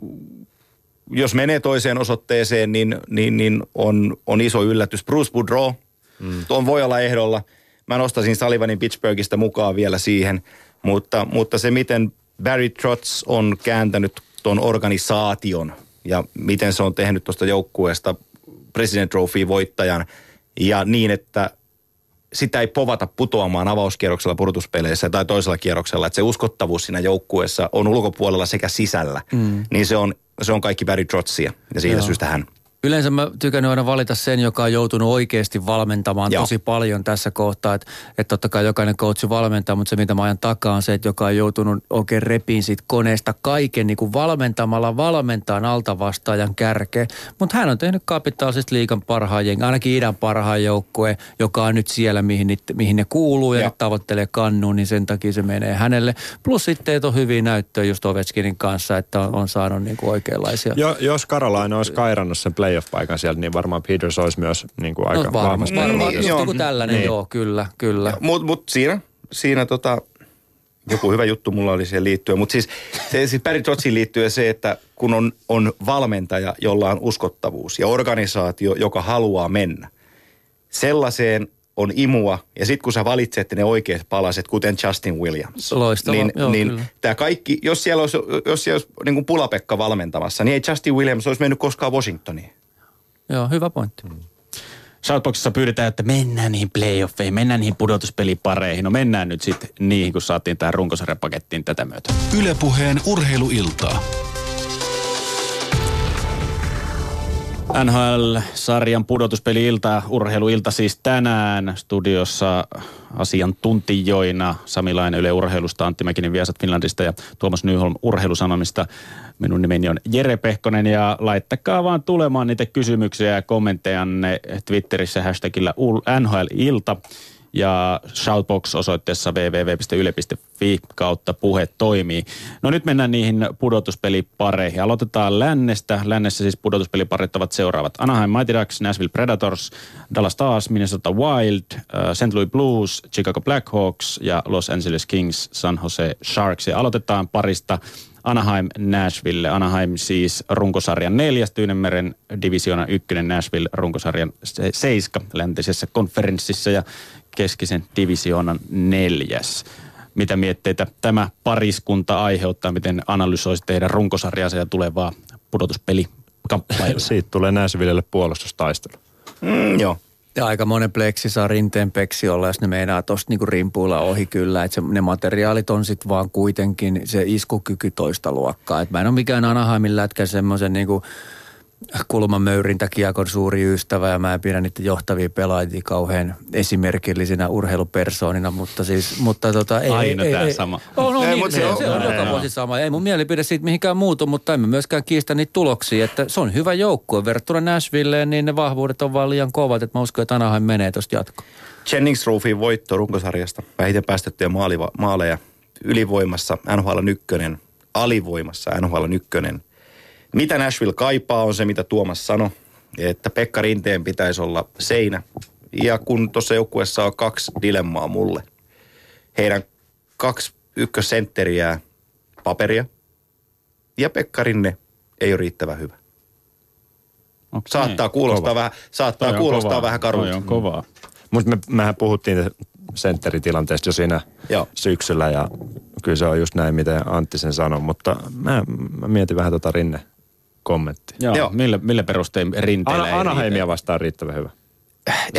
jos menee toiseen osoitteeseen, niin, niin, niin on, on iso yllätys. Bruce Boudreau, mm. tuon voi olla ehdolla. Mä nostaisin Salivanin Pittsburghista mukaan vielä siihen, mutta, mutta se miten Barry Trotz on kääntänyt tuon organisaation ja miten se on tehnyt tuosta joukkueesta President Trophy voittajan ja niin, että sitä ei povata putoamaan avauskierroksella pudotuspeleissä tai toisella kierroksella, että se uskottavuus siinä joukkueessa on ulkopuolella sekä sisällä, mm. niin se on, se on kaikki Barry Trotzia ja siitä Joo. syystä hän Yleensä mä tykännyt aina valita sen, joka on joutunut oikeasti valmentamaan Joo. tosi paljon tässä kohtaa. Että et totta kai jokainen coachi valmentaa, mutta se mitä mä ajan takaa on se, että joka on joutunut oikein repiin siitä koneesta kaiken niin kuin valmentamalla valmentaan alta vastaajan kärke. Mutta hän on tehnyt kapitaalisesta liikan parhaan jengi, ainakin idän parhaan joukkue, joka on nyt siellä, mihin, niitä, mihin ne kuuluu ja, ja. tavoittelee kannuun, niin sen takia se menee hänelle. Plus sitten on hyviä näyttöjä just Ovechkinin kanssa, että on, on saanut niin kuin oikeanlaisia. Jo, jos Karolaina olisi kairannut sen play playoff-paikan sieltä, niin varmaan Peters olisi myös niin kuin aika no, vahvasti. Varmaan, mm, joku tällainen, niin. joo, kyllä, kyllä. Mutta mut siinä, siinä tota, joku hyvä juttu mulla oli siihen liittyen. Mutta siis, se, siis Barry Trotsiin liittyen se, että kun on, on valmentaja, jolla on uskottavuus ja organisaatio, joka haluaa mennä sellaiseen on imua, ja sitten kun sä valitset ne oikeat palaset, kuten Justin Williams, Loistava. niin, Joo, niin tämä kaikki, jos siellä olisi, jos siellä olisi niin kuin Pulapekka valmentamassa, niin ei Justin Williams olisi mennyt koskaan Washingtoniin. Joo, hyvä pointti. Mm. Shoutboxissa pyydetään, että mennään niihin playoffeihin, mennään niihin pudotuspelipareihin. No mennään nyt sitten niihin, kun saatiin tähän runkosarjapakettiin tätä myötä. Ylepuheen urheiluiltaa. NHL-sarjan pudotuspeli-ilta, urheiluilta siis tänään studiossa asiantuntijoina Sami Laine Yle Urheilusta, Antti Mäkinen Viasat Finlandista ja Tuomas Nyholm Urheilusanomista. Minun nimeni on Jere Pehkonen ja laittakaa vaan tulemaan niitä kysymyksiä ja kommenttejanne Twitterissä hashtagillä NHL-ilta ja Shoutbox osoitteessa www.yle.fi kautta puhe toimii. No nyt mennään niihin pudotuspelipareihin. Aloitetaan lännestä. Lännessä siis pudotuspeliparit ovat seuraavat. Anaheim Mighty Ducks, Nashville Predators, Dallas Stars, Minnesota Wild, uh, St. Louis Blues, Chicago Blackhawks ja Los Angeles Kings, San Jose Sharks. Ja aloitetaan parista Anaheim, Nashville. Anaheim siis runkosarjan neljäs, Tyynemeren divisioona ykkönen, Nashville runkosarjan seiska läntisessä konferenssissa ja keskisen divisioonan neljäs. Mitä mietteitä tämä pariskunta aiheuttaa, miten analysoisi teidän runkosarjansa ja tulevaa pudotuspeli Siitä tulee Nashvillelle puolustustaistelu. Mm, joo. Ja aika monen pleksi saa rinteen peksi olla, jos ne meinaa tosta niinku rimpuilla ohi kyllä. Että ne materiaalit on sitten vaan kuitenkin se iskukyky toista luokkaa. Et mä en ole mikään Anaheimin lätkä semmoisen niinku kulmamöyrintä kiekon suuri ystävä ja mä en pidä niitä johtavia pelaajia kauhean esimerkillisinä urheilupersoonina, mutta siis, mutta tota, ei. Aina ei, tämä ei, sama. On, on, ei, niin, se, on, se on joka vuosi sama. Ei mun mielipide siitä mihinkään muutu, mutta emme myöskään kiistä niitä tuloksia, että se on hyvä joukkue. Verrattuna Nashvilleen, niin ne vahvuudet on vaan liian kovat, että mä uskon, että Anaheim menee tuosta jatkoon. Jennings Roofin voitto runkosarjasta, vähiten päästettyjä maaleja, ylivoimassa NHL ykkönen, alivoimassa NHL ykkönen, mitä Nashville kaipaa on se, mitä Tuomas sanoi, että Pekka Rinteen pitäisi olla seinä. Ja kun tuossa joukkueessa on kaksi dilemmaa mulle. Heidän kaksi ykkössentteriä paperia ja Pekka Rinne ei ole riittävän hyvä. Okay. Saattaa kuulostaa Kova. vähän, saattaa kuulostaa kovaa. vähän karulta. on kovaa. Mutta me, mehän puhuttiin sentteritilanteesta jo siinä Joo. syksyllä ja kyllä se on just näin, miten Antti sen sanoi, mutta mä, mä mietin vähän tota Rinne kommentti. Joo, Joo. Millä, millä perustein rinteillä Ana, Anaheimia vastaan riittävän hyvä.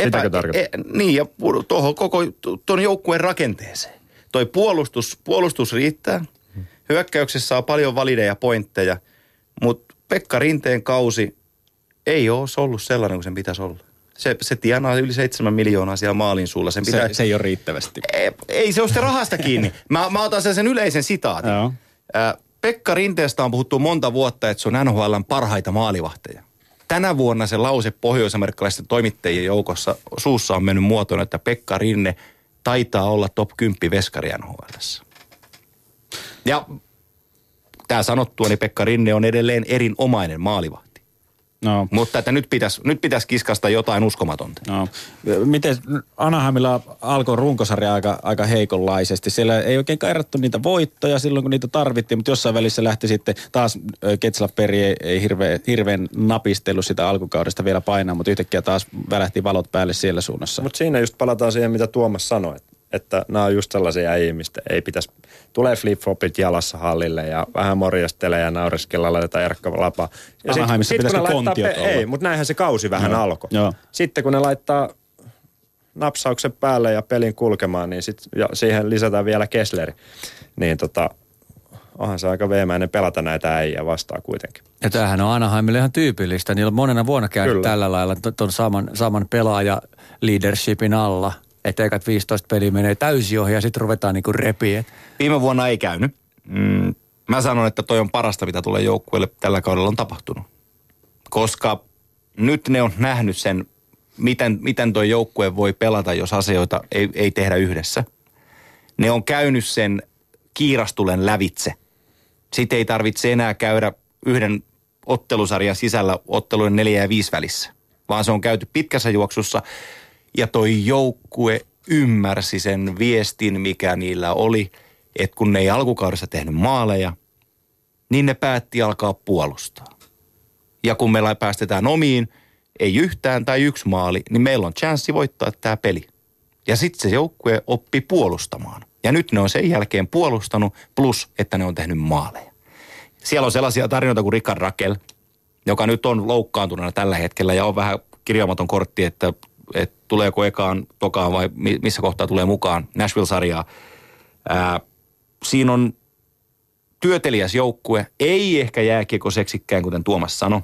Sitäkö tarkoittaa? E, niin, ja tuohon koko tuon joukkueen rakenteeseen. Toi puolustus, puolustus riittää. Hyökkäyksessä on paljon valideja pointteja, mutta Pekka Rinteen kausi ei ole ollut sellainen kuin sen pitäisi olla. Se, se tienaa yli 7 miljoonaa siellä maalin suulla. Sen pitää... se, se ei ole riittävästi. Ei, ei se ole sitä rahasta kiinni. Mä, mä otan sen, sen yleisen sitaatin. Joo. Pekka Rinteestä on puhuttu monta vuotta, että se on NHLn parhaita maalivahteja. Tänä vuonna se lause pohjoisamerikkalaisten toimittajien joukossa suussa on mennyt muotoon, että Pekka Rinne taitaa olla top 10 veskari NHLssä. Ja tämä sanottua, niin Pekka Rinne on edelleen erinomainen maalivahti. No. Mutta että nyt pitäisi, nyt pitäisi kiskasta jotain uskomatonta. No. Miten Anaheimilla alkoi runkosarja aika, aika heikonlaisesti. Siellä ei oikein kairattu niitä voittoja silloin, kun niitä tarvittiin, mutta jossain välissä lähti sitten taas Ketslaperi ei, ei hirveän, hirveän napistellut sitä alkukaudesta vielä painaa, mutta yhtäkkiä taas välähti valot päälle siellä suunnassa. Mutta siinä just palataan siihen, mitä Tuomas sanoi, että nämä on just sellaisia äijä, mistä ei pitäisi, tulee flip-flopit jalassa hallille ja vähän morjastelee ja naureskella laitetaan Erkka lapa. Ja sitten sit, kun ne laittaa, pe- ei, mutta näinhän se kausi vähän Joo. alkoi. Joo. Sitten kun ne laittaa napsauksen päälle ja pelin kulkemaan, niin sit, ja siihen lisätään vielä Kessleri, niin tota, onhan se aika veemäinen pelata näitä äijä vastaan kuitenkin. Ja tämähän on Anaheimille ihan tyypillistä. Niillä on monena vuonna käynyt tällä lailla tuon saman, saman pelaaja leadershipin alla – että ekat 15 peliä menee täysin ohi ja sitten ruvetaan niinku repiä. Viime vuonna ei käynyt. Mm, mä sanon, että toi on parasta, mitä tulee joukkueelle tällä kaudella on tapahtunut. Koska nyt ne on nähnyt sen, miten, miten toi joukkue voi pelata, jos asioita ei, ei tehdä yhdessä. Ne on käynyt sen kiirastulen lävitse. Sitten ei tarvitse enää käydä yhden ottelusarjan sisällä ottelujen neljä ja viisi välissä, vaan se on käyty pitkässä juoksussa – ja toi joukkue ymmärsi sen viestin, mikä niillä oli, että kun ne ei alkukaudessa tehnyt maaleja, niin ne päätti alkaa puolustaa. Ja kun meillä päästetään omiin, ei yhtään tai yksi maali, niin meillä on chanssi voittaa tämä peli. Ja sitten se joukkue oppi puolustamaan. Ja nyt ne on sen jälkeen puolustanut, plus että ne on tehnyt maaleja. Siellä on sellaisia tarinoita kuin Rickard Rakel, joka nyt on loukkaantuneena tällä hetkellä ja on vähän kirjaamaton kortti, että että tuleeko ekaan, tokaan vai missä kohtaa tulee mukaan Nashville-sarjaa. Ää, siinä on työteliäs joukkue, ei ehkä jääkiekoseksikkään, kuten Tuomas sanoi,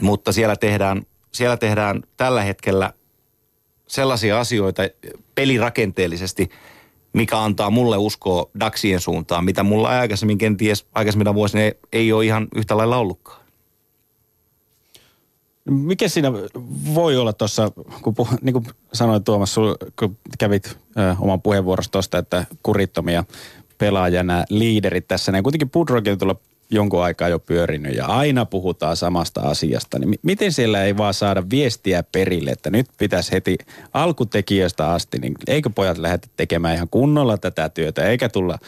mutta siellä tehdään, siellä tehdään tällä hetkellä sellaisia asioita pelirakenteellisesti, mikä antaa mulle uskoa Daxien suuntaan, mitä mulla aikaisemmin kenties aikaisemmina vuosina ei, ei ole ihan yhtä lailla ollutkaan. Mikä siinä voi olla tuossa, kun puh, niin kuin sanoin Tuomas, kun kävit ö, oman puheenvuorosta tuosta, että kurittomia pelaajana liiderit tässä, niin kuitenkin Pudrokin tulla jonkun aikaa jo pyörinyt ja aina puhutaan samasta asiasta, niin miten siellä ei vaan saada viestiä perille, että nyt pitäisi heti alkutekijöistä asti, niin eikö pojat lähdetä tekemään ihan kunnolla tätä työtä, eikä tulla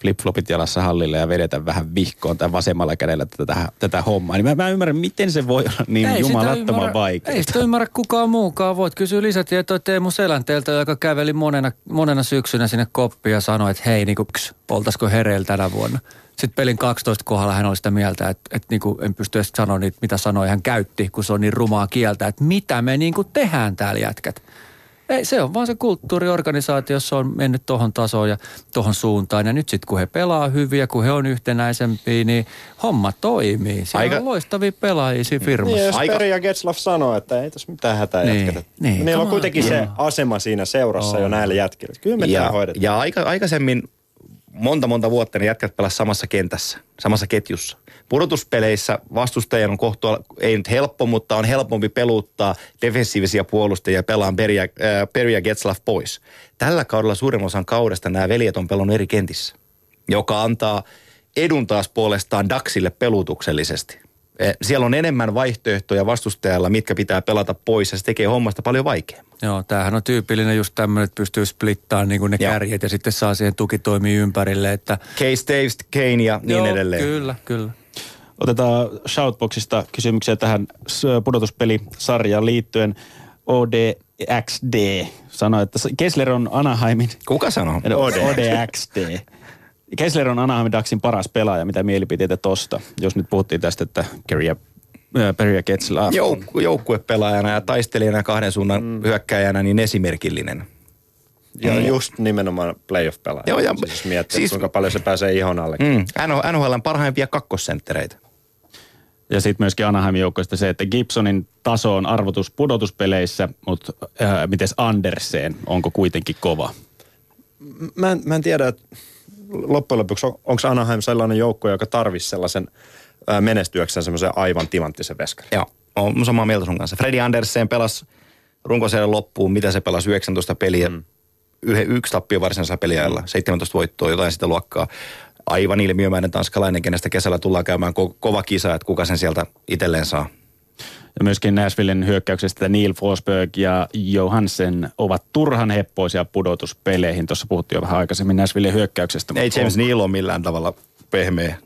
flip-flopit jalassa hallille ja vedetä vähän vihkoon tai vasemmalla kädellä tätä, tätä hommaa. Niin mä, mä ymmärrän, miten se voi olla niin ei jumalattoman vaikeaa. Ei sitä ymmärrä kukaan muukaan. Voit kysyä lisätietoa Teemu Selänteeltä, joka käveli monena, monena syksynä sinne koppia ja sanoi, että hei, niin kuin, oltaisiko hereillä tänä vuonna. Sitten pelin 12 kohdalla hän oli sitä mieltä, että, että niin kuin en pysty edes sanoa niitä, mitä sanoja hän käytti, kun se on niin rumaa kieltä, että mitä me niin kuin tehdään täällä jätkät. Ei, se on vaan se kulttuuriorganisaatio, jossa on mennyt tuohon tasoon ja tuohon suuntaan. Ja nyt sitten kun he pelaa hyviä, kun he on yhtenäisempiä, niin homma toimii. Siellä Aika... on loistavia pelaajia siinä firmassa. Niin, jos Aika... Peri ja Getslav sanoo, että ei tässä mitään hätää niin, jätketä. Niin, Niillä on kuitenkin se asema siinä seurassa oh. jo näille jätkille. Kyllä me ja, ja aika, aikaisemmin monta monta vuotta ne jätkät pelasivat samassa kentässä, samassa ketjussa. Pudotuspeleissä vastustajan on kohtua, ei nyt helppo, mutta on helpompi peluttaa defensiivisia puolustajia ja pelaa Peria, äh, Peria Getslav pois. Tällä kaudella suurin osan kaudesta nämä veljet on pelannut eri kentissä, joka antaa edun taas puolestaan Daxille pelutuksellisesti. Eh, siellä on enemmän vaihtoehtoja vastustajalla, mitkä pitää pelata pois ja se tekee hommasta paljon vaikeammin. Joo, tämähän on tyypillinen just tämmöinen, että pystyy splittaamaan niin kuin ne Joo. kärjet ja sitten saa siihen tukitoimi ympärille. Että... Case Davis, Kane ja niin Joo, edelleen. kyllä, kyllä. Otetaan Shoutboxista kysymyksiä tähän pudotuspelisarjaan liittyen. ODXD sanoi, että Kessler on Anaheimin... Kuka sanoo? ODXD. Kessler on Anaheim Ducksin paras pelaaja. Mitä mielipiteitä tosta? Jos nyt puhuttiin tästä, että Kerry ja Peria Ketsla. Jouk- joukkuepelaajana ja taistelijana kahden suunnan mm. hyökkäjänä niin esimerkillinen. Ja mm. just nimenomaan playoff-pelaaja. Joo, ja siis miettii, siis, kuinka paljon se pääsee ihon alle. Mm, NHLn parhaimpia kakkosenttereitä. Ja sitten myöskin Anaheimin joukkoista se, että Gibsonin taso on arvotus pudotuspeleissä, mutta äh, miten Andersen, onko kuitenkin kova? Mä en, mä en tiedä, että loppujen lopuksi on, onko Anaheim sellainen joukko, joka tarvisi sellaisen menestyäkseen semmoisen aivan timanttisen veskarin. Joo, on samaa mieltä sun kanssa. Freddy Andersen pelasi runkosarjan loppuun, mitä se pelasi 19 peliä, mm. yhden, yksi tappio varsinaisella peliajalla, 17 voittoa, jotain sitä luokkaa. Aivan ilmiömäinen tanskalainen, kenestä kesällä tullaan käymään ko- kova kisa, että kuka sen sieltä itselleen saa. Ja myöskin Nashvillen hyökkäyksestä Neil Forsberg ja Johansen ovat turhan heppoisia pudotuspeleihin. Tuossa puhuttiin jo vähän aikaisemmin Nashvillen hyökkäyksestä. Ei James on... Neil ole millään tavalla pehmeä.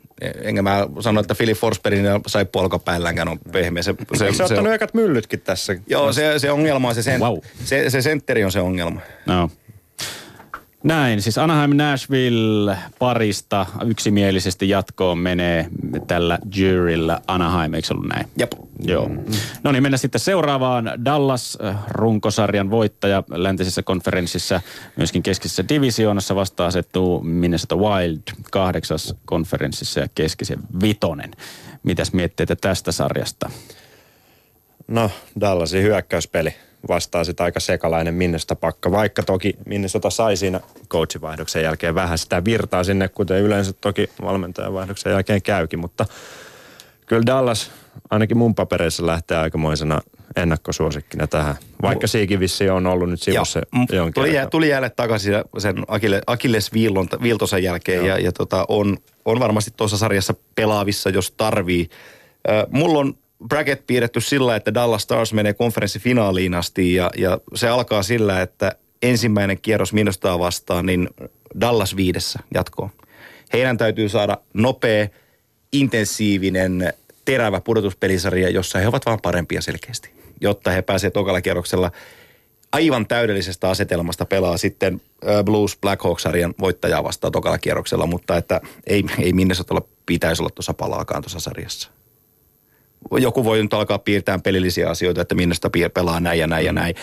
Enkä mä sano, että Philip Forsbergin ja sai polkapäälläänkään on pehmeä. Se, se, se, se ottanut ekat myllytkin tässä? Joo, se, se ongelma on se, sen, wow. se, se sentteri on se ongelma. No. Näin, siis Anaheim Nashville parista yksimielisesti jatkoon menee tällä juryllä Anaheim, eikö ollut näin? Jep. Joo. Mm. No niin, mennään sitten seuraavaan. Dallas, äh, runkosarjan voittaja läntisessä konferenssissa, myöskin keskisessä divisioonassa vasta asettuu Minnesota Wild kahdeksas konferenssissa ja keskisen vitonen. Mitäs mietteitä tästä sarjasta? No, Dallasin hyökkäyspeli vastaa sitä aika sekalainen Minnesota pakka, vaikka toki Minnesota sai siinä coachivaihdoksen jälkeen vähän sitä virtaa sinne, kuten yleensä toki valmentajavaihdoksen jälkeen käykin, mutta kyllä Dallas ainakin mun papereissa lähtee aikamoisena ennakkosuosikkina tähän. Vaikka siikin vissi on ollut nyt sivussa jonkin tuli, jää, tuli jälleen takaisin sen Akille, Akilles Viiltosen jälkeen. Ja, ja tota, on, on varmasti tuossa sarjassa pelaavissa, jos tarvii. Äh, mulla on bracket piirretty sillä, että Dallas Stars menee konferenssifinaaliin asti ja, ja se alkaa sillä, että ensimmäinen kierros minusta vastaan, niin Dallas viidessä jatkoon. Heidän täytyy saada nopea, intensiivinen, terävä pudotuspelisarja, jossa he ovat vaan parempia selkeästi, jotta he pääsevät tokalla kierroksella aivan täydellisestä asetelmasta pelaa sitten Blues Black Hawks-sarjan voittajaa vastaan tokalla kierroksella, mutta että ei, ei Minnesotalla pitäisi olla tuossa palaakaan tuossa sarjassa joku voi nyt alkaa piirtää pelillisiä asioita, että minne sitä pelaa näin ja näin ja näin.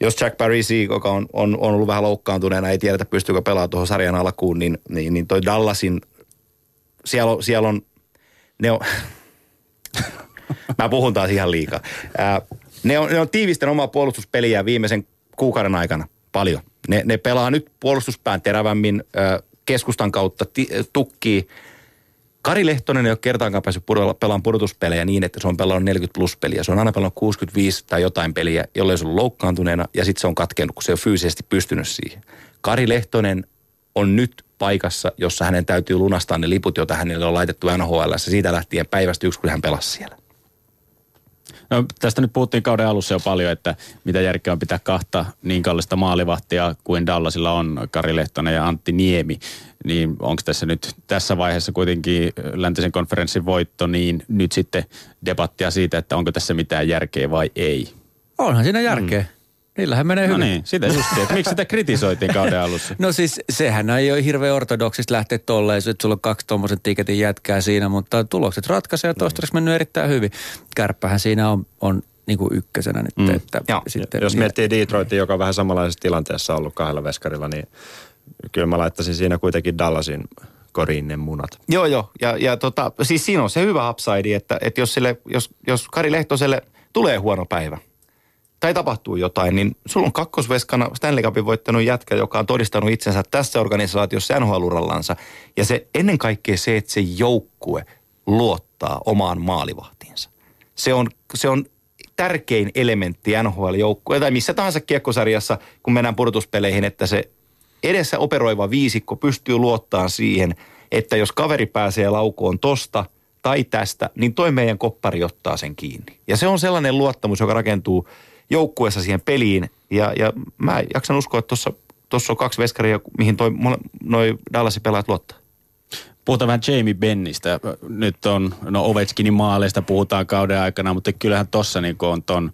Jos Jack Parisi, joka on, on, on ollut vähän loukkaantuneena, ei tiedetä pystyykö pelaamaan tuohon sarjan alkuun, niin, niin, niin toi Dallasin, siellä on, siellä on ne on, mä puhun taas ihan liikaa. Ää, ne on, ne on tiivisten omaa puolustuspeliä viimeisen kuukauden aikana paljon. Ne, ne pelaa nyt puolustuspään terävämmin, ää, keskustan kautta ti, tukkii Kari Lehtonen ei ole kertaankaan päässyt pelaamaan pudotuspelejä niin, että se on pelannut 40 plus peliä. Se on aina pelannut 65 tai jotain peliä, jolle se on loukkaantuneena ja sitten se on katkenut, kun se on fyysisesti pystynyt siihen. Kari Lehtonen on nyt paikassa, jossa hänen täytyy lunastaa ne liput, joita hänelle on laitettu NHL. Siitä lähtien päivästä yksi, kun hän pelasi siellä. No, tästä nyt puhuttiin kauden alussa jo paljon, että mitä järkeä on pitää kahta niin kallista maalivahtia kuin Dallasilla on, Kari Lehtonen ja Antti Niemi. Niin onko tässä nyt tässä vaiheessa kuitenkin läntisen konferenssin voitto, niin nyt sitten debattia siitä, että onko tässä mitään järkeä vai ei? Onhan siinä järkeä. Mm. Niillähän menee no hyvin. niin, sitä just, että miksi sitä kritisoitiin kauden alussa? No siis sehän ei ole hirveän ortodoksista lähteä tolleen, että sulla on kaksi tuommoisen tiketin jätkää siinä, mutta tulokset ratkaisee ja toistaiseksi mennyt erittäin hyvin. Kärppähän siinä on, on niin kuin ykkösenä nyt. Mm. Että Joo. sitten, Jos miettii Detroitin, joka on vähän samanlaisessa tilanteessa ollut kahdella veskarilla, niin kyllä mä laittaisin siinä kuitenkin Dallasin koriin ne munat. Joo, joo. Ja, ja tota, siis siinä on se hyvä upside, että, että jos, sille, jos, jos Kari Lehtoselle tulee huono päivä tai tapahtuu jotain, niin sulla on kakkosveskana Stanley Cupin voittanut jätkä, joka on todistanut itsensä tässä organisaatiossa NHL-urallansa. Ja se ennen kaikkea se, että se joukkue luottaa omaan maalivahtiinsa. Se on, se on tärkein elementti NHL-joukkueen tai missä tahansa kiekkosarjassa, kun mennään pudotuspeleihin, että se edessä operoiva viisikko pystyy luottaa siihen, että jos kaveri pääsee laukoon tosta tai tästä, niin toi meidän koppari ottaa sen kiinni. Ja se on sellainen luottamus, joka rakentuu joukkueessa siihen peliin. Ja, ja mä jaksan uskoa, että tuossa on kaksi veskaria, mihin toi, noi Dallasin pelaajat luottaa. Puhutaan vähän Jamie Bennistä. Nyt on, no Ovechkinin maaleista puhutaan kauden aikana, mutta kyllähän tossa niin on ton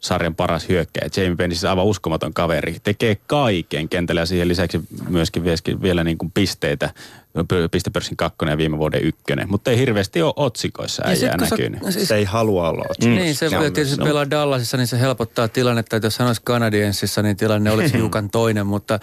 sarjan paras hyökkäjä. Jamie Benn siis aivan uskomaton kaveri. Tekee kaiken kentällä ja siihen lisäksi myöskin vielä niin kuin pisteitä. Pistepörssin kakkonen ja viime vuoden ykkönen. Mutta ei hirveästi ole otsikoissa äijää näkynyt. Siis, se ei halua olla otsikoissa. Niin, se, se tietysti pelaa Dallasissa, niin se helpottaa tilannetta. Että jos hän olisi Canadiensissa, niin tilanne olisi hiukan toinen. Mutta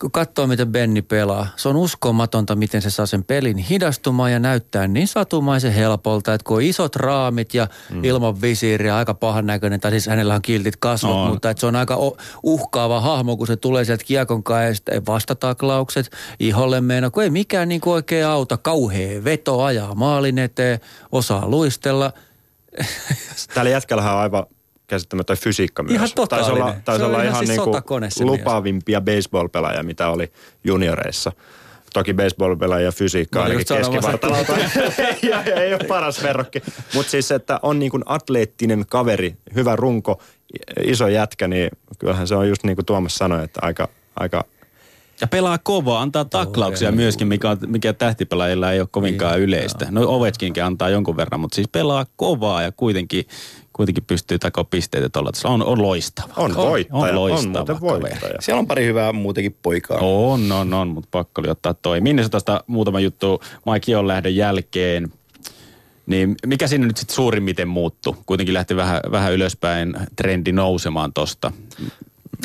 kun katsoo, miten Benni pelaa, se on uskomatonta, miten se saa sen pelin hidastumaan ja näyttää niin satumaisen helpolta, että kun on isot raamit ja mm. ilman visiiriä, aika pahan näköinen, tai siis hänellä on kiltit kasvot, no. mutta että se on aika uhkaava hahmo, kun se tulee sieltä kiekon kanssa ja vastataklaukset iholle meina, kun ei mikään niin kuin oikein auta, kauhea veto ajaa maalin eteen, osaa luistella. Tällä jätkällä on aivan käsittämätön fysiikka myös. Ihan Taisi olla, taisi olla ihan, ihan siis niinku lupaavimpia baseball-pelaajia, mitä oli junioreissa. Toki baseball-pelaaja fysiikka ainakin keskivartalauta. ja, ja, ei ole paras verrokki. Mutta siis, että on niin kuin atleettinen kaveri, hyvä runko, iso jätkä, niin kyllähän se on just niin kuin Tuomas sanoi, että aika, aika ja pelaa kovaa, antaa taklauksia myöskin, mikä, mikä tähtipelaajilla ei ole kovinkaan niin, yleistä. No Ovechkinkin antaa jonkun verran, mutta siis pelaa kovaa ja kuitenkin kuitenkin pystyy takoa pisteitä tuolla. On, on loistava. On voittaja. On loistava on voittaja. Siellä on pari hyvää muutenkin poikaa. On, on, on, mutta pakko oli ottaa toi. Minne se tästä muutama juttu Mike on lähdön jälkeen. Niin mikä siinä nyt sitten suurimmiten muuttu? Kuitenkin lähti vähän, vähän ylöspäin trendi nousemaan tosta.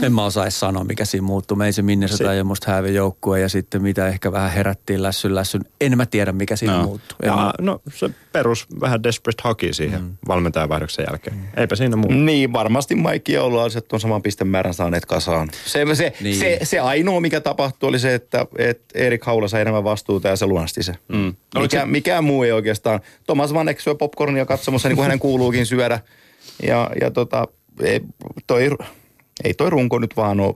En mä osaa sanoa, mikä siinä muuttui. Me ei se Minnesota se... ja musta joukkue ja sitten mitä ehkä vähän herättiin lässyn lässyn. En mä tiedä, mikä siinä no. muuttui. Ja, mä... No se perus vähän desperate hockey siihen mm. valmentajanvaihdoksen jälkeen. Mm. Eipä siinä muuta. Niin, varmasti Maikki ja Oululaiset on saman pistemäärän saaneet kasaan. Se, se, niin. se, se ainoa, mikä tapahtui, oli se, että, että Erik Haula sai enemmän vastuuta ja se lunasti se. Mm. Mikä, se... Mikään muu ei oikeastaan. Thomas Vanek syö popcornia katsomassa, niin kuin hänen kuuluukin syödä. Ja, ja tota, toi ei toi runko nyt vaan ole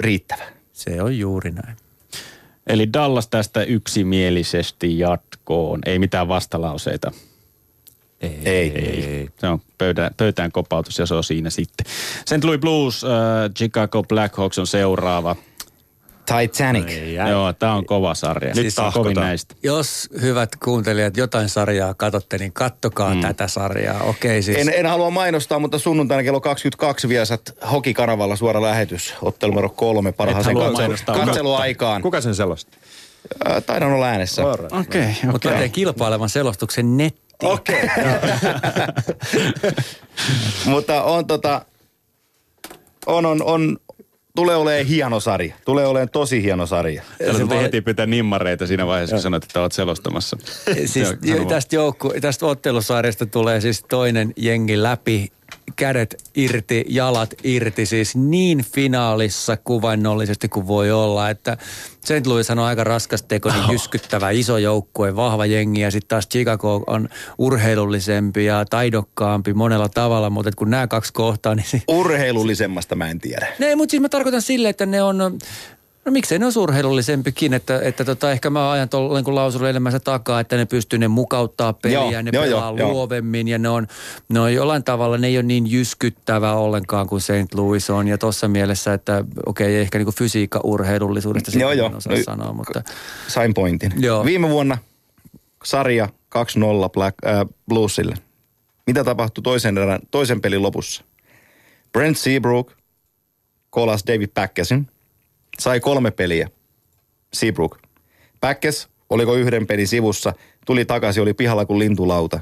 riittävä. Se on juuri näin. Eli Dallas tästä yksimielisesti jatkoon. Ei mitään vastalauseita. Ei. Ei. ei. Se on pöydän, pöytään kopautus ja se on siinä sitten. St. Louis Blues, uh, Chicago Blackhawks on seuraava. Titanic. Ei, Joo, tämä on kova sarja. Nyt siis kovin näistä. Jos hyvät kuuntelijat jotain sarjaa katsotte, niin kattokaa mm. tätä sarjaa. Okei, siis. en, en halua mainostaa, mutta sunnuntaina kello 22 viesät Hokikanavalla suora lähetys. Ottelu numero kolme parhaaseen katselu, katseluaikaan. Kuka sen selosti? Taidan olla äänessä. Okei, okay, okay. Mutta teen kilpailevan selostuksen nettiin. Okei. Okay. mutta on tota, on, on, on, tulee olemaan hieno sarja. Tulee olemaan tosi hieno sarja. Täällä tuli heti pitää nimmareita siinä vaiheessa, kun sanoit, että olet selostamassa. siis tästä, joukku, tästä ottelusarjasta tulee siis toinen jengi läpi kädet irti, jalat irti, siis niin finaalissa kuvainnollisesti kuin voi olla, että St. Louis on aika raskas teko, niin jyskyttävä iso joukkue, vahva jengi ja sitten taas Chicago on urheilullisempi ja taidokkaampi monella tavalla, mutta kun nämä kaksi kohtaa, niin... Urheilullisemmasta mä en tiedä. Ne, mutta siis mä tarkoitan sille, että ne on No miksei ne on urheilullisempikin, että, että tota, ehkä mä ajan tuolla niin lausunnon elämänsä takaa, että ne pystyy ne mukauttaa peliä, joo, ne joo, pelaa joo, luovemmin ja ne on, ne on jollain tavalla, ne ei ole niin jyskyttävä ollenkaan kuin St. Louis on ja tuossa mielessä, että okei, okay, ehkä niin kuin fysiikka urheilullisuudesta sitä joo, joo. osaa no, sanoa, mutta... Sain pointin. Joo. Viime vuonna sarja 2-0 Black, äh, Bluesille. Mitä tapahtui toisen, erän, toisen pelin lopussa? Brent Seabrook kolas David Päkkäsin. Sai kolme peliä. Seabrook. Päkkäs, oliko yhden pelin sivussa, tuli takaisin, oli pihalla kuin lintulauta.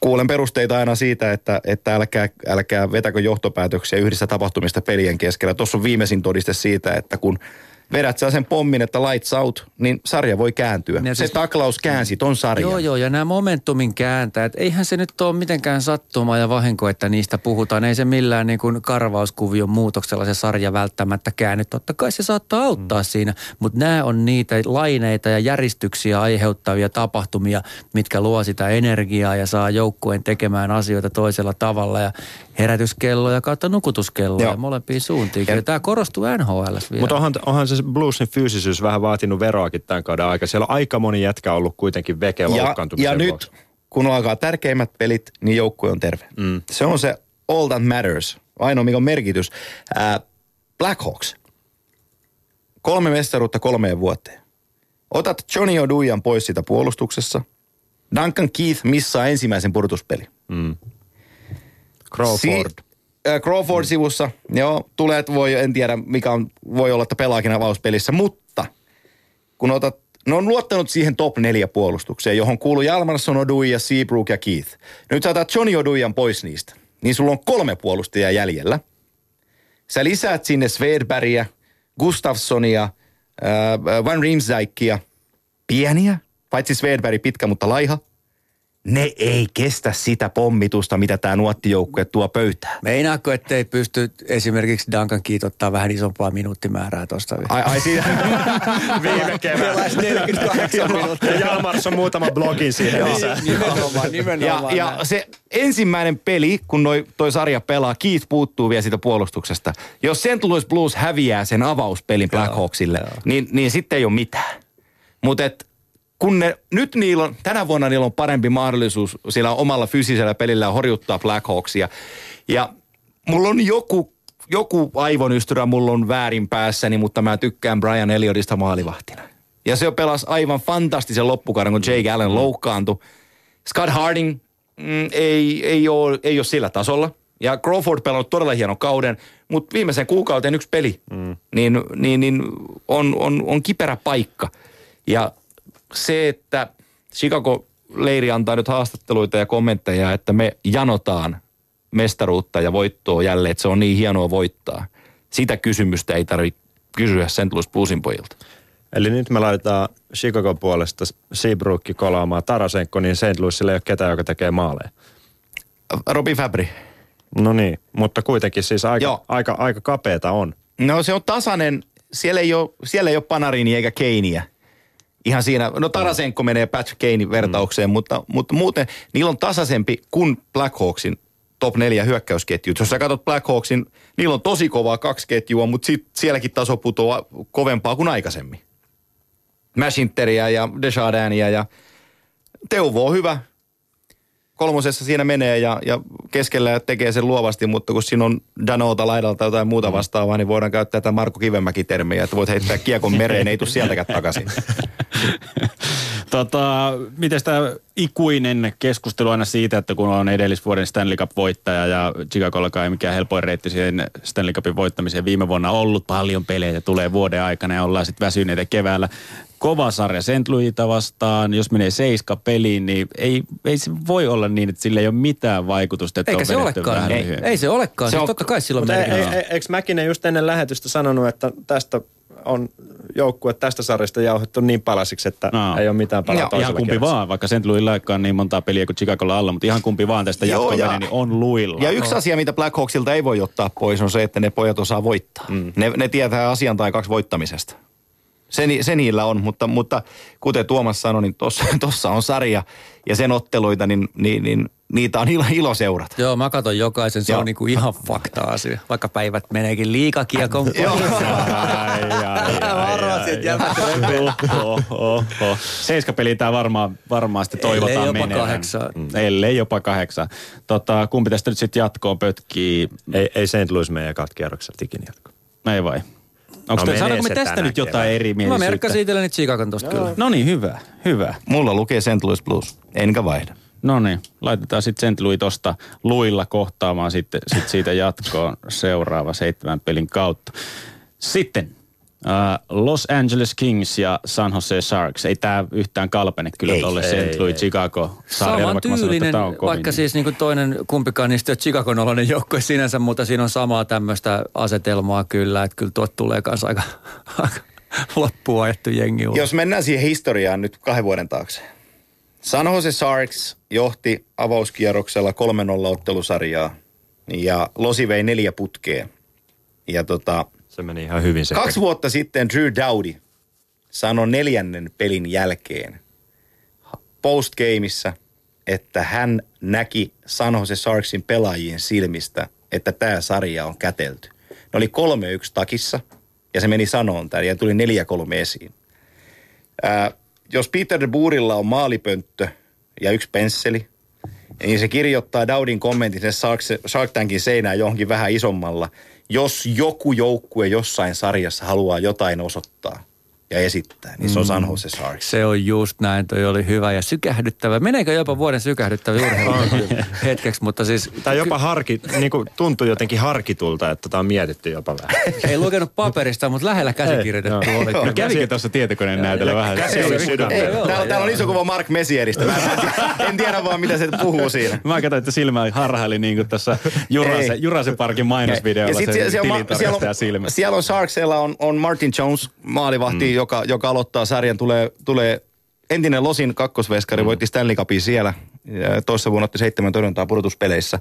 Kuulen perusteita aina siitä, että, että älkää, älkää vetäkö johtopäätöksiä yhdessä tapahtumista pelien keskellä. Tuossa on viimeisin todiste siitä, että kun vedät sä sen pommin, että lights out, niin sarja voi kääntyä. Ja se siis, taklaus käänsi ton sarjan. Joo, joo, ja nämä momentumin kääntäjät, eihän se nyt ole mitenkään sattuma ja vahinko, että niistä puhutaan. Ei se millään niin kuin karvauskuvion muutoksella se sarja välttämättä käänny. Totta kai se saattaa auttaa mm. siinä, mutta nämä on niitä laineita ja järistyksiä aiheuttavia tapahtumia, mitkä luo sitä energiaa ja saa joukkueen tekemään asioita toisella tavalla. Ja herätyskelloja kautta nukutuskelloja molempiin suuntiin. Ja tämä korostuu NHL vielä. Mutta onhan, onhan se bluesin fyysisyys vähän vaatinut veroakin tämän kauden aika. Siellä on aika moni jätkä ollut kuitenkin veke ja, ja nyt, kun alkaa tärkeimmät pelit, niin joukkue on terve. Mm. Se on se all that matters. Ainoa, mikä on merkitys. Äh, Blackhawks. Kolme mestaruutta kolmeen vuoteen. Otat Johnny Odujan pois siitä puolustuksessa. Duncan Keith missaa ensimmäisen purtuspeli. Mm. Crawford. Si- äh, Crawford sivussa, joo, tulee, voi, en tiedä mikä on, voi olla, että pelaakin avauspelissä, mutta kun otat, ne on luottanut siihen top neljä puolustukseen, johon kuuluu Jalmarsson, Oduja, Seabrook ja Keith. Nyt sä otat Johnny Odujan pois niistä, niin sulla on kolme puolustajaa jäljellä. Sä lisäät sinne Svedbergia, Gustafssonia, äh, Van Riemsdijkia, pieniä, paitsi Svedberg pitkä, mutta laiha – ne ei kestä sitä pommitusta, mitä tämä nuottijoukkue tuo pöytään. Meinaako, ettei pysty esimerkiksi Duncan kiitottaa vähän isompaa minuuttimäärää tuosta? Ai, ai siinä viime kevään. 48 minuuttia. Jalmars on muutama blogin siihen lisää. nimenomaan, nimenomaan. Ja, ja se ensimmäinen peli, kun noi, toi sarja pelaa, Keith puuttuu vielä siitä puolustuksesta. Jos St. Louis Blues häviää sen avauspelin Blackhawksille, niin, niin sitten ei ole mitään. Mutta kun ne, nyt niillä on, tänä vuonna niillä on parempi mahdollisuus sillä omalla fyysisellä pelillä horjuttaa Blackhawksia. Ja mulla on joku, joku aivonystyrä mulla on väärin päässäni, mutta mä tykkään Brian Elliotista maalivahtina. Ja se pelasi aivan fantastisen loppukauden, kun Jake Allen loukkaantui. Scott Harding mm, ei, ei, ole, ei ole sillä tasolla. Ja Crawford pelannut todella hienon kauden, mutta viimeisen kuukauteen yksi peli, mm. niin, niin, niin on, on, on kiperä paikka. Ja se, että Chicago-leiri antaa nyt haastatteluita ja kommentteja, että me janotaan mestaruutta ja voittoa jälleen, että se on niin hienoa voittaa. Sitä kysymystä ei tarvitse kysyä St. Louis Bluesin pojilta. Eli nyt me laitetaan Chicago puolesta Seabrookki kolaamaan Tarasenko, niin St. Louisilla ei ole ketään, joka tekee maaleja. Robi Fabri. No niin, mutta kuitenkin siis aika, aika, aika kapeeta on. No se on tasainen. Siellä ei ole, siellä ei ole Panarini eikä Keiniä ihan siinä, no Tarasenko menee Patrick Kanein vertaukseen, mm. mutta, mutta muuten niillä on tasaisempi kuin Blackhawksin top neljä hyökkäysketjut. Jos sä katsot Blackhawksin, niillä on tosi kovaa kaksi ketjua, mutta sit sielläkin taso putoaa kovempaa kuin aikaisemmin. Mashinteria ja Desjardania ja Teuvo on hyvä, kolmosessa siinä menee ja, ja keskellä tekee sen luovasti, mutta kun siinä on Danota laidalta tai jotain muuta mm. vastaavaa, niin voidaan käyttää tätä Marko Kivemäki-termiä, että voit heittää kiekon mereen, ei tule sieltäkään takaisin. tota, miten tämä ikuinen keskustelu aina siitä, että kun on edellisvuoden Stanley Cup-voittaja ja Chicagollakaan ei mikään helpoin reitti siihen Stanley Cupin voittamiseen viime vuonna ollut paljon pelejä, tulee vuoden aikana ja ollaan sitten väsyneitä keväällä kova sarja St. Louisita vastaan. Jos menee seiska peliin, niin ei, ei se voi olla niin, että sillä ei ole mitään vaikutusta. Että Eikä on se olekaan. Ei, ei se olekaan. Se siis on, totta kai silloin ei, ei, ei, Eikö Mäkinen just ennen lähetystä sanonut, että tästä on joukkue tästä sarjasta jauhettu niin palasiksi, että no. ei ole mitään palaa ja, Ihan kumpi kierrossa. vaan, vaikka St. Louisilla niin montaa peliä kuin Chicagolla alla, mutta ihan kumpi vaan tästä jatkoa niin on luilla. Ja yksi no. asia, mitä Blackhawksilta ei voi ottaa pois, on se, että ne pojat osaa voittaa. Mm. Ne, ne tietää asian tai kaksi voittamisesta. Se, se niillä on, mutta, mutta kuten Tuomas sanoi, niin tuossa on sarja ja sen otteluita, niin, niin, niin niitä on ilo, ilo seurata. Joo, mä katson jokaisen, se Joo. on niinku ihan fakta-asia. Vaikka päivät meneekin liikakiekon Varoisin, Seiska peli tää varmaan, varmasti toivotaan Ellei jopa menevän. kahdeksan. Mm. Ellei jopa kahdeksan. Tota, kumpi tästä nyt sitten jatkoon pötkii? Ei, ei St. Louis meidän katkierrokselta ikinä jatko. Ei vai? Onko no te, me tästä nyt jotain kevään. eri mielisyyttä? Mä merkkasin itselleni Chicagon tosta no. kyllä. No niin, hyvä, hyvä. Mulla lukee St. Louis Blues, enkä vaihda. No niin, laitetaan sitten St. Louis tosta luilla kohtaamaan sitten sit siitä jatkoon seuraava seitsemän pelin kautta. Sitten Los Angeles Kings ja San Jose Sharks. Ei tämä yhtään kalpene kyllä tuolle St. Louis, Chicago Saman tyylinen, vaikka, vaikka siis niin kuin toinen kumpikaan niistä Chicago oloinen joukkue sinänsä, mutta siinä on samaa tämmöistä asetelmaa kyllä, että kyllä tuot tulee kanssa aika, aika loppuun ajettu jengi. Jos mennään siihen historiaan nyt kahden vuoden taakse. San Jose Sharks johti avauskierroksella 3-0 ottelusarjaa ja Losi vei neljä putkea. Ja tota, se meni ihan hyvin se. Kaksi vuotta sitten Drew Dowdy sanoi neljännen pelin jälkeen postgameissa, että hän näki San Jose Sharksin pelaajien silmistä, että tämä sarja on kätelty. Ne oli 3-1 takissa ja se meni sanoon tämän ja tuli 4-3 esiin. Ää, jos Peter de Boerilla on maalipönttö ja yksi pensseli, niin se kirjoittaa Daudin kommentin sen Shark Tankin seinään johonkin vähän isommalla – jos joku joukkue jossain sarjassa haluaa jotain osoittaa, ja esittää, niin se on San Jose Sharks. Se on just näin, toi oli hyvä ja sykähdyttävä. Meneekö jopa vuoden sykähdyttävä urheilu hetkeksi, mutta siis... Tai jopa harki, niin kuin tuntuu jotenkin harkitulta, että tämä on mietitty jopa vähän. Ei lukenut paperista, mutta lähellä käsikirjoitettu oli. No, kävikö tuossa tietokoneen näytellä vähän? Käsi oli Täällä, täällä on iso kuva Mark Messieristä. Mä en, tiedä vaan, mitä se puhuu siinä. Mä katsoin, että silmä harhaili niin kuin tässä Jurase, Jurase Parkin mainosvideolla se siellä, on, siellä, on, siellä on Sharksilla on, on Martin Jones, maalivahti, mm joka, joka aloittaa sarjan, tulee, tulee entinen Losin kakkosveskari, mm. voitti Stanley Cupin siellä. Toissa vuonna otti seitsemän torjuntaa pudotuspeleissä.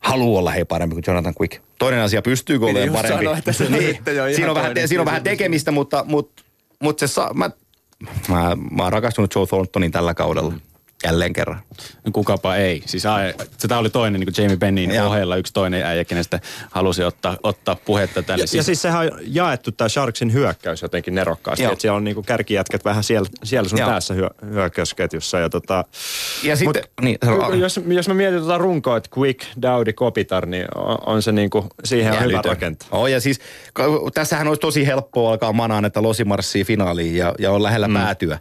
Haluaa olla hei parempi kuin Jonathan Quick. Toinen asia, pystyykö olemaan parempi. Sanoa, että se niin, siinä, on vähän, siinä on vähän tekemistä, mutta, mutta, mutta se saa, mä, mä, mä oon rakastunut Joe Thorntonin tällä kaudella. Mm jälleen kerran. Kukapa ei. Siis ai, se tämä oli toinen niin kuin Jamie Bennin Joo. ohella yksi toinen äijä, kenestä halusi ottaa, ottaa puhetta tänne. Ja, siis, ja siis sehän on jaettu tämä Sharksin hyökkäys jotenkin nerokkaasti. Että siellä on niin kuin kärkijätkät vähän siellä, siellä sun Joo. tässä hyö, hyökkäysketjussa. Ja, tota, ja sitten, mut, niin, jos, jos mä mietin tuota runkoa, että Quick, Dowdy, Kopitar, niin on, on se niin kuin, siihen on hyvä rakentaa. Oh, ja siis tässähän olisi tosi helppoa alkaa manaan, että Losi marssii finaaliin ja, ja on lähellä mm. päätyä.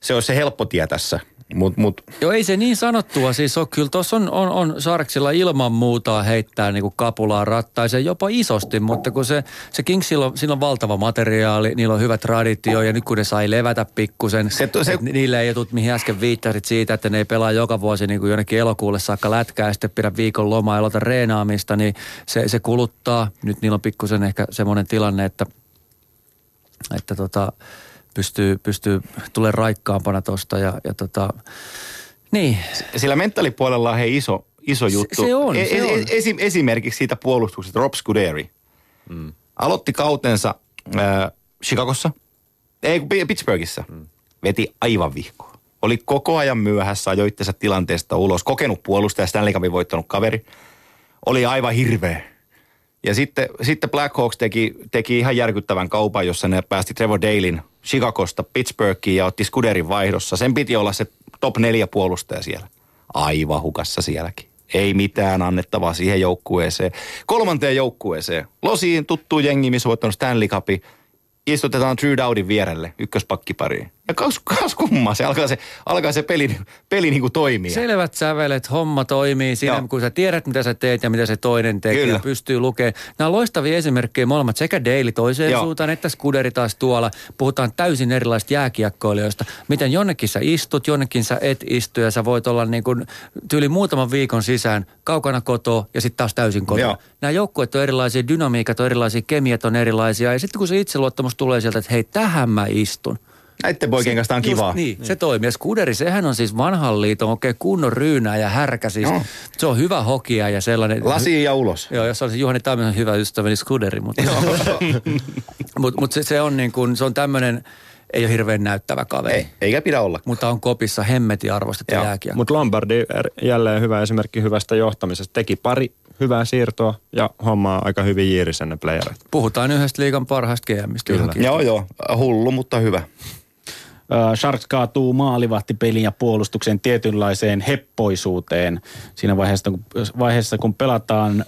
Se olisi se helppo tie tässä. Mut, mut. Joo, ei se niin sanottua siis ole. Kyllä tuossa on, on, on Sarksilla ilman muuta heittää niinku kapulaa rattaiseen jopa isosti, mutta kun se, se Kingsilla on, sillä on valtava materiaali, niillä on hyvä traditio ja nyt kun ne sai levätä pikkusen, se, se, niille ei tule mihin äsken viittasit siitä, että ne ei pelaa joka vuosi niin kuin jonnekin elokuulle saakka lätkää ja sitten pidä viikon lomaa ja aloita reenaamista, niin se, se kuluttaa. Nyt niillä on pikkusen ehkä semmoinen tilanne, että, että tota, pystyy, pystyy tulee raikkaampana tosta ja, ja tota, niin. Sillä mentaalipuolella on hei iso, iso juttu. Se, se on, e- se on. Esim, esimerkiksi siitä puolustuksesta Rob Scuderi. Mm. Aloitti kautensa äh, Chicagossa, ei Pittsburghissa. Mm. Veti aivan vihkoa. Oli koko ajan myöhässä, ajoi tilanteesta ulos. Kokenut puolustaja, Stanley Cupin voittanut kaveri. Oli aivan hirveä ja sitten, sitten Blackhawks teki, teki ihan järkyttävän kaupan, jossa ne päästi Trevor Dalein Chicagosta Pittsburghiin ja otti Scuderin vaihdossa. Sen piti olla se top neljä puolustaja siellä. Aivan hukassa sielläkin. Ei mitään annettavaa siihen joukkueeseen. Kolmanteen joukkueeseen. Losiin tuttu jengi, missä voittanut Stanley Cupin istutetaan Drew Dowdin vierelle ykköspakkipariin. Ja kas, kas kumma, se alkaa se, alkaa se peli, peli niin kuin toimia. Selvät sävelet, homma toimii siinä, Joo. kun sä tiedät, mitä sä teet ja mitä se toinen tekee Kyllä. ja pystyy lukemaan. Nämä on loistavia esimerkkejä molemmat, sekä Daily toiseen Joo. suuntaan, että Skuderi taas tuolla. Puhutaan täysin erilaisista jääkiekkoilijoista. Miten jonnekin sä istut, jonnekin sä et istu ja sä voit olla niin kuin tyyli muutaman viikon sisään kaukana kotoa ja sitten taas täysin kotoa. Nämä joukkueet on erilaisia, dynamiikat on erilaisia, kemiat on erilaisia ja sitten kun se itseluottamus tulee sieltä, että hei, tähän mä istun Näiden poikien kanssa on kivaa. Niin, niin, se toimii. Skuderi, sehän on siis vanhan liiton oikein kunnon ryynää ja härkä. Siis, no. Se on hyvä hokia ja sellainen. Lasi ja ulos. Joo, jos olisi Juhani Taimisen hyvä ystäväni Skuderi. Mutta mut, mut se, se, on niin kuin, se on tämmöinen, ei ole hirveän näyttävä kaveri. Ei, eikä pidä olla. Mutta on kopissa hemmetin arvostettu jääkiä. Mutta Lombardi jälleen hyvä esimerkki hyvästä johtamisesta. Teki pari hyvää siirtoa ja hommaa aika hyvin jiirisen ne playerit. Puhutaan yhdestä liigan parhaista GMistä. Kyllä. Joo, joo. Hullu, mutta hyvä. Sharks kaatuu maalivahtipelin ja puolustuksen tietynlaiseen heppoisuuteen siinä vaiheessa, kun, vaiheessa, kun pelataan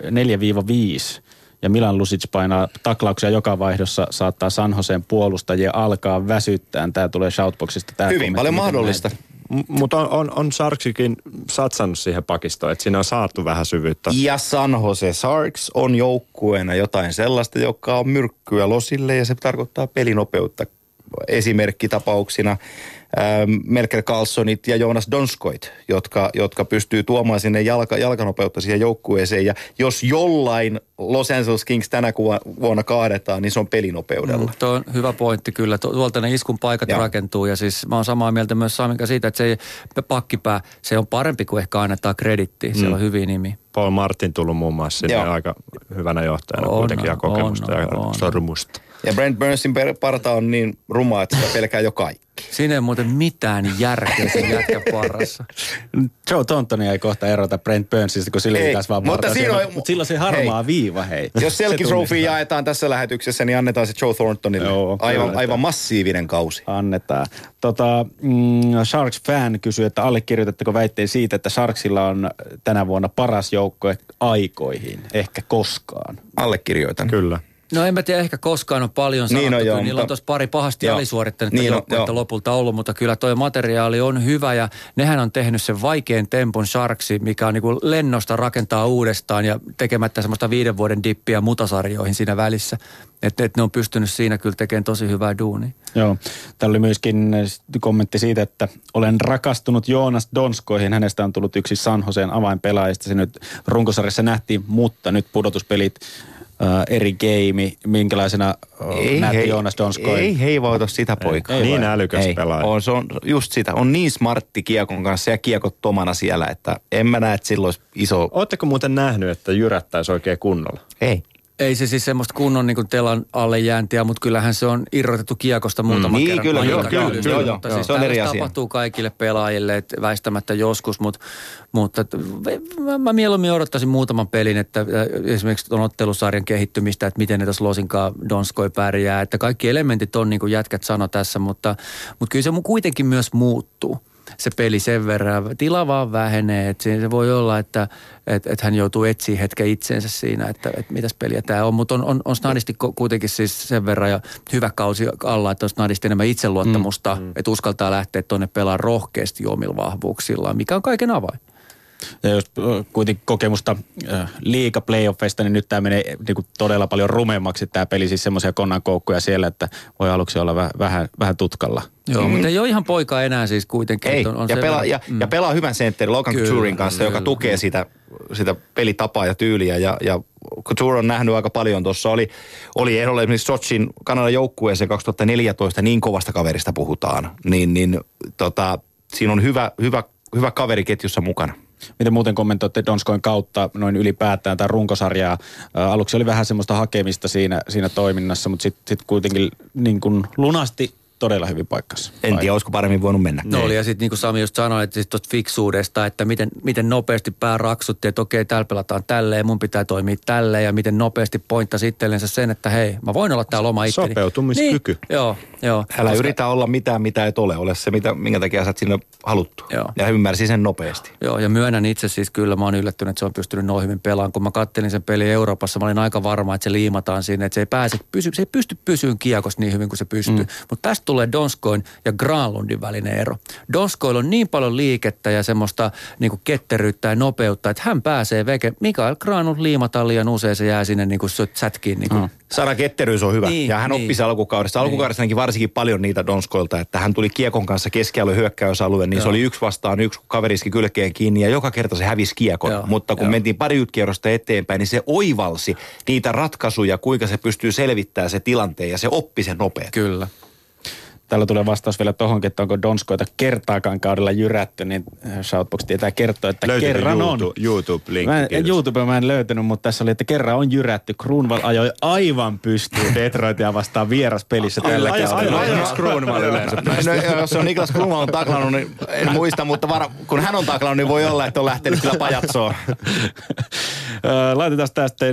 4-5 ja Milan Lusic painaa taklauksia joka vaihdossa, saattaa San Joseen puolustajia alkaa väsyttää. Tämä tulee Shoutboxista. Tämä Hyvin paljon mahdollista. mutta on, on, on Sharksikin satsannut siihen pakistoon, että siinä on saatu vähän syvyyttä. Ja San Jose Sharks on joukkueena jotain sellaista, joka on myrkkyä losille ja se tarkoittaa pelinopeutta esimerkkitapauksina Ähm, Merkel Carlsonit ja Jonas Donskoit, jotka, jotka pystyy tuomaan sinne jalka, jalkanopeutta siihen joukkueeseen. Ja jos jollain Los Angeles Kings tänä vuonna kaadetaan, niin se on pelinopeudella. Mm, tuo on hyvä pointti kyllä. Tuolta ne iskun paikat ja. rakentuu ja siis mä oon samaa mieltä myös Saminka siitä, että se ei, pakkipää, se on parempi kuin ehkä annetaan kreditti. Mm. Siellä on hyviä nimi. Paul Martin tullut muun muassa sinne aika hyvänä johtajana on, kuitenkin ja kokemusta on, ja on. sormusta. Ja Brent Burnsin parta on niin ruma, että sitä pelkää jo kaikki. Siinä ei muuten mitään järkeä sen jätkän parassa. Joe Tontoni ei kohta erota Brent Burnsista, kun sillä ei vaan mutta, siinä on, mutta silloin se harmaa hei, viiva, hei. Jos Selkin Trophy jaetaan tässä lähetyksessä, niin annetaan se Joe Thorntonille. Joo, aivan, aivan massiivinen kausi. Annetaan. Tota, mm, Sharks-fan kysyy, että allekirjoitatteko väitteen siitä, että Sharksilla on tänä vuonna paras joukkue aikoihin, ehkä koskaan? Allekirjoitan. Kyllä. No en mä tiedä, ehkä koskaan on paljon sanottu, niin on, joo, niillä on tuossa pari pahasti joo. alisuorittanutta niin joukkuetta lopulta ollut, mutta kyllä toi materiaali on hyvä ja nehän on tehnyt sen vaikean tempun Sharksi, mikä on niin kuin lennosta rakentaa uudestaan ja tekemättä semmoista viiden vuoden dippiä mutasarjoihin siinä välissä. Että et ne on pystynyt siinä kyllä tekemään tosi hyvää duunia. Joo. Täällä oli myöskin kommentti siitä, että olen rakastunut Joonas Donskoihin. Hänestä on tullut yksi San Joseen avainpelaajista. Se nyt runkosarjassa nähtiin, mutta nyt pudotuspelit uh, eri game, minkälaisena uh, ei näet hei, Joonas Donskoi? Ei heivauta sitä poikaa. Ei, niin älykäs ei. pelaaja. On, se on just sitä. On niin smartti kiekon kanssa ja kiekot tomana siellä, että en mä näe, että silloin olisi iso... Oletteko muuten nähnyt, että jyrättäisi oikein kunnolla? Ei. Ei se siis semmoista kunnon niin telan alle jääntiä, mutta kyllähän se on irrotettu kiekosta muutaman mm, niin, kerran. Kyllä, joo, kyllä, kyllä, joo, mutta joo, siis se on eri asia. tapahtuu kaikille pelaajille, että väistämättä joskus, mutta, mutta mä, mä mieluummin odottaisin muutaman pelin, että esimerkiksi tuon ottelusarjan kehittymistä, että miten ne tässä Losinkaa Donskoi pärjää, että kaikki elementit on niin kuin jätkät sano tässä, mutta, mutta kyllä se kuitenkin myös muuttuu se peli sen verran. Tila vaan vähenee. Että se voi olla, että et, et hän joutuu etsiä hetken itseensä siinä, että et mitäs peliä tämä on. Mutta on, on, on snadisti kuitenkin siis sen verran ja hyvä kausi alla, että on snadisti enemmän itseluottamusta, mm, mm. että uskaltaa lähteä tuonne pelaamaan rohkeasti omilla vahvuuksillaan, mikä on kaiken avain. Ja jos kuitenkin kokemusta liika playoffeista, niin nyt tämä menee niin kuin todella paljon rumemmaksi tämä peli. Siis semmoisia konnankoukkuja siellä, että voi aluksi olla vähän, vähän, vähän tutkalla. Joo, mm-hmm. mutta ei ole ihan poika enää siis kuitenkin. Ei, on, on ja, pelaa, ja, mm. ja pelaa hyvän sentterin Logan Couturein kanssa, kyllä, joka tukee sitä, sitä pelitapaa ja tyyliä. Ja, ja Couture on nähnyt aika paljon tuossa. Oli, oli ehdolla esimerkiksi Sochin Kanadan joukkueeseen 2014, niin kovasta kaverista puhutaan. Niin, niin tota, siinä on hyvä, hyvä, hyvä kaveri ketjussa mukana. Miten muuten kommentoitte Donskoin kautta noin ylipäätään tai runkosarjaa? Aluksi oli vähän semmoista hakemista siinä, siinä toiminnassa, mutta sitten sit kuitenkin niin kuin lunasti todella hyvin paikassa. En tiedä, olisiko paremmin voinut mennä. No oli, ja sitten niin kuin Sami just sanoi, että tuosta fiksuudesta, että miten, miten nopeasti pää raksutti, että okei, täällä pelataan tälleen, mun pitää toimia tälleen, ja miten nopeasti pointtasi itsellensä sen, että hei, mä voin olla täällä oma itteni. Sopeutumiskyky. Niin, joo, joo. Älä koska... yritä olla mitään, mitä et ole. Ole se, mitä, minkä takia sä oot sinne haluttu. Joo. Ja ymmärsi sen nopeasti. Joo, ja myönnän itse siis kyllä, mä oon yllättynyt, että se on pystynyt noin hyvin pelaamaan. Kun mä kattelin sen peli Euroopassa, mä olin aika varma, että se liimataan sinne, että se ei pääse, pysy, se ei pysty pysyyn kiekossa niin hyvin kuin se pystyy. Mm. Mutta tästä tulee Donskoin ja Granlundin välinen ero. Donskoilla on niin paljon liikettä ja semmoista niin kuin ketteryyttä ja nopeutta, että hän pääsee veke. Mikael Granlund liimataan liian usein, se jää sinne niin kuin sätkiin. Niin kuin. Mm. Sara ketteryys on hyvä niin, ja hän niin. oppi alkukaudesta. Alkukaudesta niin. varsinkin paljon niitä Donskoilta, että hän tuli kiekon kanssa keskialue hyökkäysalue, niin Joo. se oli yksi vastaan yksi kaveriski kylkeen kiinni ja joka kerta se hävisi kiekon. Joo. Mutta kun Joo. mentiin pari kierrosta eteenpäin, niin se oivalsi niitä ratkaisuja, kuinka se pystyy selvittämään se tilanteen ja se oppi sen nopeasti. Kyllä. Täällä tulee vastaus vielä tohonkin, että onko Donskoita kertaakaan kaudella jyrätty, niin äh, Shoutbox tietää kertoa, että Löytyy kerran YouTube, on. YouTube-linkki. Mä, YouTube mä en löytänyt, mutta tässä oli, että kerran on jyrätty. Kruunval ajoi aivan pystyyn Detroitia vastaan vieraspelissä tällä kertaa. Ajoiko Kruunval yleensä? No, jos on Niklas Kruunval taklannut, niin en muista, mutta var, kun hän on taklannut, niin voi olla, että on lähtenyt kyllä pajatsoon. Laitetaan tästä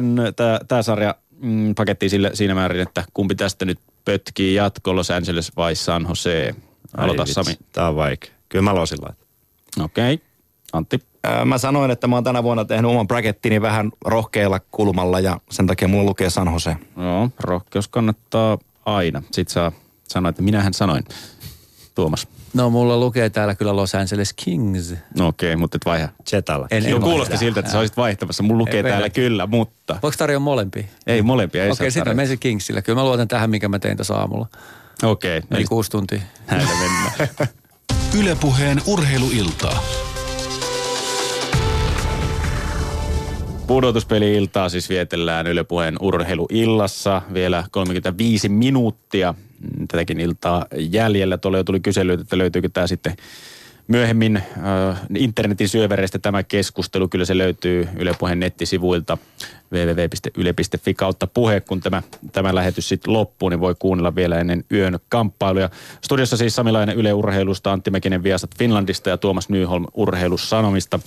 tämä sarja mm, pakettiin sille, siinä määrin, että kumpi tästä nyt pötkii jatko Los Angeles vai San Jose? Aloita Ai, Sami. Tämä on vaikea. Kyllä mä losilla. Okei. Okay. Antti. Mä sanoin, että mä oon tänä vuonna tehnyt oman brakettini vähän rohkeilla kulmalla ja sen takia mulla lukee San Jose. Joo, rohkeus kannattaa aina. Sitten saa sanoa, että minähän sanoin. Tuomas. No mulla lukee täällä kyllä Los Angeles Kings. No okei, okay, mutta et vaiha. Zetalla. En, en kuulosti siltä, että sä olisit vaihtamassa. Mulla lukee ei, täällä kyllä, mutta... Voiko tarjoa molempia? Ei, molempia ei Okei, okay, sitten mä menisin Kingsillä. Kyllä mä luotan tähän, mikä mä tein tässä aamulla. Okei. Okay, Eli kuusi tuntia. Näillä mennään. Ylepuheen urheiluiltaa. Pudotuspeli-iltaa siis vietellään Yle Puheen urheiluillassa vielä 35 minuuttia tätäkin iltaa jäljellä. Tuolla jo tuli kysely, että löytyykö tämä sitten myöhemmin äh, internetin syövereistä tämä keskustelu. Kyllä se löytyy Yle Puheen nettisivuilta www.yle.fi kautta puhe. Kun tämä, tämä lähetys sitten loppuu, niin voi kuunnella vielä ennen yön kamppailuja. Studiossa siis Samilainen Yle Urheilusta, Antti Mäkinen Viasat Finlandista ja Tuomas Nyholm Urheilussanomista.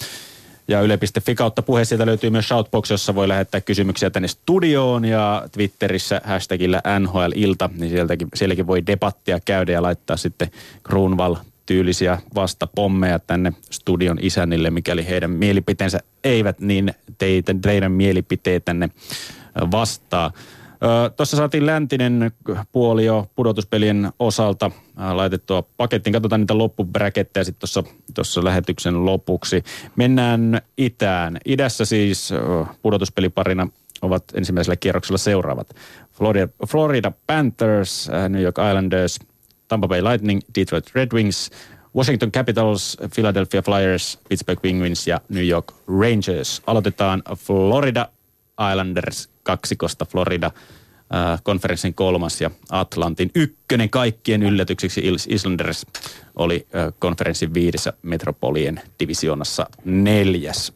Ja yle.fi kautta puhe sieltä löytyy myös Shoutbox, jossa voi lähettää kysymyksiä tänne studioon ja Twitterissä hashtagillä NHL-ilta, niin sieltäkin, sielläkin voi debattia käydä ja laittaa sitten Kruunval tyylisiä vastapommeja tänne studion isännille, mikäli heidän mielipiteensä eivät, niin teidän, teidän mielipiteetänne vastaa. Tuossa saatiin läntinen puoli jo pudotuspelien osalta laitettua pakettiin. Katsotaan niitä loppubräkettejä sitten tuossa lähetyksen lopuksi. Mennään itään. Idässä siis pudotuspeliparina ovat ensimmäisellä kierroksella seuraavat. Florida, Florida Panthers, New York Islanders, Tampa Bay Lightning, Detroit Red Wings, Washington Capitals, Philadelphia Flyers, Pittsburgh Penguins ja New York Rangers. Aloitetaan Florida Islanders kaksikosta Florida äh, konferenssin kolmas ja Atlantin ykkönen kaikkien yllätykseksi Islanders oli äh, konferenssin viidessä metropolien divisioonassa neljäs.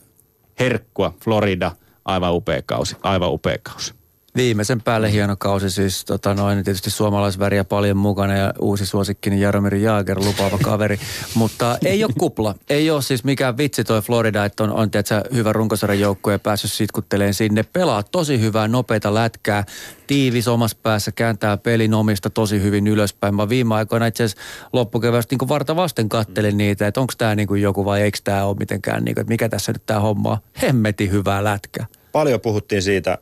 Herkkua, Florida, aivan upea kausi, aivan upea kausi. Viimeisen päälle hieno kausi siis, tota noin, tietysti suomalaisväriä paljon mukana ja uusi suosikkini Jaromir Jaager, lupaava kaveri. Mutta ei ole kupla, ei ole siis mikään vitsi toi Florida, että on, on tiedätkö, hyvä runkosarjan joukko ja päässyt sitkutteleen sinne. Pelaa tosi hyvää, nopeita lätkää, tiivis omassa päässä, kääntää pelin omista tosi hyvin ylöspäin. Mä viime aikoina itse asiassa loppukeväästä niin varta vasten kattelin niitä, että onko tämä niin joku vai eikö tämä ole mitenkään, niin kuin, että mikä tässä nyt tämä homma on. Hemmeti hyvää lätkää. Paljon puhuttiin siitä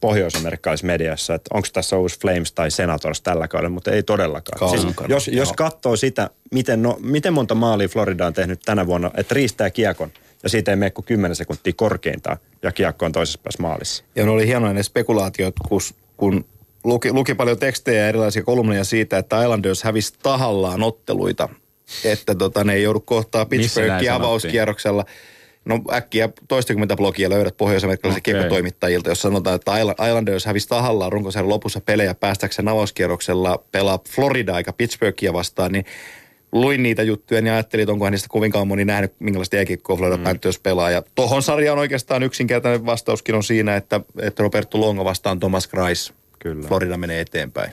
pohjois-amerikkalaisessa mediassa, että onko tässä uusi Flames tai Senators tällä kaudella, mutta ei todellakaan. Siis, jos, jos katsoo sitä, miten, no, miten monta maalia Florida on tehnyt tänä vuonna, että riistää kiekon ja siitä ei mene kuin 10 sekuntia korkeintaan ja kiekko on toisessa päässä maalissa. Ja ne oli hienoja ne spekulaatiot, kun, kun luki, luki paljon tekstejä ja erilaisia kolumneja siitä, että Islanders hävisi tahallaan otteluita, että tota, ne ei joudu kohtaa Pittsburghin avauskierroksella. Sanottiin? No äkkiä toistakymmentä blogia löydät pohjois-amerikkalaisille okay. kiekkotoimittajilta, jos sanotaan, että Islanders hävisi tahallaan runkosarjan lopussa pelejä päästäkseen avauskierroksella pelaa Florida aika Pittsburghia vastaan, niin luin niitä juttuja niin ajattelin, että onkohan niistä kovinkaan moni nähnyt, minkälaista jääkiekkoa Florida mm. Panthers pelaa. Ja tohon sarjaan oikeastaan yksinkertainen vastauskin on siinä, että, että Roberto Longo vastaan Thomas Kreis. Kyllä. Florida menee eteenpäin.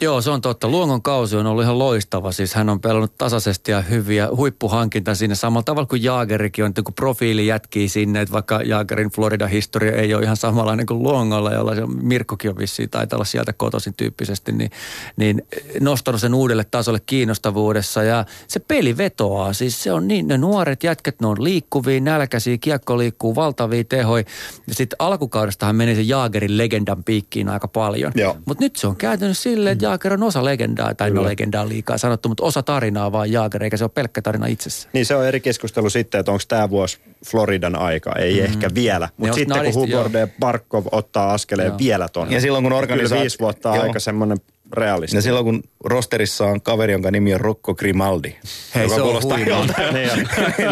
Joo, se on totta. Luongon kausi on ollut ihan loistava. Siis hän on pelannut tasaisesti ja hyviä huippuhankinta sinne samalla tavalla kuin Jaagerikin on, että kun profiili jätkii sinne, että vaikka Jaagerin Florida-historia ei ole ihan samanlainen kuin Luongolla, jolla se Mirkkokin on vissiin, taitaa olla sieltä kotoisin tyyppisesti, niin, niin nostanut sen uudelle tasolle kiinnostavuudessa ja se peli vetoaa. Siis se on niin, ne nuoret jätket, ne on liikkuvia, nälkäisiä, kiekko liikkuu, valtavia tehoja. Ja sitten alkukaudestahan meni se Jaagerin legendan piikkiin aika paljon. Mutta nyt se on kääntynyt silleen, että Jaager on osa legendaa, tai no legendaa liikaa sanottu, mutta osa tarinaa vaan Jaager, eikä se ole pelkkä tarina itsessä. Niin se on eri keskustelu sitten, että onko tämä vuosi Floridan aika. Ei mm. ehkä vielä, mutta sitten kun Hubbard ja Barkov ottaa askeleen joo. vielä tuonne. Ja silloin kun organisaatio... viisi vuotta on aika semmoinen realisti. Ja silloin kun rosterissa on kaveri, jonka nimi on Rocco Grimaldi. Hei, se on huima. niin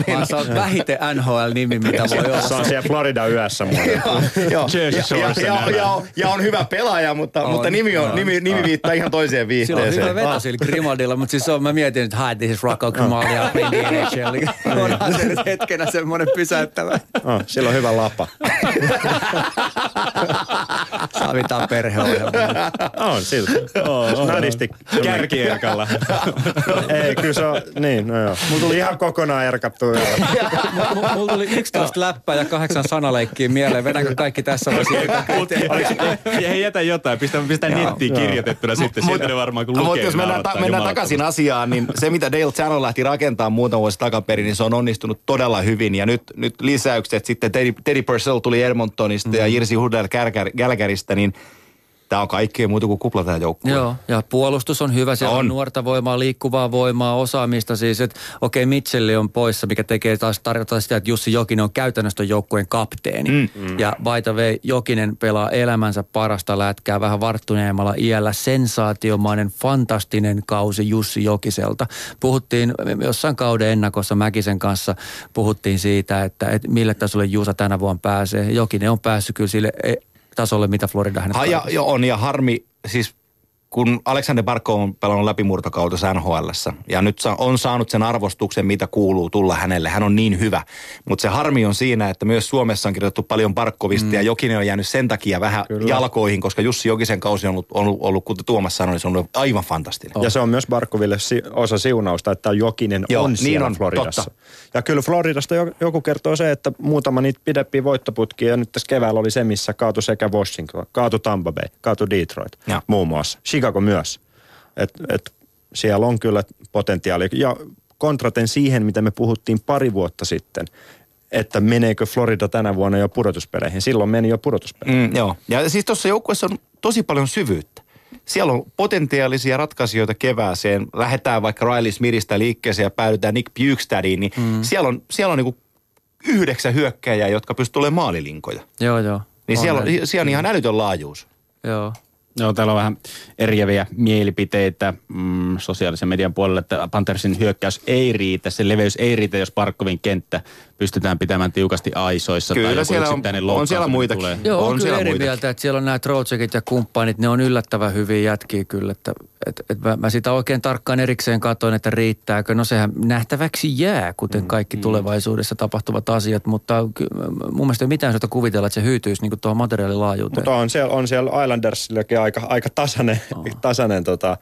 niin. Se on vähiten NHL-nimi, mitä voi olla. Se on siellä Florida yössä joo, ja, ja, ja, on hyvä pelaaja, mutta, mutta nimi, on, nimi, nimi viittaa ihan toiseen viihteeseen. Sillä on hyvä veto sillä Grimaldilla, mutta siis on, mä mietin, että hi, this is Rocco Grimaldi, ja NHL. Onhan se nyt hetkenä semmoinen pysäyttävä. Oh, sillä on hyvä lapa. Savitaan perheohjelma. On siltä. Oh, Nadisti. Kärkierkalla. Ei, kyllä se on, niin, no joo. Mulla tuli ihan kokonaan erkattu. Mulla tuli 11 läppää ja kahdeksan sanaleikkiä mieleen. Vedänkö kaikki tässä vai Hei, jätä jotain. Pistä, pistä nettiin kirjoitettuna sitten. Sieltä ne varmaan kun lukee. Mutta jos mennään, ta- mennään takaisin asiaan, niin se mitä Dale Channel lähti rakentamaan muutama vuosi takaperin, niin se on onnistunut todella hyvin. Ja nyt, nyt lisäykset sitten Teddy, Teddy Purcell tuli Edmontonista mm. ja Jirsi Hudel Gälgäristä, niin – Tämä on kaikkea muuta kuin kupla tämä joukkue. Joo, ja puolustus on hyvä. Siellä on, on nuorta voimaa, liikkuvaa voimaa, osaamista siis. Että okei, okay, Mitchelli on poissa, mikä tekee taas tarkoittaa sitä, että Jussi Jokinen on käytännössä joukkueen kapteeni. Mm. Mm. Ja the way, Jokinen pelaa elämänsä parasta lätkää vähän varttuneemmalla iällä. Sensaatiomainen, fantastinen kausi Jussi Jokiselta. Puhuttiin jossain kauden ennakossa Mäkisen kanssa, puhuttiin siitä, että, että mille tasolle Juusa tänä vuonna pääsee. Jokinen on päässyt kyllä sille e, tasolle, mitä Florida hänet ja, jo, on, ja harmi, siis kun Alexander Barko on pelannut läpimurtokautta nhl ja nyt on saanut sen arvostuksen, mitä kuuluu tulla hänelle. Hän on niin hyvä. Mutta se harmi on siinä, että myös Suomessa on kirjoitettu paljon Barkovista mm. ja Jokinen on jäänyt sen takia vähän Kyllä. jalkoihin, koska Jussi Jokisen kausi on ollut, ollut, ollut kuten Tuomas sanoi, se on ollut aivan fantastinen. Ja se on myös Barkoville si- osa siunausta, että Jokinen Joo, on niin siellä on, Floridassa. Totta. Ja kyllä Floridasta joku kertoo se, että muutama niitä pidempiä voittoputkia ja nyt tässä keväällä oli se, missä kaatu sekä Washington, kaatu Tampa Bay, kaatu Detroit ja. muun muassa. Chicago myös. Et, et siellä on kyllä potentiaalia. Ja kontraten siihen, mitä me puhuttiin pari vuotta sitten, että meneekö Florida tänä vuonna jo pudotuspeleihin. Silloin meni jo pudotuspeleihin. Mm, joo. Ja siis tuossa joukkueessa on tosi paljon syvyyttä. Siellä on potentiaalisia ratkaisijoita kevääseen. Lähdetään vaikka Riley Smithistä liikkeeseen ja päädytään Nick Bukestadiin, niin mm. siellä on, siellä on niinku yhdeksän hyökkäjää, jotka pystyvät olemaan maalilinkoja. Joo, joo. Niin on siellä, on, siellä on ihan älytön laajuus. Joo. Joo, täällä on vähän eriäviä mielipiteitä mm, sosiaalisen median puolella, että Panthersin hyökkäys ei riitä, se leveys ei riitä, jos Parkkovin kenttä pystytään pitämään tiukasti aisoissa. Kyllä tai siellä on, on siellä muitakin. Tulee. Joo, on, on kyllä eri muitakin. mieltä, että siellä on nämä Trojekit ja kumppanit, ne on yllättävän hyviä jätkiä kyllä. Että, et, et mä, mä sitä oikein tarkkaan erikseen katsoin, että riittääkö. No sehän nähtäväksi jää, kuten mm, kaikki mm. tulevaisuudessa tapahtuvat asiat, mutta mun mielestä ei mitään syytä kuvitella, että se hyytyisi niin tuohon materiaalilaajuuteen. Mutta on siellä, on siellä Islandersillekin aika, aika tasainen, oh. tasainen tota,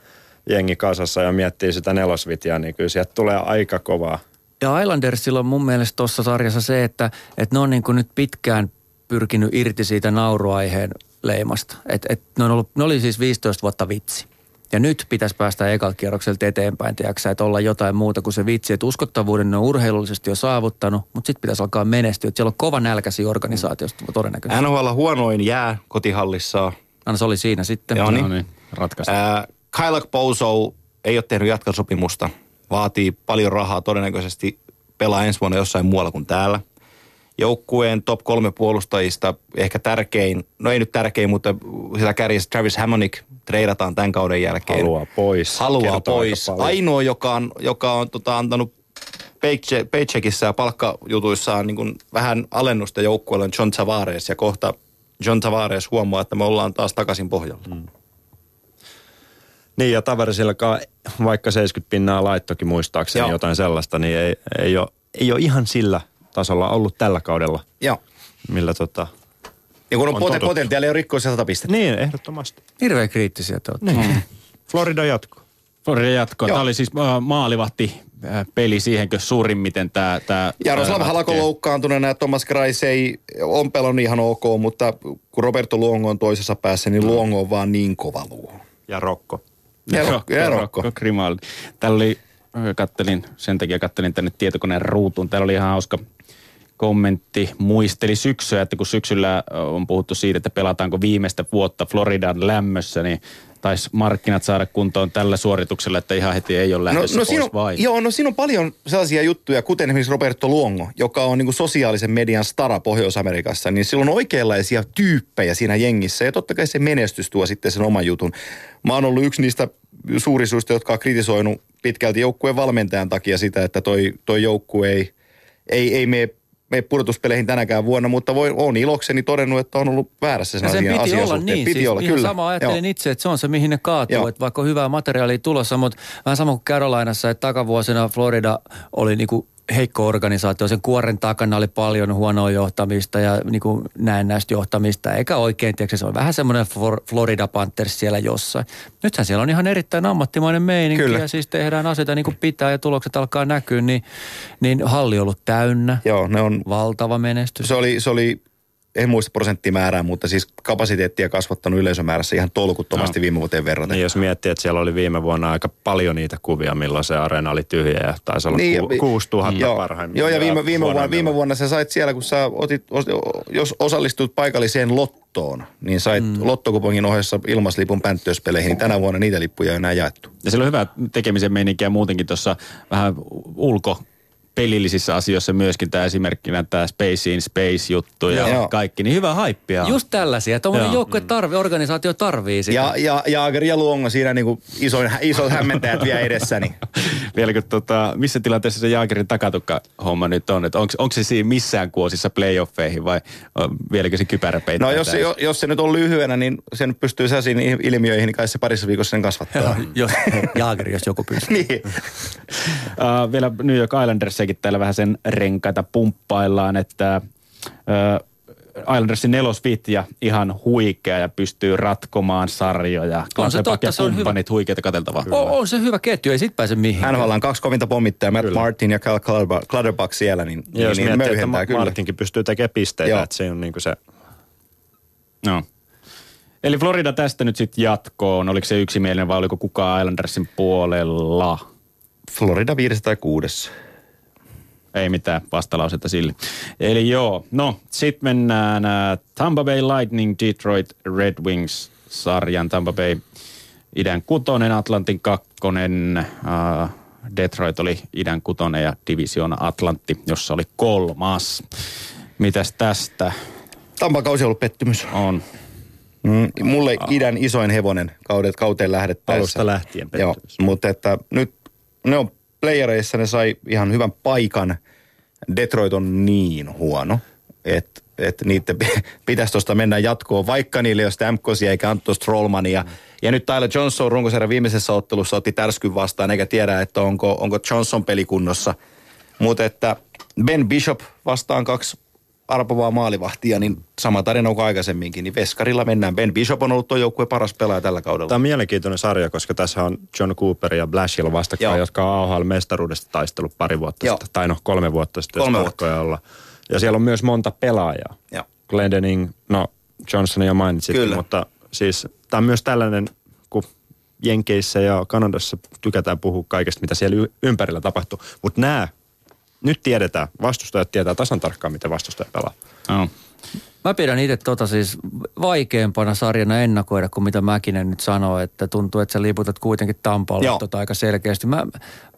jengi kasassa ja miettii sitä nelosvitjaa, niin kyllä sieltä tulee aika kovaa. Ja Islandersilla on mun mielestä tuossa sarjassa se, että, että ne on niin kuin nyt pitkään pyrkinyt irti siitä nauruaiheen leimasta. Et, et ne, on ollut, ne oli siis 15 vuotta vitsi. Ja nyt pitäisi päästä ekalta kierrokselta eteenpäin, tiedätkö, että olla jotain muuta kuin se vitsi. Että uskottavuuden ne on urheilullisesti jo saavuttanut, mutta sitten pitäisi alkaa menestyä. Että siellä on kova nälkäsi organisaatiosta todennäköisesti. NHL huonoin jää kotihallissa. Anna se oli siinä sitten. Joo niin. No niin, ratkaistu. Äh, Kyle ei ole tehnyt jatkosopimusta. Vaatii paljon rahaa, todennäköisesti pelaa ensi vuonna jossain muualla kuin täällä joukkueen top kolme puolustajista ehkä tärkein, no ei nyt tärkein, mutta sitä kärjessä Travis Hammonick treidataan tämän kauden jälkeen. Haluaa pois. Haluaa pois. Ainoa, joka on, joka on tota, antanut paycheckissä ja palkkajutuissaan niin vähän alennusta joukkueelle on John Tavares ja kohta John Tavares huomaa, että me ollaan taas takaisin pohjalla. Mm. Niin ja Tavaresilläkaan vaikka 70 pinnaa laittokin muistaakseni Joo. jotain sellaista, niin ei, ei, ole, ei ole ihan sillä tasolla ollut tällä kaudella. Joo. Millä tota, ja kun on, on pot- potentiaali on rikkoa 100 pistettä. Niin, ehdottomasti. Hirveän kriittisiä te niin. Mm. Florida jatko. Florida jatko. Tämä oli siis uh, maalivahti äh, peli siihenkö suurimmiten tämä... tämä Jaroslav Halako loukkaantuneena ja Thomas Kreis ei on pelon ihan ok, mutta kun Roberto Luongo on toisessa päässä, niin Luongo on vaan niin kova luo. Ja Rokko. Ja, Rokko. Ja Rokko. Rokko Grimaldi. Täällä oli, kattelin, sen takia kattelin tänne tietokoneen ruutuun. Täällä oli ihan hauska kommentti muisteli syksyä, että kun syksyllä on puhuttu siitä, että pelataanko viimeistä vuotta Floridan lämmössä, niin taisi markkinat saada kuntoon tällä suorituksella, että ihan heti ei ole lähdössä no, no pois on, vai? Joo, no siinä on paljon sellaisia juttuja, kuten esimerkiksi Roberto Luongo, joka on niin sosiaalisen median stara Pohjois-Amerikassa, niin sillä on oikeanlaisia tyyppejä siinä jengissä ja totta kai se menestys tuo sitten sen oman jutun. Mä oon ollut yksi niistä suurisuista, jotka on kritisoinut pitkälti joukkueen valmentajan takia sitä, että toi, toi joukkue ei, ei, ei mene mene pudotuspeleihin tänäkään vuonna, mutta voi, on ilokseni todennut, että on ollut väärässä sen, sen piti olla niin, piti siis olla, ihan kyllä. sama ajattelin Joo. itse, että se on se, mihin ne kaatuu, Joo. että vaikka on hyvää materiaalia tulossa, mutta vähän sama kuin Carolinassa, että takavuosina Florida oli niinku heikko organisaatio. Sen kuoren takana oli paljon huonoa johtamista ja niin kuin näennäistä johtamista, eikä oikein, tiedätkö, se on vähän semmoinen Florida Panthers siellä jossain. Nythän siellä on ihan erittäin ammattimainen meininki Kyllä. ja siis tehdään asioita niin kuin pitää ja tulokset alkaa näkyä, niin, niin halli on ollut täynnä. Joo, ne on... Valtava menestys. Se oli, se oli en muista prosenttimäärää, mutta siis kapasiteettia kasvattanut yleisömäärässä ihan tolkuttomasti no. viime vuoteen verraten. Niin, jos miettii, että siellä oli viime vuonna aika paljon niitä kuvia, milloin se areena oli tyhjä ja taisi olla niin, ku, 6000 joo, parhaimmillaan. Joo, ja viime, viime, vuonna, viime vuonna sä sait siellä, kun sä otit, jos osallistut paikalliseen lottoon, niin sait mm. lottokupongin ohessa ilmaslipun pänttöspeleihin, niin tänä vuonna niitä lippuja ei enää jaettu. Ja siellä on hyvä tekemisen meininkiä muutenkin tuossa vähän ulko pelillisissä asioissa myöskin tämä esimerkkinä tämä Space in Space-juttu ja Joo. kaikki, niin hyvä haippia. Just tällaisia. Tuommoinen joukkue tarvii, organisaatio tarvii sitä. Ja, ja Jaager ja Luongo siinä niinku isoin, isot hämmentäjät vielä edessä. Niin. Vieläkö tota, missä tilanteessa se Jaagerin takatukka-homma nyt on? Onko, onko se siinä missään kuosissa playoffeihin vai vieläkö se kypärä No jos, se, jos se nyt on lyhyenä, niin sen pystyy sellaisiin ilmiöihin, niin kai se parissa viikossa sen kasvattaa. jos, Jaager, jos joku pystyy. niin. uh, vielä New York Islanders Islandersiakin täällä vähän sen renkaita pumppaillaan, että äh, Islandersin nelosvitja ihan huikea ja pystyy ratkomaan sarjoja. On se totta, ja se on hyvä. huikeita katseltavaa. On, on, se hyvä ketju, ei sit pääse mihin. NHL on kaksi kovinta pommittajaa, Matt Kyllä. Martin ja Cal Clutterbuck siellä, niin, ja niin, niin möyhentää kyllä. Martinkin pystyy tekemään pisteitä, Joo. että se on niin kuin se... No. Eli Florida tästä nyt sitten jatkoon. Oliko se yksimielinen vai oliko kukaan Islandersin puolella? Florida viidessä tai kuudessa. Ei mitään vastalausetta sille. Eli joo, no sitten mennään uh, Tampa Bay Lightning, Detroit Red Wings sarjan. Tampa Bay idän kutonen, Atlantin kakkonen, uh, Detroit oli idän kutonen ja Divisiona Atlantti, jossa oli kolmas. Mitäs tästä? Tampa kausi on ollut pettymys. On. Mm, mulle idän isoin hevonen kaudet, kauteen lähdettäessä. Alusta lähtien pettymys. Joo, mutta että nyt ne on playereissa ne sai ihan hyvän paikan. Detroit on niin huono, että että niiden pitäisi tuosta mennä jatkoon, vaikka niille ei ole eikä Antto Strollmania. Mm. Ja nyt Tyler Johnson runkosarjan viimeisessä ottelussa otti tärskyn vastaan, eikä tiedä, että onko, onko Johnson pelikunnossa. Mutta että Ben Bishop vastaan kaksi arpovaa maalivahtia, niin sama tarina kuin aikaisemminkin, niin Veskarilla mennään. Ben Bishop on ollut tuo joukkue paras pelaaja tällä kaudella. Tämä on mielenkiintoinen sarja, koska tässä on John Cooper ja Blashill vastakkain, Joo. jotka on AHL-mestaruudesta taistellut pari vuotta Joo. sitten, tai no kolme vuotta sitten, kolme vuotta. olla. Ja siellä on myös monta pelaajaa. Joo. Glendening, no Johnson jo mainitsit, Kyllä. mutta siis tämä on myös tällainen, kun Jenkeissä ja Kanadassa tykätään puhua kaikesta, mitä siellä ympärillä tapahtuu. Mutta nämä nyt tiedetään, vastustajat tietää tasan tarkkaan, miten vastustaja pelaa. No. Mä pidän itse tota siis vaikeampana sarjana ennakoida kuin mitä Mäkinen nyt sanoo, että tuntuu, että sä liputat kuitenkin Tampaalla tota aika selkeästi. Mä,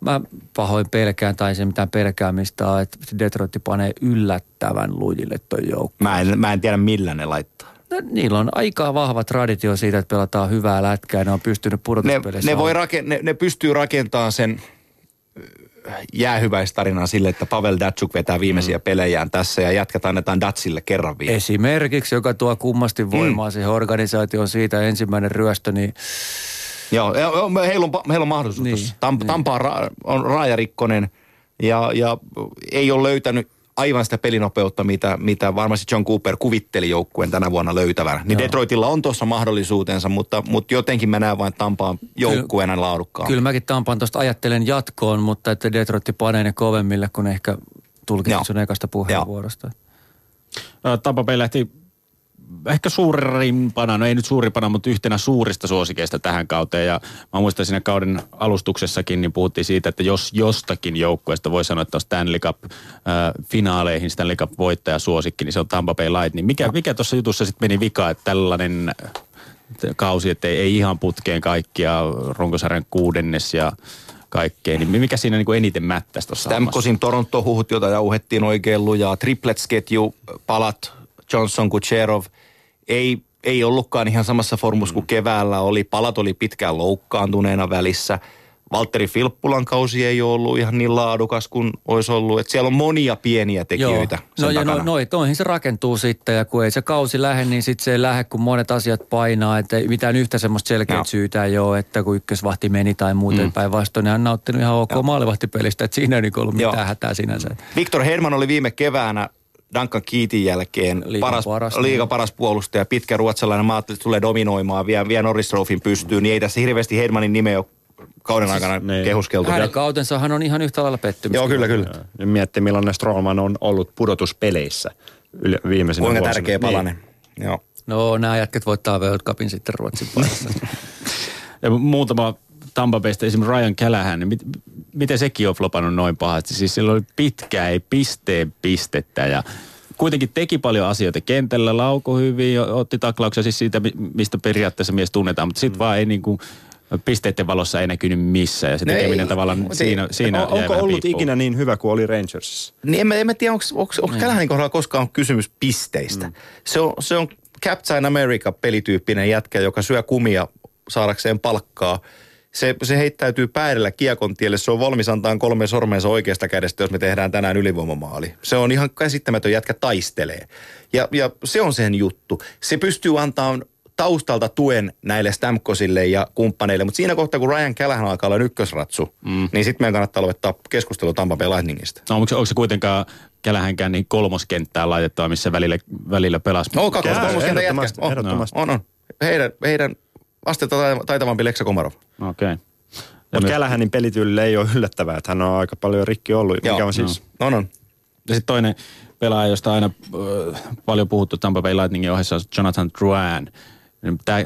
mä pahoin pelkään, tai se mitään pelkäämistä että Detroit panee yllättävän lujille toi joukko. Mä en, mä en tiedä millä ne laittaa. No, niillä on aika vahva traditio siitä, että pelataan hyvää lätkää. Ne on pystynyt pudotuspeleissä. Ne, ne, voi rake, ne, ne pystyy rakentamaan sen jäähyväistarinan sille, että Pavel Datsuk vetää viimeisiä mm. pelejään tässä ja jatketaan annetaan Datsille kerran vielä. Esimerkiksi, joka tuo kummasti voimaa mm. siihen organisaatioon siitä ensimmäinen ryöstö, niin Joo, heillä on, heillä on mahdollisuus. Niin, Tamp, niin. Tampa on, ra, on raajarikkonen ja, ja ei ole löytänyt aivan sitä pelinopeutta, mitä, mitä varmasti John Cooper kuvitteli joukkueen tänä vuonna löytävän. Niin Joo. Detroitilla on tuossa mahdollisuutensa, mutta, mutta jotenkin mä näen vain Tampaan joukkueena laadukkaan. Kyllä mäkin Tampaan tuosta ajattelen jatkoon, mutta että Detroit panee ne kovemmille, kun ehkä tulkitsin sun ekasta puheenvuorosta. Tampa Bay lähti ehkä suurimpana, no ei nyt suurimpana, mutta yhtenä suurista suosikeista tähän kauteen. Ja mä muistan siinä kauden alustuksessakin, niin puhuttiin siitä, että jos jostakin joukkueesta voi sanoa, että on Stanley Cup-finaaleihin Stanley Cup-voittaja suosikki, niin se on Tampa Bay Lightning. Mikä, mikä tuossa jutussa sitten meni vika, että tällainen kausi, että ei, ei ihan putkeen kaikkia runkosarjan kuudennes ja kaikkea, niin mikä siinä niin kuin eniten mättäisi tuossa Stamkosin Toronto-huhut, jota jauhettiin oikein lujaa, triplets-ketju, palat, Johnson, Kucherov – ei, ei ollutkaan ihan samassa formussa kuin mm. keväällä oli. Palat oli pitkään loukkaantuneena välissä. Valtteri Filppulan kausi ei ole ollut ihan niin laadukas kuin olisi ollut. Että siellä on monia pieniä tekijöitä Joo. No, ja no, no, noihin se rakentuu sitten ja kun ei se kausi lähde, niin sitten se ei lähde, kun monet asiat painaa. Että mitään yhtä semmoista selkeää syytä ei ole, että kun ykkösvahti meni tai muuten mm. päinvastoin, niin hän nauttinut ihan ok maalivahtipelistä. Että siinä ei niin ollut mitään Joo. hätää sinänsä. Viktor Herman oli viime keväänä Duncan Keatin jälkeen liiga paras, paras, liiga paras puolustaja, pitkä ruotsalainen. Mä ajattelin, että tulee dominoimaan, vie, vie Norris Trophyn pystyyn, niin ei tässä hirveästi Hedmanin nimeä ole kauden siis, aikana niin. kehuskeltu. Hänen kautensahan on ihan yhtä lailla pettymys. Joo, kyllä, kyllä. Ja miettii, millainen Strollman on ollut pudotuspeleissä. yli, viimeisenä Kuinka vuosina. tärkeä palanen. Niin. Joo. No nämä jätket voittaa World Cupin sitten Ruotsin parissa. ja muutama Tampa Baysta esimerkiksi Ryan Callahan, niin mit, miten sekin on flopannut noin pahasti? Siis sillä oli pitkä, ei pisteen pistettä ja kuitenkin teki paljon asioita kentällä, lauko hyvin, otti taklauksia siis siitä, mistä periaatteessa mies tunnetaan, mutta sitten mm. vaan ei niin kuin, pisteiden valossa ei näkynyt missään ja se no tekeminen ei, tavallaan se, siinä, siinä on, Onko ollut piippuun. ikinä niin hyvä kuin oli Rangersissa? Niin en mä, en mä tiedä, onko, onko, onko niin. kohdalla koskaan kysymys pisteistä. Mm. Se, on, se on Captain America pelityyppinen jätkä, joka syö kumia saadakseen palkkaa – se, se heittäytyy päädellä kiekon tielle. Se on valmis antaa kolme sormensa oikeasta kädestä, jos me tehdään tänään ylivoimamaali. Se on ihan käsittämätön jätkä taistelee. Ja, ja se on sen juttu. Se pystyy antamaan taustalta tuen näille Stamkosille ja kumppaneille, mutta siinä kohtaa, kun Ryan Callahan alkaa olla ykkösratsu, mm. niin sitten meidän kannattaa aloittaa keskustelu Tampa Bay Lightningista. No onko se, onko se kuitenkaan Callahankään niin kolmoskenttää laitettava, missä välillä, välillä pelasi? No, kakkos, kolmoskenttä jätkä. On, on, on. Heidän, heidän astetta taitavampi Leksa Komarov. Okei. Okay. Mutta Kälähänin pelityylille ei ole yllättävää, että hän on aika paljon rikki ollut. Joo, mikä on siis... No, on, on. Ja sitten toinen pelaaja, josta aina äh, paljon puhuttu Tampa Bay Lightningin ohessa on Jonathan Drouin.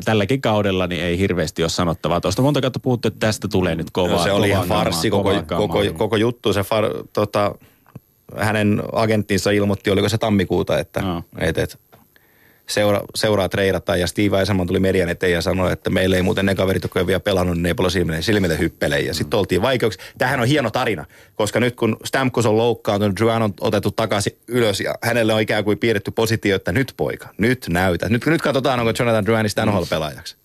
Tälläkin kaudella niin ei hirveästi ole sanottavaa. Tuosta monta kautta puhuttu, että tästä tulee nyt kovaa. No, se oli ihan farsi koko, koko, koko, juttu. Se far, tota, hänen agenttinsa ilmoitti, oliko se tammikuuta, että no. et, et, seura, seuraa treirataan ja Steve Eisenman tuli median eteen ja sanoi, että meillä ei muuten ne kaverit, jotka ei vielä pelannut, niin ei paljon silmille, silmille hyppele. Ja sitten oltiin vaikeuksia. Tähän on hieno tarina, koska nyt kun Stamkos on loukkaantunut, Juan on otettu takaisin ylös ja hänelle on ikään kuin piirretty positio, että nyt poika, nyt näytä. Nyt, nyt katsotaan, onko Jonathan Duanista NHL-pelaajaksi.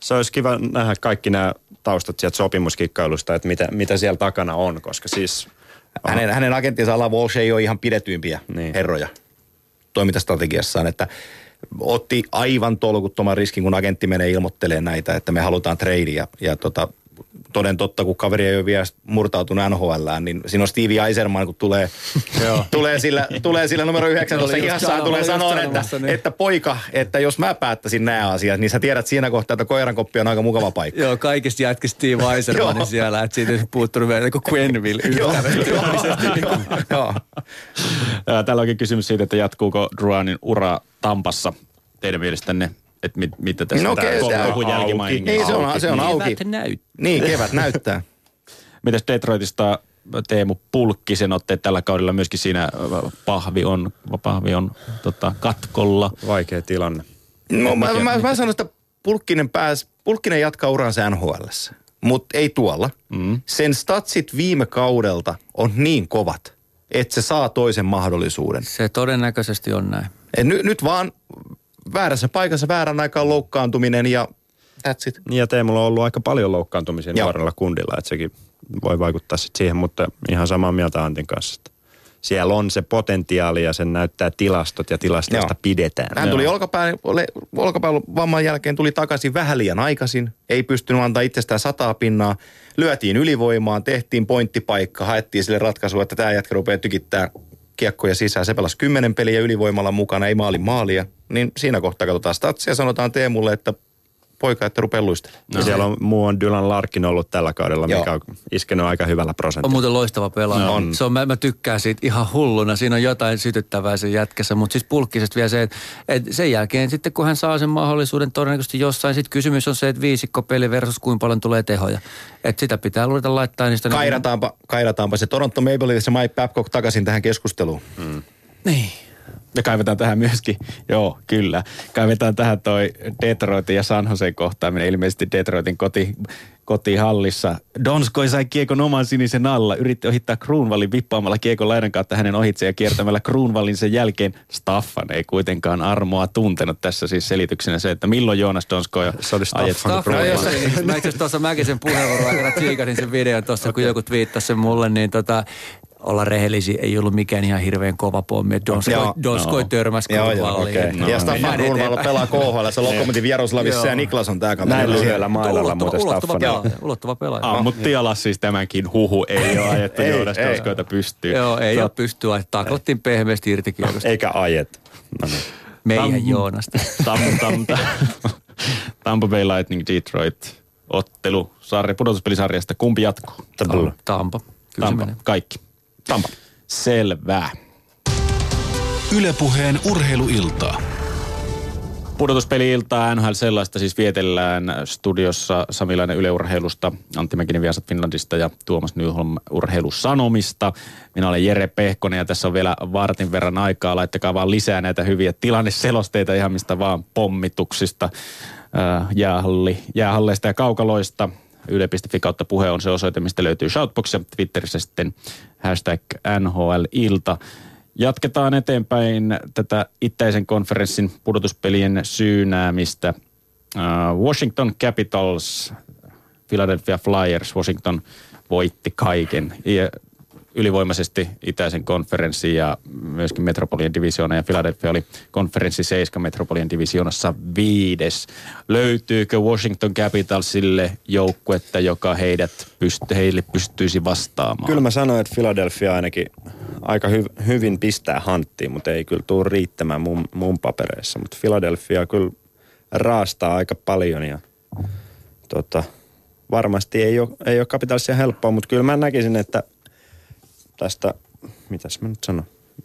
Se olisi kiva nähdä kaikki nämä taustat sieltä sopimuskikkailusta, että mitä, mitä siellä takana on, koska siis... Hänen, hänen agenttinsa Ala Walsh ei ole ihan pidetyimpiä niin. herroja toimintastrategiassaan, että otti aivan tolkuttoman riskin, kun agentti menee ilmoittelemaan näitä, että me halutaan ja, ja tota, toden totta, kun kaveri ei ole vielä murtautunut NHL, niin siinä on Stevie Eiserman, kun tulee, tulee, sillä, tulee sillä numero 19 ihassaan, tulee sanoa, että, niin. että poika, että jos mä päättäisin nämä asiat, niin sä tiedät siinä kohtaa, että koirankoppi on aika mukava paikka. Joo, kaikista jätki Steve Eisermanin siellä, että siitä ei puuttunut vielä niin kuin Quenville Täällä onkin kysymys siitä, että jatkuuko Druanin ura Tampassa teidän mielestänne että mit, mitä tässä no, tämä koko jälkimaininki Niin, se on, se on auki. Kevät näyttää. Niin, kevät näyttää. Mitäs Detroitista Teemu Pulkkisen otteet tällä kaudella myöskin siinä pahvi on, pahvi on tota, katkolla. Vaikea tilanne. No, mä, mä, mä sanon, että Pulkkinen, pääs, Pulkkinen jatkaa uransa NHL, mutta ei tuolla. Mm. Sen statsit viime kaudelta on niin kovat, että se saa toisen mahdollisuuden. Se todennäköisesti on näin. Et ny, nyt vaan väärässä paikassa väärän aikaan loukkaantuminen ja that's it. Niin ja Teemulla on ollut aika paljon loukkaantumisia nuorella kundilla, että sekin voi vaikuttaa sitten siihen, mutta ihan samaa mieltä Antin kanssa. Siellä on se potentiaali ja sen näyttää tilastot ja tilastoista Joo. pidetään. Hän tuli olkapään, olkapään vamman jälkeen, tuli takaisin vähän liian aikaisin. Ei pystynyt antaa itsestään sataa pinnaa. Lyötiin ylivoimaan, tehtiin pointtipaikka, haettiin sille ratkaisua, että tämä jätkä rupeaa tykittää kiekkoja sisään. Se pelasi kymmenen peliä ylivoimalla mukana, ei maali maalia. Niin siinä kohtaa katsotaan statsia sanotaan Teemulle, että poika, että rupeaa luistelemaan. No. Siellä on muu on Dylan Larkin ollut tällä kaudella, Joo. mikä on iskenyt aika hyvällä prosentilla. On muuten loistava pelaaja. No. Se on, mä, mä, tykkään siitä ihan hulluna. Siinä on jotain sytyttävää sen jätkässä, mutta siis pulkkisesti vielä se, että, että sen jälkeen sitten kun hän saa sen mahdollisuuden todennäköisesti jossain, sitten kysymys on se, että viisikko peli versus kuinka paljon tulee tehoja. Että sitä pitää ruveta laittaa niistä. Kairataanpa, niin... kairataanpa se Toronto Maple Leafs ja Mike Babcock takaisin tähän keskusteluun. Mm. Niin. Ja kaivetaan tähän myöskin, joo, kyllä. Kaivetaan tähän toi Detroitin ja San Jose kohtaaminen, ilmeisesti Detroitin koti, kotihallissa. Donskoi sai kiekon oman sinisen alla, yritti ohittaa Kruunvallin vippaamalla kiekon laidan kautta hänen ohitse ja kiertämällä Kruunvallin sen jälkeen. Staffan ei kuitenkaan armoa tuntenut tässä siis selityksenä se, että milloin Joonas Donskoi Se oli Staffan Kruunvallin. Mä itse tuossa Mäkisen puheenvuoron aikana tsiikasin sen videon tuossa, okay. kun joku twiittasi sen mulle, niin tota, olla rehellisiä, ei ollut mikään ihan hirveän kova pommi. Donskoi, Donskoi no. törmäsi Kruunvalliin. Okay. No, ja Staffan niin. Kruunvall pelaa KHL, se Lokomotiv Jaroslavissa ja Niklas on tää kaveri. Näin lyhyellä mailalla muuten Staffan. Ulottuva pelaaja. Ammutti alas siis tämänkin huhu, ei ole ajettu Joonas Donskoita pystyyn. Joo, ei ole pystyä. Taklattiin pehmeästi irti kiekosta. Eikä ajet. No niin. Meidän Joonasta. Tam, tam, tam. Tampa Bay Lightning Detroit ottelu sarja, pudotuspelisarjasta. Kumpi jatkuu? Tampa. Tampa. Kaikki. Tampa. Selvä. Ylepuheen urheiluiltaa. Pudotuspeli-iltaa NHL sellaista siis vietellään studiossa Samilainen yleurheilusta, Antti Mäkinen Viasat Finlandista ja Tuomas Nyholm urheilusanomista. Minä olen Jere Pehkonen ja tässä on vielä vartin verran aikaa. Laittakaa vaan lisää näitä hyviä tilanneselosteita ihan mistä vaan pommituksista, jäähalli, jäähalleista ja kaukaloista. Yle.fi kautta puhe on se osoite, mistä löytyy Shoutbox ja Twitterissä sitten hashtag NHL-ilta. Jatketaan eteenpäin tätä itäisen konferenssin pudotuspelien syynäämistä. Uh, Washington Capitals, Philadelphia Flyers, Washington voitti kaiken. Ylivoimaisesti itäisen konferenssin ja myöskin Metropolian divisioona ja Philadelphia oli konferenssi 7 Metropolian divisioonassa viides. Löytyykö Washington Capitalsille joukkuetta, joka heidät pyst- heille pystyisi vastaamaan? Kyllä mä sanoin, että Philadelphia ainakin aika hy- hyvin pistää hanttiin, mutta ei kyllä tule riittämään mun, mun papereissa. Mutta Philadelphia kyllä raastaa aika paljon ja tota, varmasti ei ole, ei ole Capitalsia helppoa, mutta kyllä mä näkisin, että – tästä, mitäs mä nyt sanon, 5-6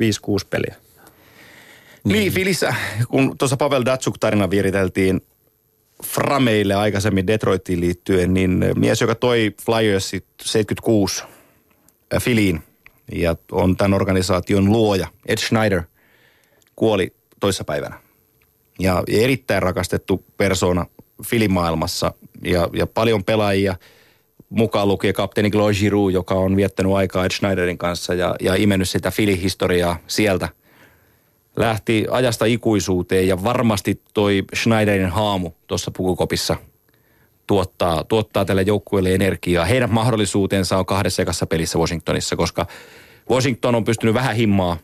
peliä. Niin, niin Filissä, kun tuossa Pavel Datsuk-tarina viriteltiin Frameille aikaisemmin Detroitiin liittyen, niin mies, joka toi Flyersit 76 Filiin ja on tämän organisaation luoja, Ed Schneider, kuoli toissapäivänä. Ja erittäin rakastettu persona filimaailmassa ja, ja paljon pelaajia – mukaan lukien kapteeni Claude Giroux, joka on viettänyt aikaa Ed Schneiderin kanssa ja, ja imennyt sitä Fili-historiaa sieltä. Lähti ajasta ikuisuuteen ja varmasti toi Schneiderin haamu tuossa pukukopissa tuottaa, tuottaa tälle joukkueelle energiaa. Heidän mahdollisuutensa on kahdessa ekassa pelissä Washingtonissa, koska Washington on pystynyt vähän himmaa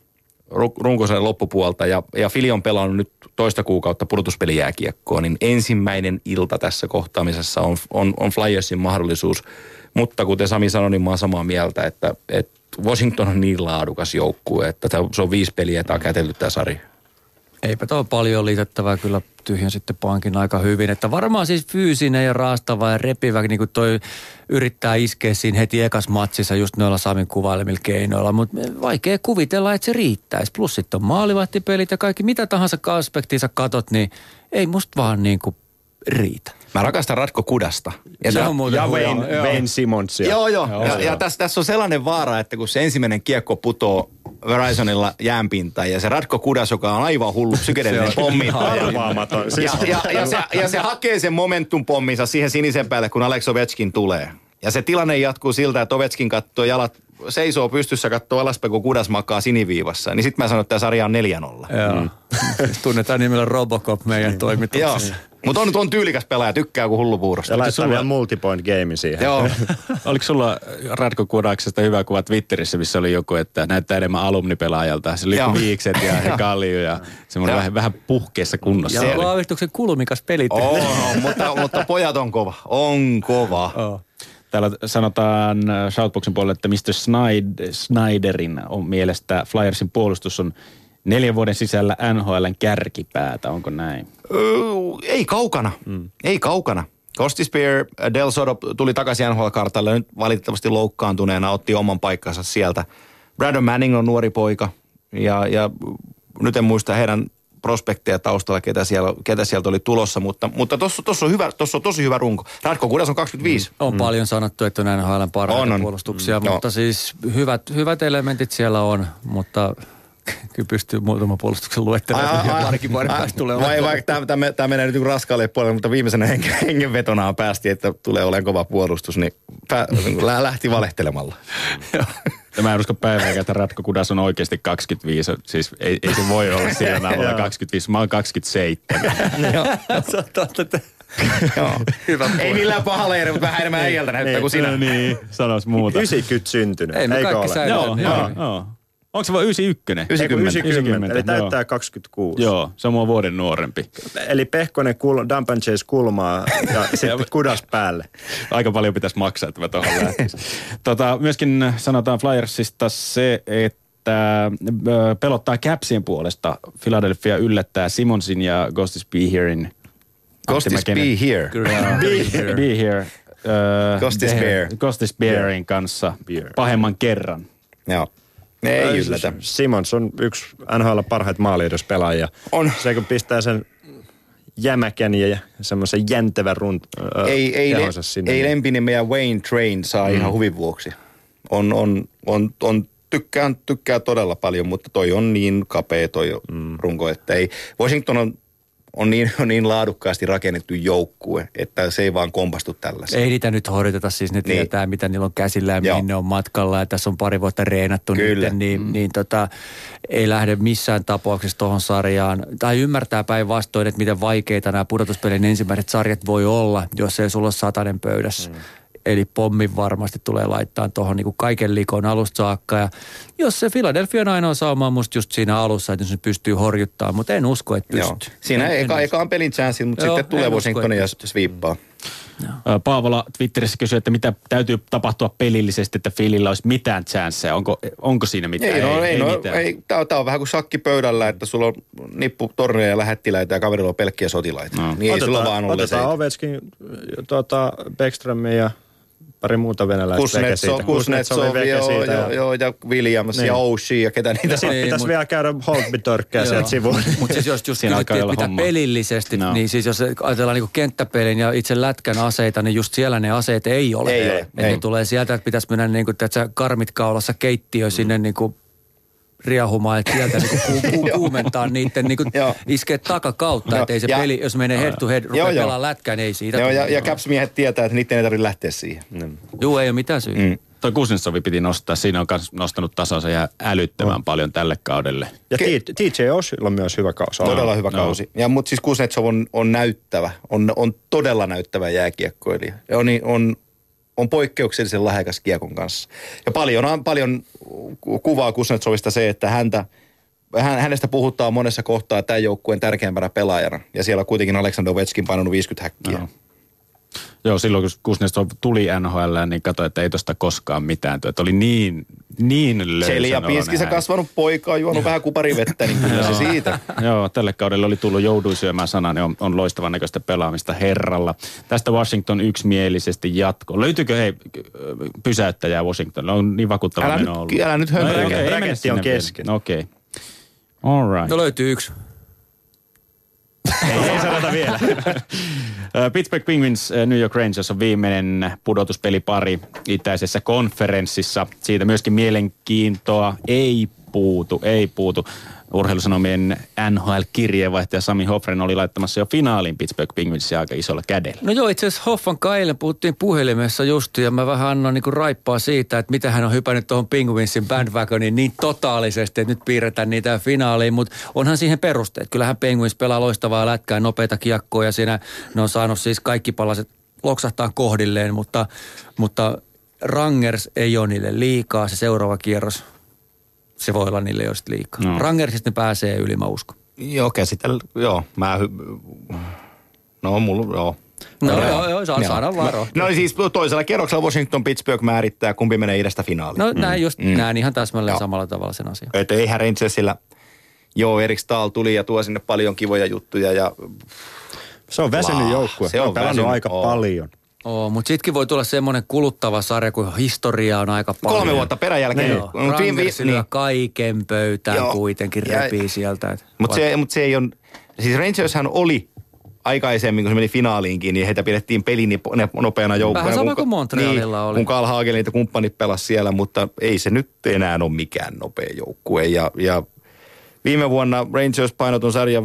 runkosarjan loppupuolta ja, ja Fili on pelannut nyt toista kuukautta pudotuspelijääkiekkoa, niin ensimmäinen ilta tässä kohtaamisessa on, on, on Flyersin mahdollisuus. Mutta kuten Sami sanoi, niin mä oon samaa mieltä, että, että Washington on niin laadukas joukkue, että se on viisi peliä, tämä on kätelty tämä sarja. Eipä tuo paljon liitettävää kyllä tyhjän sitten pankin aika hyvin. Että varmaan siis fyysinen ja raastava ja repivä, niin kuin toi yrittää iskeä siinä heti ekas matsissa just noilla Samin kuvailemilla keinoilla. Mutta vaikea kuvitella, että se riittäisi. Plus sitten on maalivahtipelit ja kaikki mitä tahansa aspektiinsa katot, niin ei musta vaan niin kuin riitä. Mä rakastan Ratko Kudasta. Ja, se on muuten ja Wayne, Wayne Simonsia. Joo, joo. joo ja, ja tässä, tässä on sellainen vaara, että kun se ensimmäinen kiekko putoo Verizonilla jäänpintaan ja se Ratko Kudas, joka on aivan hullu psykedeellinen pommi. Arvaamaton. Ja, ja, ja, ja, se, ja se hakee sen momentum pomminsa siihen sinisen päälle, kun Alex Ovechkin tulee. Ja se tilanne jatkuu siltä, että Ovechkin katsoo jalat seisoo pystyssä, katsoo alaspäin, kun kudas makaa siniviivassa. Niin sitten mä sanon, että tämä sarja on 4-0. Joo. Mm. Tunnetaan nimellä Robocop meidän toimituksessa. Mutta on, on tyylikäs pelaaja, tykkää kuin hullupuurosta. Ja laittaa sulla... vielä multipoint game siihen. Joo. Oliko sulla Radko Kudaksesta hyvä kuva Twitterissä, missä oli joku, että näyttää enemmän alumnipelaajalta. Se oli viikset ja, kallio ja semmoinen vähän, vähän puhkeessa kunnossa. Ja vaavistuksen kulmikas pelit. Oh, mutta, mutta pojat on kova. On kova. Oh. Täällä sanotaan Shoutboxin puolelle, että Mr. Snyderin on mielestä Flyersin puolustus on neljän vuoden sisällä NHLn kärkipäätä, onko näin? Öö, ei kaukana, mm. ei kaukana. Kosti Spear, Del Soto tuli takaisin NHL-kartalle, nyt valitettavasti loukkaantuneena otti oman paikkansa sieltä. Brandon Manning on nuori poika ja, ja nyt en muista heidän prospekteja taustalla, ketä, siellä, ketä sieltä oli tulossa, mutta, mutta tuossa on, hyvä, tossa on tosi hyvä runko. Ratko Kudas on 25. Mm. On mm. paljon sanottu, että on NHL parhaita on, on. puolustuksia, mm. mutta no. siis hyvät, hyvät elementit siellä on, mutta kyllä pystyy muutama puolustuksen luettelemaan. Parikin vuoden päästä tulee vai, vai, tämä, tämä, menee nyt raskaalle puolelle, mutta viimeisenä hengen, hengenvetonaan päästi, että tulee olemaan kova puolustus, niin pää, lähti valehtelemalla. Ja mä en usko päivääkään, että Ratko Kudas on oikeasti 25. Siis ei, ei se voi olla siinä alla 25. Mä oon 27. Joo, Hyvä Ei millään pahalla eri, mutta vähän enemmän äijältä näyttää niin, kuin sinä. Niin, sanois muuta. 90 syntynyt. Ei, me kaikki ole? Joo, joo, joo. Onko se vaan 91? 90. 90. Eli täyttää joo. 26. Joo, se on mua vuoden nuorempi. Eli Pehkonen kul, dump and chase kulmaa ja sitten kudas päälle. Aika paljon pitäisi maksaa, että mä tuohon lähtisin. tota, myöskin sanotaan Flyersista se, että pelottaa Capsien puolesta. Philadelphia yllättää Simonsin ja Ghostis Be Herein. Ghostis Be Here. Be Here. Be Here. Ghostis Bear. Ghostis Bearin kanssa pahemman kerran. Joo. Ei yllätä. Simons on yksi NHL parhaita maaliyhdyspelaajia. On. Se kun pistää sen jämäkän ja semmoisen jäntevän runt, ei, ei, le, sinne. Ei lempinen meidän Wayne Train saa mm. ihan huvin vuoksi. On, on, on, on tykkään, tykkää todella paljon, mutta toi on niin kapea toi mm. runko, että ei. Washington on on niin, on niin laadukkaasti rakennettu joukkue, että se ei vaan kompastu tällaisen. Ei niitä nyt horjuteta, siis ne niin. tietää, mitä niillä on käsillä ja mihin ne on matkalla. Ja tässä on pari vuotta reenattu Kyllä. nyt, niin, mm. niin tota, ei lähde missään tapauksessa tuohon sarjaan. Tai ymmärtää päinvastoin, että miten vaikeita nämä pudotuspelin ensimmäiset sarjat voi olla, jos ei sulla ole satainen pöydässä. Mm. Eli pommin varmasti tulee laittaa tuohon niin kaiken likon alusta saakka. Ja jos se Philadelphia on ainoa sauma musta just siinä alussa, että se pystyy horjuttaa, mutta en usko, että pystyy. Joo. Siinä en, eka, en ekaan pelin chanssi, mutta Joo, sitten tulee Washington ja sviippaa. No. Paavola Twitterissä kysyi, että mitä täytyy tapahtua pelillisesti, että Filillä olisi mitään chanceja. Onko, onko siinä mitään? Ei, no, ei, ei, no, mitään. ei tämä, on vähän kuin shakki pöydällä, että sulla on nippu torneja ja lähettiläitä ja kaverilla on pelkkiä sotilaita. No. Niin otetaan, ei sulla vaan ole Otetaan Ovechkin, tuota, ja pari muuta venäläistä siitä. Kuznetsov, joo, joo, ja... joo, ja Williams niin. ja Oshie ja ketä niitä ja sitten pitäisi mut... vielä käydä Holtby-törkkää sieltä sivuun. Mutta siis jos just kysyttiin, että mitä homma. pelillisesti, no. niin siis jos ajatellaan niinku kenttäpelin ja itse lätkän aseita, niin just siellä ne aseet ei ole. Ei ole. Ei. Ne tulee sieltä, että pitäisi mennä niinku, että karmit kaulassa keittiö sinne mm. niinku riehumaan, että sieltä niinku ku, ku, kuumentaa niiden niinku iskee takakautta, että ei se ja, peli, jos menee head to head, rupeaa pelaamaan lätkään, niin ei siitä. Joo, ja, ja Caps-miehet tietää, että niiden ei tarvitse lähteä siihen. Mm. Joo, ei ole mitään syytä. Mm. Toi Kuznetsovi piti nostaa. Siinä on myös nostanut tasonsa ja älyttömän no. paljon tälle kaudelle. Ja TJ Oshilla on myös hyvä kausi. Todella hyvä no. kausi. Ja, mutta siis Kuznetsov on, on näyttävä. On, on todella näyttävä jääkiekkoilija. Ja on, on on poikkeuksellisen lähekäs kiekon kanssa. Ja paljon, on, paljon kuvaa Kuznetsovista se, että häntä, hän, hänestä puhuttaa monessa kohtaa tämän joukkueen tärkeimpänä pelaajana. Ja siellä on kuitenkin Aleksandr Ovechkin painanut 50 häkkiä. No. Joo, silloin kun Kuznetsov tuli NHL, niin katsoi, että ei tosta koskaan mitään. Että oli niin, niin löysän Selja Pinskissä kasvanut poika on juonut vähän kuparivettä, niin kyllä se siitä. Joo, tälle kaudelle oli tullut joudui syömään sanan, niin on, on loistavan näköistä pelaamista herralla. Tästä Washington yksimielisesti jatko. Löytyykö hei pysäyttäjää Washington? On niin vakuuttava älä nyt, ollut. Älä nyt hömpää. No, okay, on kesken. Okei. Okay. All right. No löytyy yksi. Ei, ei sanota vielä. Pittsburgh Penguins New York Rangers on viimeinen pudotuspelipari itäisessä konferenssissa. Siitä myöskin mielenkiintoa ei puutu, ei puutu urheilusanomien NHL-kirjeenvaihtaja Sami Hoffren oli laittamassa jo finaaliin Pittsburgh Penguinsia aika isolla kädellä. No joo, itse asiassa Hoffan Kaille puhuttiin puhelimessa just ja mä vähän annoin niin raippaa siitä, että mitä hän on hypännyt tuohon Penguinsin bandwagoniin niin totaalisesti, että nyt piirretään niitä finaaliin, mutta onhan siihen perusteet. Kyllähän Penguins pelaa loistavaa lätkää, nopeita kiekkoja ja siinä ne on saanut siis kaikki palaset loksahtaa kohdilleen, mutta, mutta Rangers ei ole niille liikaa se seuraava kierros – se voi olla niille just liikaa. No. Rangersista ne pääsee yli, mä uskon. Joo, käsitel, joo, mä, no mulla, joo. No, no joo, joo, saa, saada vaan no, no siis toisella kierroksella Washington Pittsburgh määrittää, kumpi menee idästä finaaliin. No mm. näin just, mm. näin ihan täsmälleen joo. samalla tavalla sen asian. Että eihän Rangersillä, joo Erik Stahl tuli ja tuo sinne paljon kivoja juttuja ja... Se on väsynyt joukkue. Se on, on pelannut väsynyt, aika oo. paljon. Oo, mutta sittenkin voi tulla semmoinen kuluttava sarja, kun historia on aika paljon. Kolme vuotta peräjälkeen. Joo, vi- vi- niin. kaiken pöytään Joo. kuitenkin repii ja, sieltä. Mutta se, mut se ei ole, siis Rangershän oli aikaisemmin, kun se meni finaaliinkin, niin heitä pidettiin pelin nopeana joukkoina. Vähän sama kuin Montrealilla niin, oli. Kun Carl Hagelin ja kumppanit pelasi siellä, mutta ei se nyt enää ole mikään nopea joukkue. Ja, ja viime vuonna Rangers painotun sarja 4-1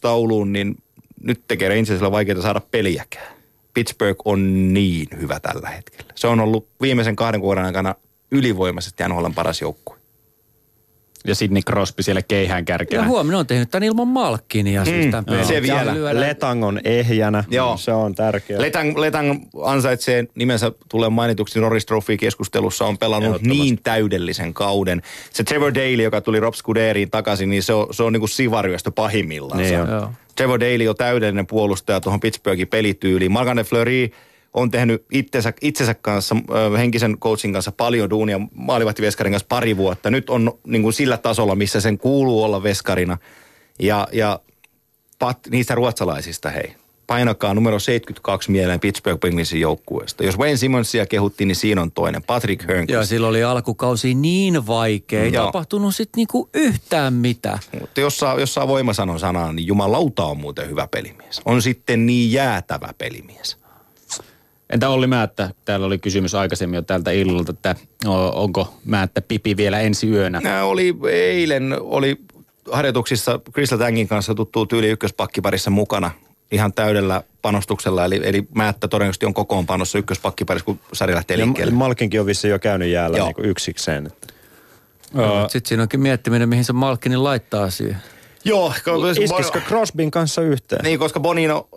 tauluun, niin nyt tekee Rangersilla vaikeaa saada peliäkään. Pittsburgh on niin hyvä tällä hetkellä. Se on ollut viimeisen kahden vuoden aikana ylivoimaisesti NHLn paras joukkue. Ja Sidney Crosby siellä keihään kärkeä. Ja huomenna on tehnyt tämän ilman Malkkinia. Siis tämän mm, se vielä. Letang on ehjänä. Joo. Se on tärkeä. Letang, Letang ansaitsee nimensä tulee mainituksi Norris Trophy-keskustelussa. On pelannut niin täydellisen kauden. Se Trevor Daly, joka tuli Rob Scuderiin takaisin, niin se on, se on niin kuin sivarjoista pahimmillaan. Niin Joo. Trevor Daly on täydellinen puolustaja tuohon Pittsburghin pelityyliin. Margane Fleury on tehnyt itsensä, itsensä kanssa, henkisen coachin kanssa paljon duunia maalivahtiveskarin kanssa pari vuotta. Nyt on niin kuin sillä tasolla, missä sen kuuluu olla veskarina. Ja, ja pat, niistä ruotsalaisista, hei. Painakaa numero 72 mieleen Pittsburgh Penguinsin joukkueesta. Jos Wayne Simmonsia kehuttiin, niin siinä on toinen. Patrick Hörnqvist. Joo, silloin oli alkukausi niin vaikea. Ei Joo. tapahtunut sitten niinku yhtään mitään. Mutta jos saa, jos saa voimasanon sanaa, niin jumalauta on muuten hyvä pelimies. On sitten niin jäätävä pelimies. Entä Olli Määttä? Täällä oli kysymys aikaisemmin jo tältä illalta, että onko Määttä pipi vielä ensi yönä? Nää oli eilen, oli harjoituksissa Crystal Tangin kanssa tuttuu tyyli ykköspakkiparissa mukana ihan täydellä panostuksella, eli, eli Määttä todennäköisesti on kokoonpanossa ykköspakkiparissa, kun sarja lähtee liikkeelle. Ja Malkinkin on vissiin jo käynyt jäällä niin kuin yksikseen. No, Sitten siinä onkin miettiminen, mihin se Malkinin laittaa siihen. Joo. Iskisikö Crosbyn kanssa yhteen? Niin, koska Bonino,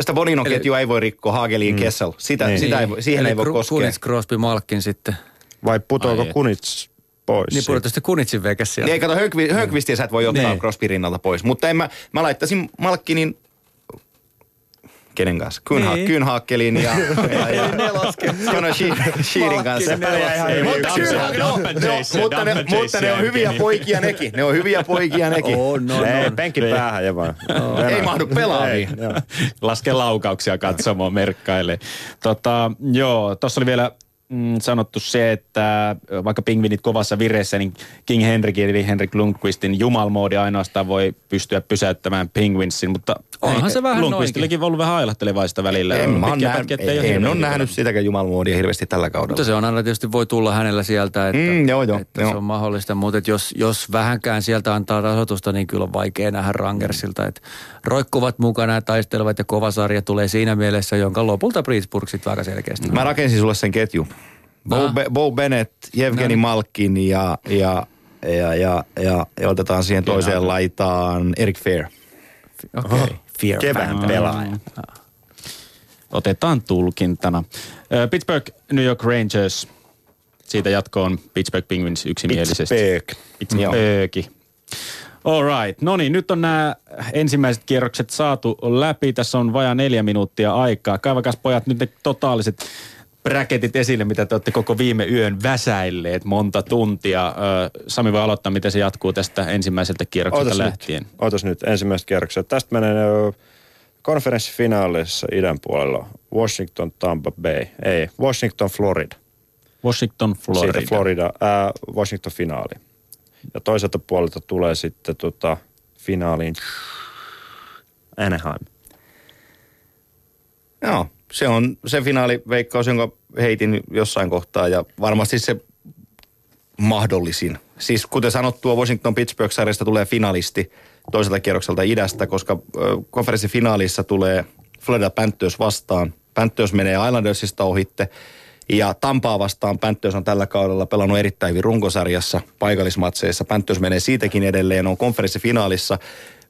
sitä Bonino-ketjua ei voi rikkoa, Hageliin mm. Kessel. Sitä, niin. sitä ei, siihen Eli ei voi koskea. Kunits, Crosby, Malkin sitten. Vai putoako Kunits pois? Niin pudotti sitten Kunitsin vekäs sieltä. Niin, kato, Hönkvistia sä et voi ottaa niin. Crosby rinnalta pois. Mutta en mä, mä laittaisin Malkinin kenen kanssa? Kynha, niin. Kynhakkelin ja, ja, ja Sheerin kanssa. Mutta, ne, mutta ne on hyviä poikia nekin. Ne on hyviä poikia nekin. Oh, no, no. Ei, penkin päähän ja vaan. No. Ei mahdu pelaaviin. Laske laukauksia katsomaan merkkaille. Tota, joo, tuossa oli vielä mm, sanottu se, että vaikka pingvinit kovassa vireessä, niin King Henrikin eli Henrik Lundqvistin jumalmoodi ainoastaan voi pystyä pysäyttämään Penguinsin, mutta onhan se vähän Lundqvistillakin ollut vähän ailahtelevaista välillä. En, mä nä- pätkiä, en, en ole nähnyt sitäkään jumalmoodia hirveästi tällä kaudella. Mutta se on aina tietysti voi tulla hänellä sieltä, että, mm, joo, joo, että joo. se on mahdollista, mutta että jos, jos vähänkään sieltä antaa rahoitusta, niin kyllä on vaikea nähdä Rangersilta, että roikkuvat mukana ja taistelevat ja kova sarja tulee siinä mielessä, jonka lopulta Pittsburgh sitten aika selkeästi. Mä rakensin sulle sen ketju. Bo, Be, Bo Bennett, Jevgeni no. Malkin ja, ja, ja, ja, ja, ja otetaan siihen Kyllä. toiseen laitaan Eric Fair. Okei. Okay. Fear Kevään pelaaja. Otetaan tulkintana. Pittsburgh, New York Rangers. Siitä jatkoon Pittsburgh Penguins yksimielisesti. Pittsburgh. Pittsburgh. All right. No niin, nyt on nämä ensimmäiset kierrokset saatu läpi. Tässä on vajaa neljä minuuttia aikaa. Kaivakas pojat nyt ne totaaliset bräketit esille, mitä te olette koko viime yön väsäilleet monta tuntia. Sami voi aloittaa, miten se jatkuu tästä ensimmäiseltä kierrokselta Ootas lähtien. Nyt. Ootas nyt ensimmäisestä kierroksesta. Tästä menee konferenssifinaalissa idän puolella Washington, Tampa Bay. Ei, Washington, Florida. Washington, Florida. Siitä Florida, äh, Washington finaali. Ja toiselta puolelta tulee sitten tota, finaaliin Anaheim. Joo, se on se finaaliveikkaus, jonka heitin jossain kohtaa ja varmasti se mahdollisin. Siis kuten sanottua, Washington Pittsburgh-sarjasta tulee finalisti toiselta kierrokselta idästä, koska konferenssifinaalissa tulee Florida Panthers vastaan. Panthers menee Islandersista ohitte ja Tampaa vastaan Panthers on tällä kaudella pelannut erittäin hyvin runkosarjassa paikallismatseissa. Panthers menee siitäkin edelleen, on konferenssifinaalissa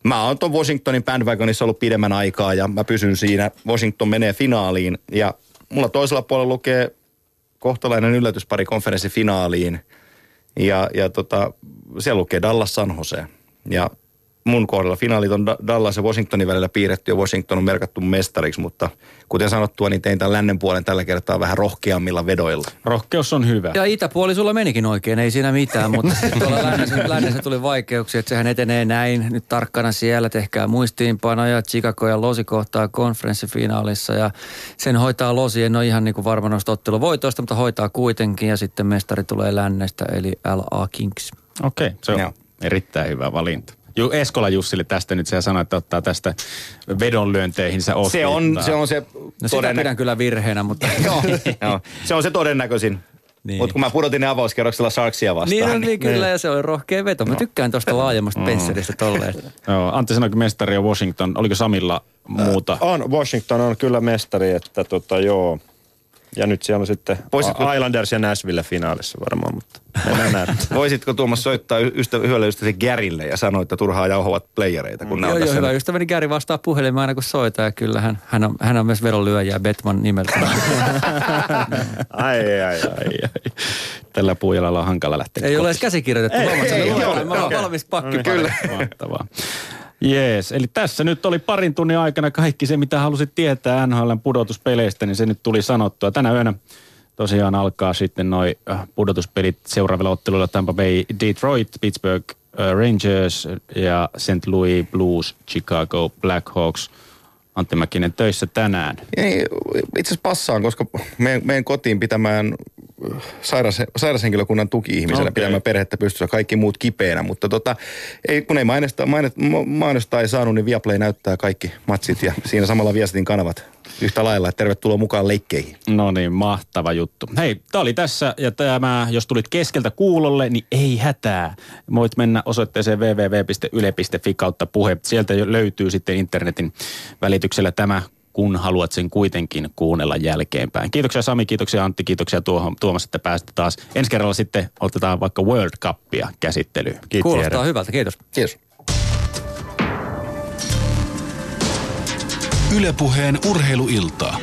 mä oon ton Washingtonin bandwagonissa ollut pidemmän aikaa ja mä pysyn siinä. Washington menee finaaliin ja mulla toisella puolella lukee kohtalainen yllätyspari konferenssifinaaliin. Ja, ja tota, siellä lukee Dallas San Jose. Ja mun kohdalla finaalit on Dallas ja Washingtonin välillä piirretty ja Washington on merkattu mestariksi, mutta kuten sanottua, niin tein tämän lännen puolen tällä kertaa vähän rohkeammilla vedoilla. Rohkeus on hyvä. Ja itäpuoli sulla menikin oikein, ei siinä mitään, mutta tuolla lännessä, lännessä tuli vaikeuksia, että sehän etenee näin. Nyt tarkkana siellä, tehkää muistiinpanoja. Chicago ja Losi kohtaa konferenssifinaalissa ja sen hoitaa Losi. En ole ihan niin kuin varma noista voitoista, mutta hoitaa kuitenkin ja sitten mestari tulee lännestä eli LA Kings. Okei, okay, se on Joo. erittäin hyvä valinta. Ju, Eskola Jussille tästä nyt, se sanoi, että ottaa tästä vedonlyönteihin se Se on se, on se no todennä... pidän kyllä virheenä, mutta... joo, joo, se on se todennäköisin. Niin. Mutta kun mä pudotin ne avauskerroksella Sharksia vastaan. Niin, no, niin, niin kyllä, niin. ja se oli rohkea veto. Mä no. tykkään tuosta laajemmasta mm. pensselistä tolleen. Joo, Antti sanoikin mestari ja Washington. Oliko Samilla muuta? Äh, on, Washington on kyllä mestari, että tota joo, ja nyt siellä on sitten Voisitko... Islanders ja Nashville finaalissa varmaan, mutta Voisitko Tuomas soittaa ystävä, hyvälle ystävälle Gärille ja sanoa, että turhaa jauhovat playereita, kun mm. Joo, joo, hyvä ystäväni Gäri vastaa puhelimeen aina kun soittaa ja kyllä hän, hän, on, hän on myös vedonlyöjä Betman nimeltä. ai, ai, ai, ai. Tällä puujalalla on hankala lähteä. Ei ole edes käsikirjoitettu. Ei, ei, ei, ei, mä olen valmis pakki. Kyllä. Mahtavaa. Jees, eli tässä nyt oli parin tunnin aikana kaikki se, mitä halusit tietää NHLn pudotuspeleistä, niin se nyt tuli sanottua. Tänä yönä tosiaan alkaa sitten noin äh, pudotuspelit seuraavilla otteluilla Tampa Bay, Detroit, Pittsburgh äh, Rangers ja St. Louis Blues, Chicago Blackhawks. Antti Mäkinen töissä tänään? Ei, itse asiassa passaan, koska meidän kotiin pitämään sairas, sairashenkilökunnan tuki-ihmisellä okay. pitämään perhettä pystyssä, kaikki muut kipeänä, mutta tota, ei, kun ei mainosta, mainosta ei saanut, niin Viaplay näyttää kaikki matsit ja siinä samalla viestin kanavat yhtä lailla, että tervetuloa mukaan leikkeihin. No niin, mahtava juttu. Hei, tämä oli tässä ja tämä, jos tulit keskeltä kuulolle, niin ei hätää. Voit mennä osoitteeseen www.yle.fi kautta puhe. Sieltä löytyy sitten internetin välityksellä tämä kun haluat sen kuitenkin kuunnella jälkeenpäin. Kiitoksia Sami, kiitoksia Antti, kiitoksia Tuomas, että pääsitte taas. Ensi kerralla sitten otetaan vaikka World Cupia käsittelyyn. Kiitos. Kuulostaa hyvältä, kiitos. Kiitos. Ylepuheen urheiluiltaa.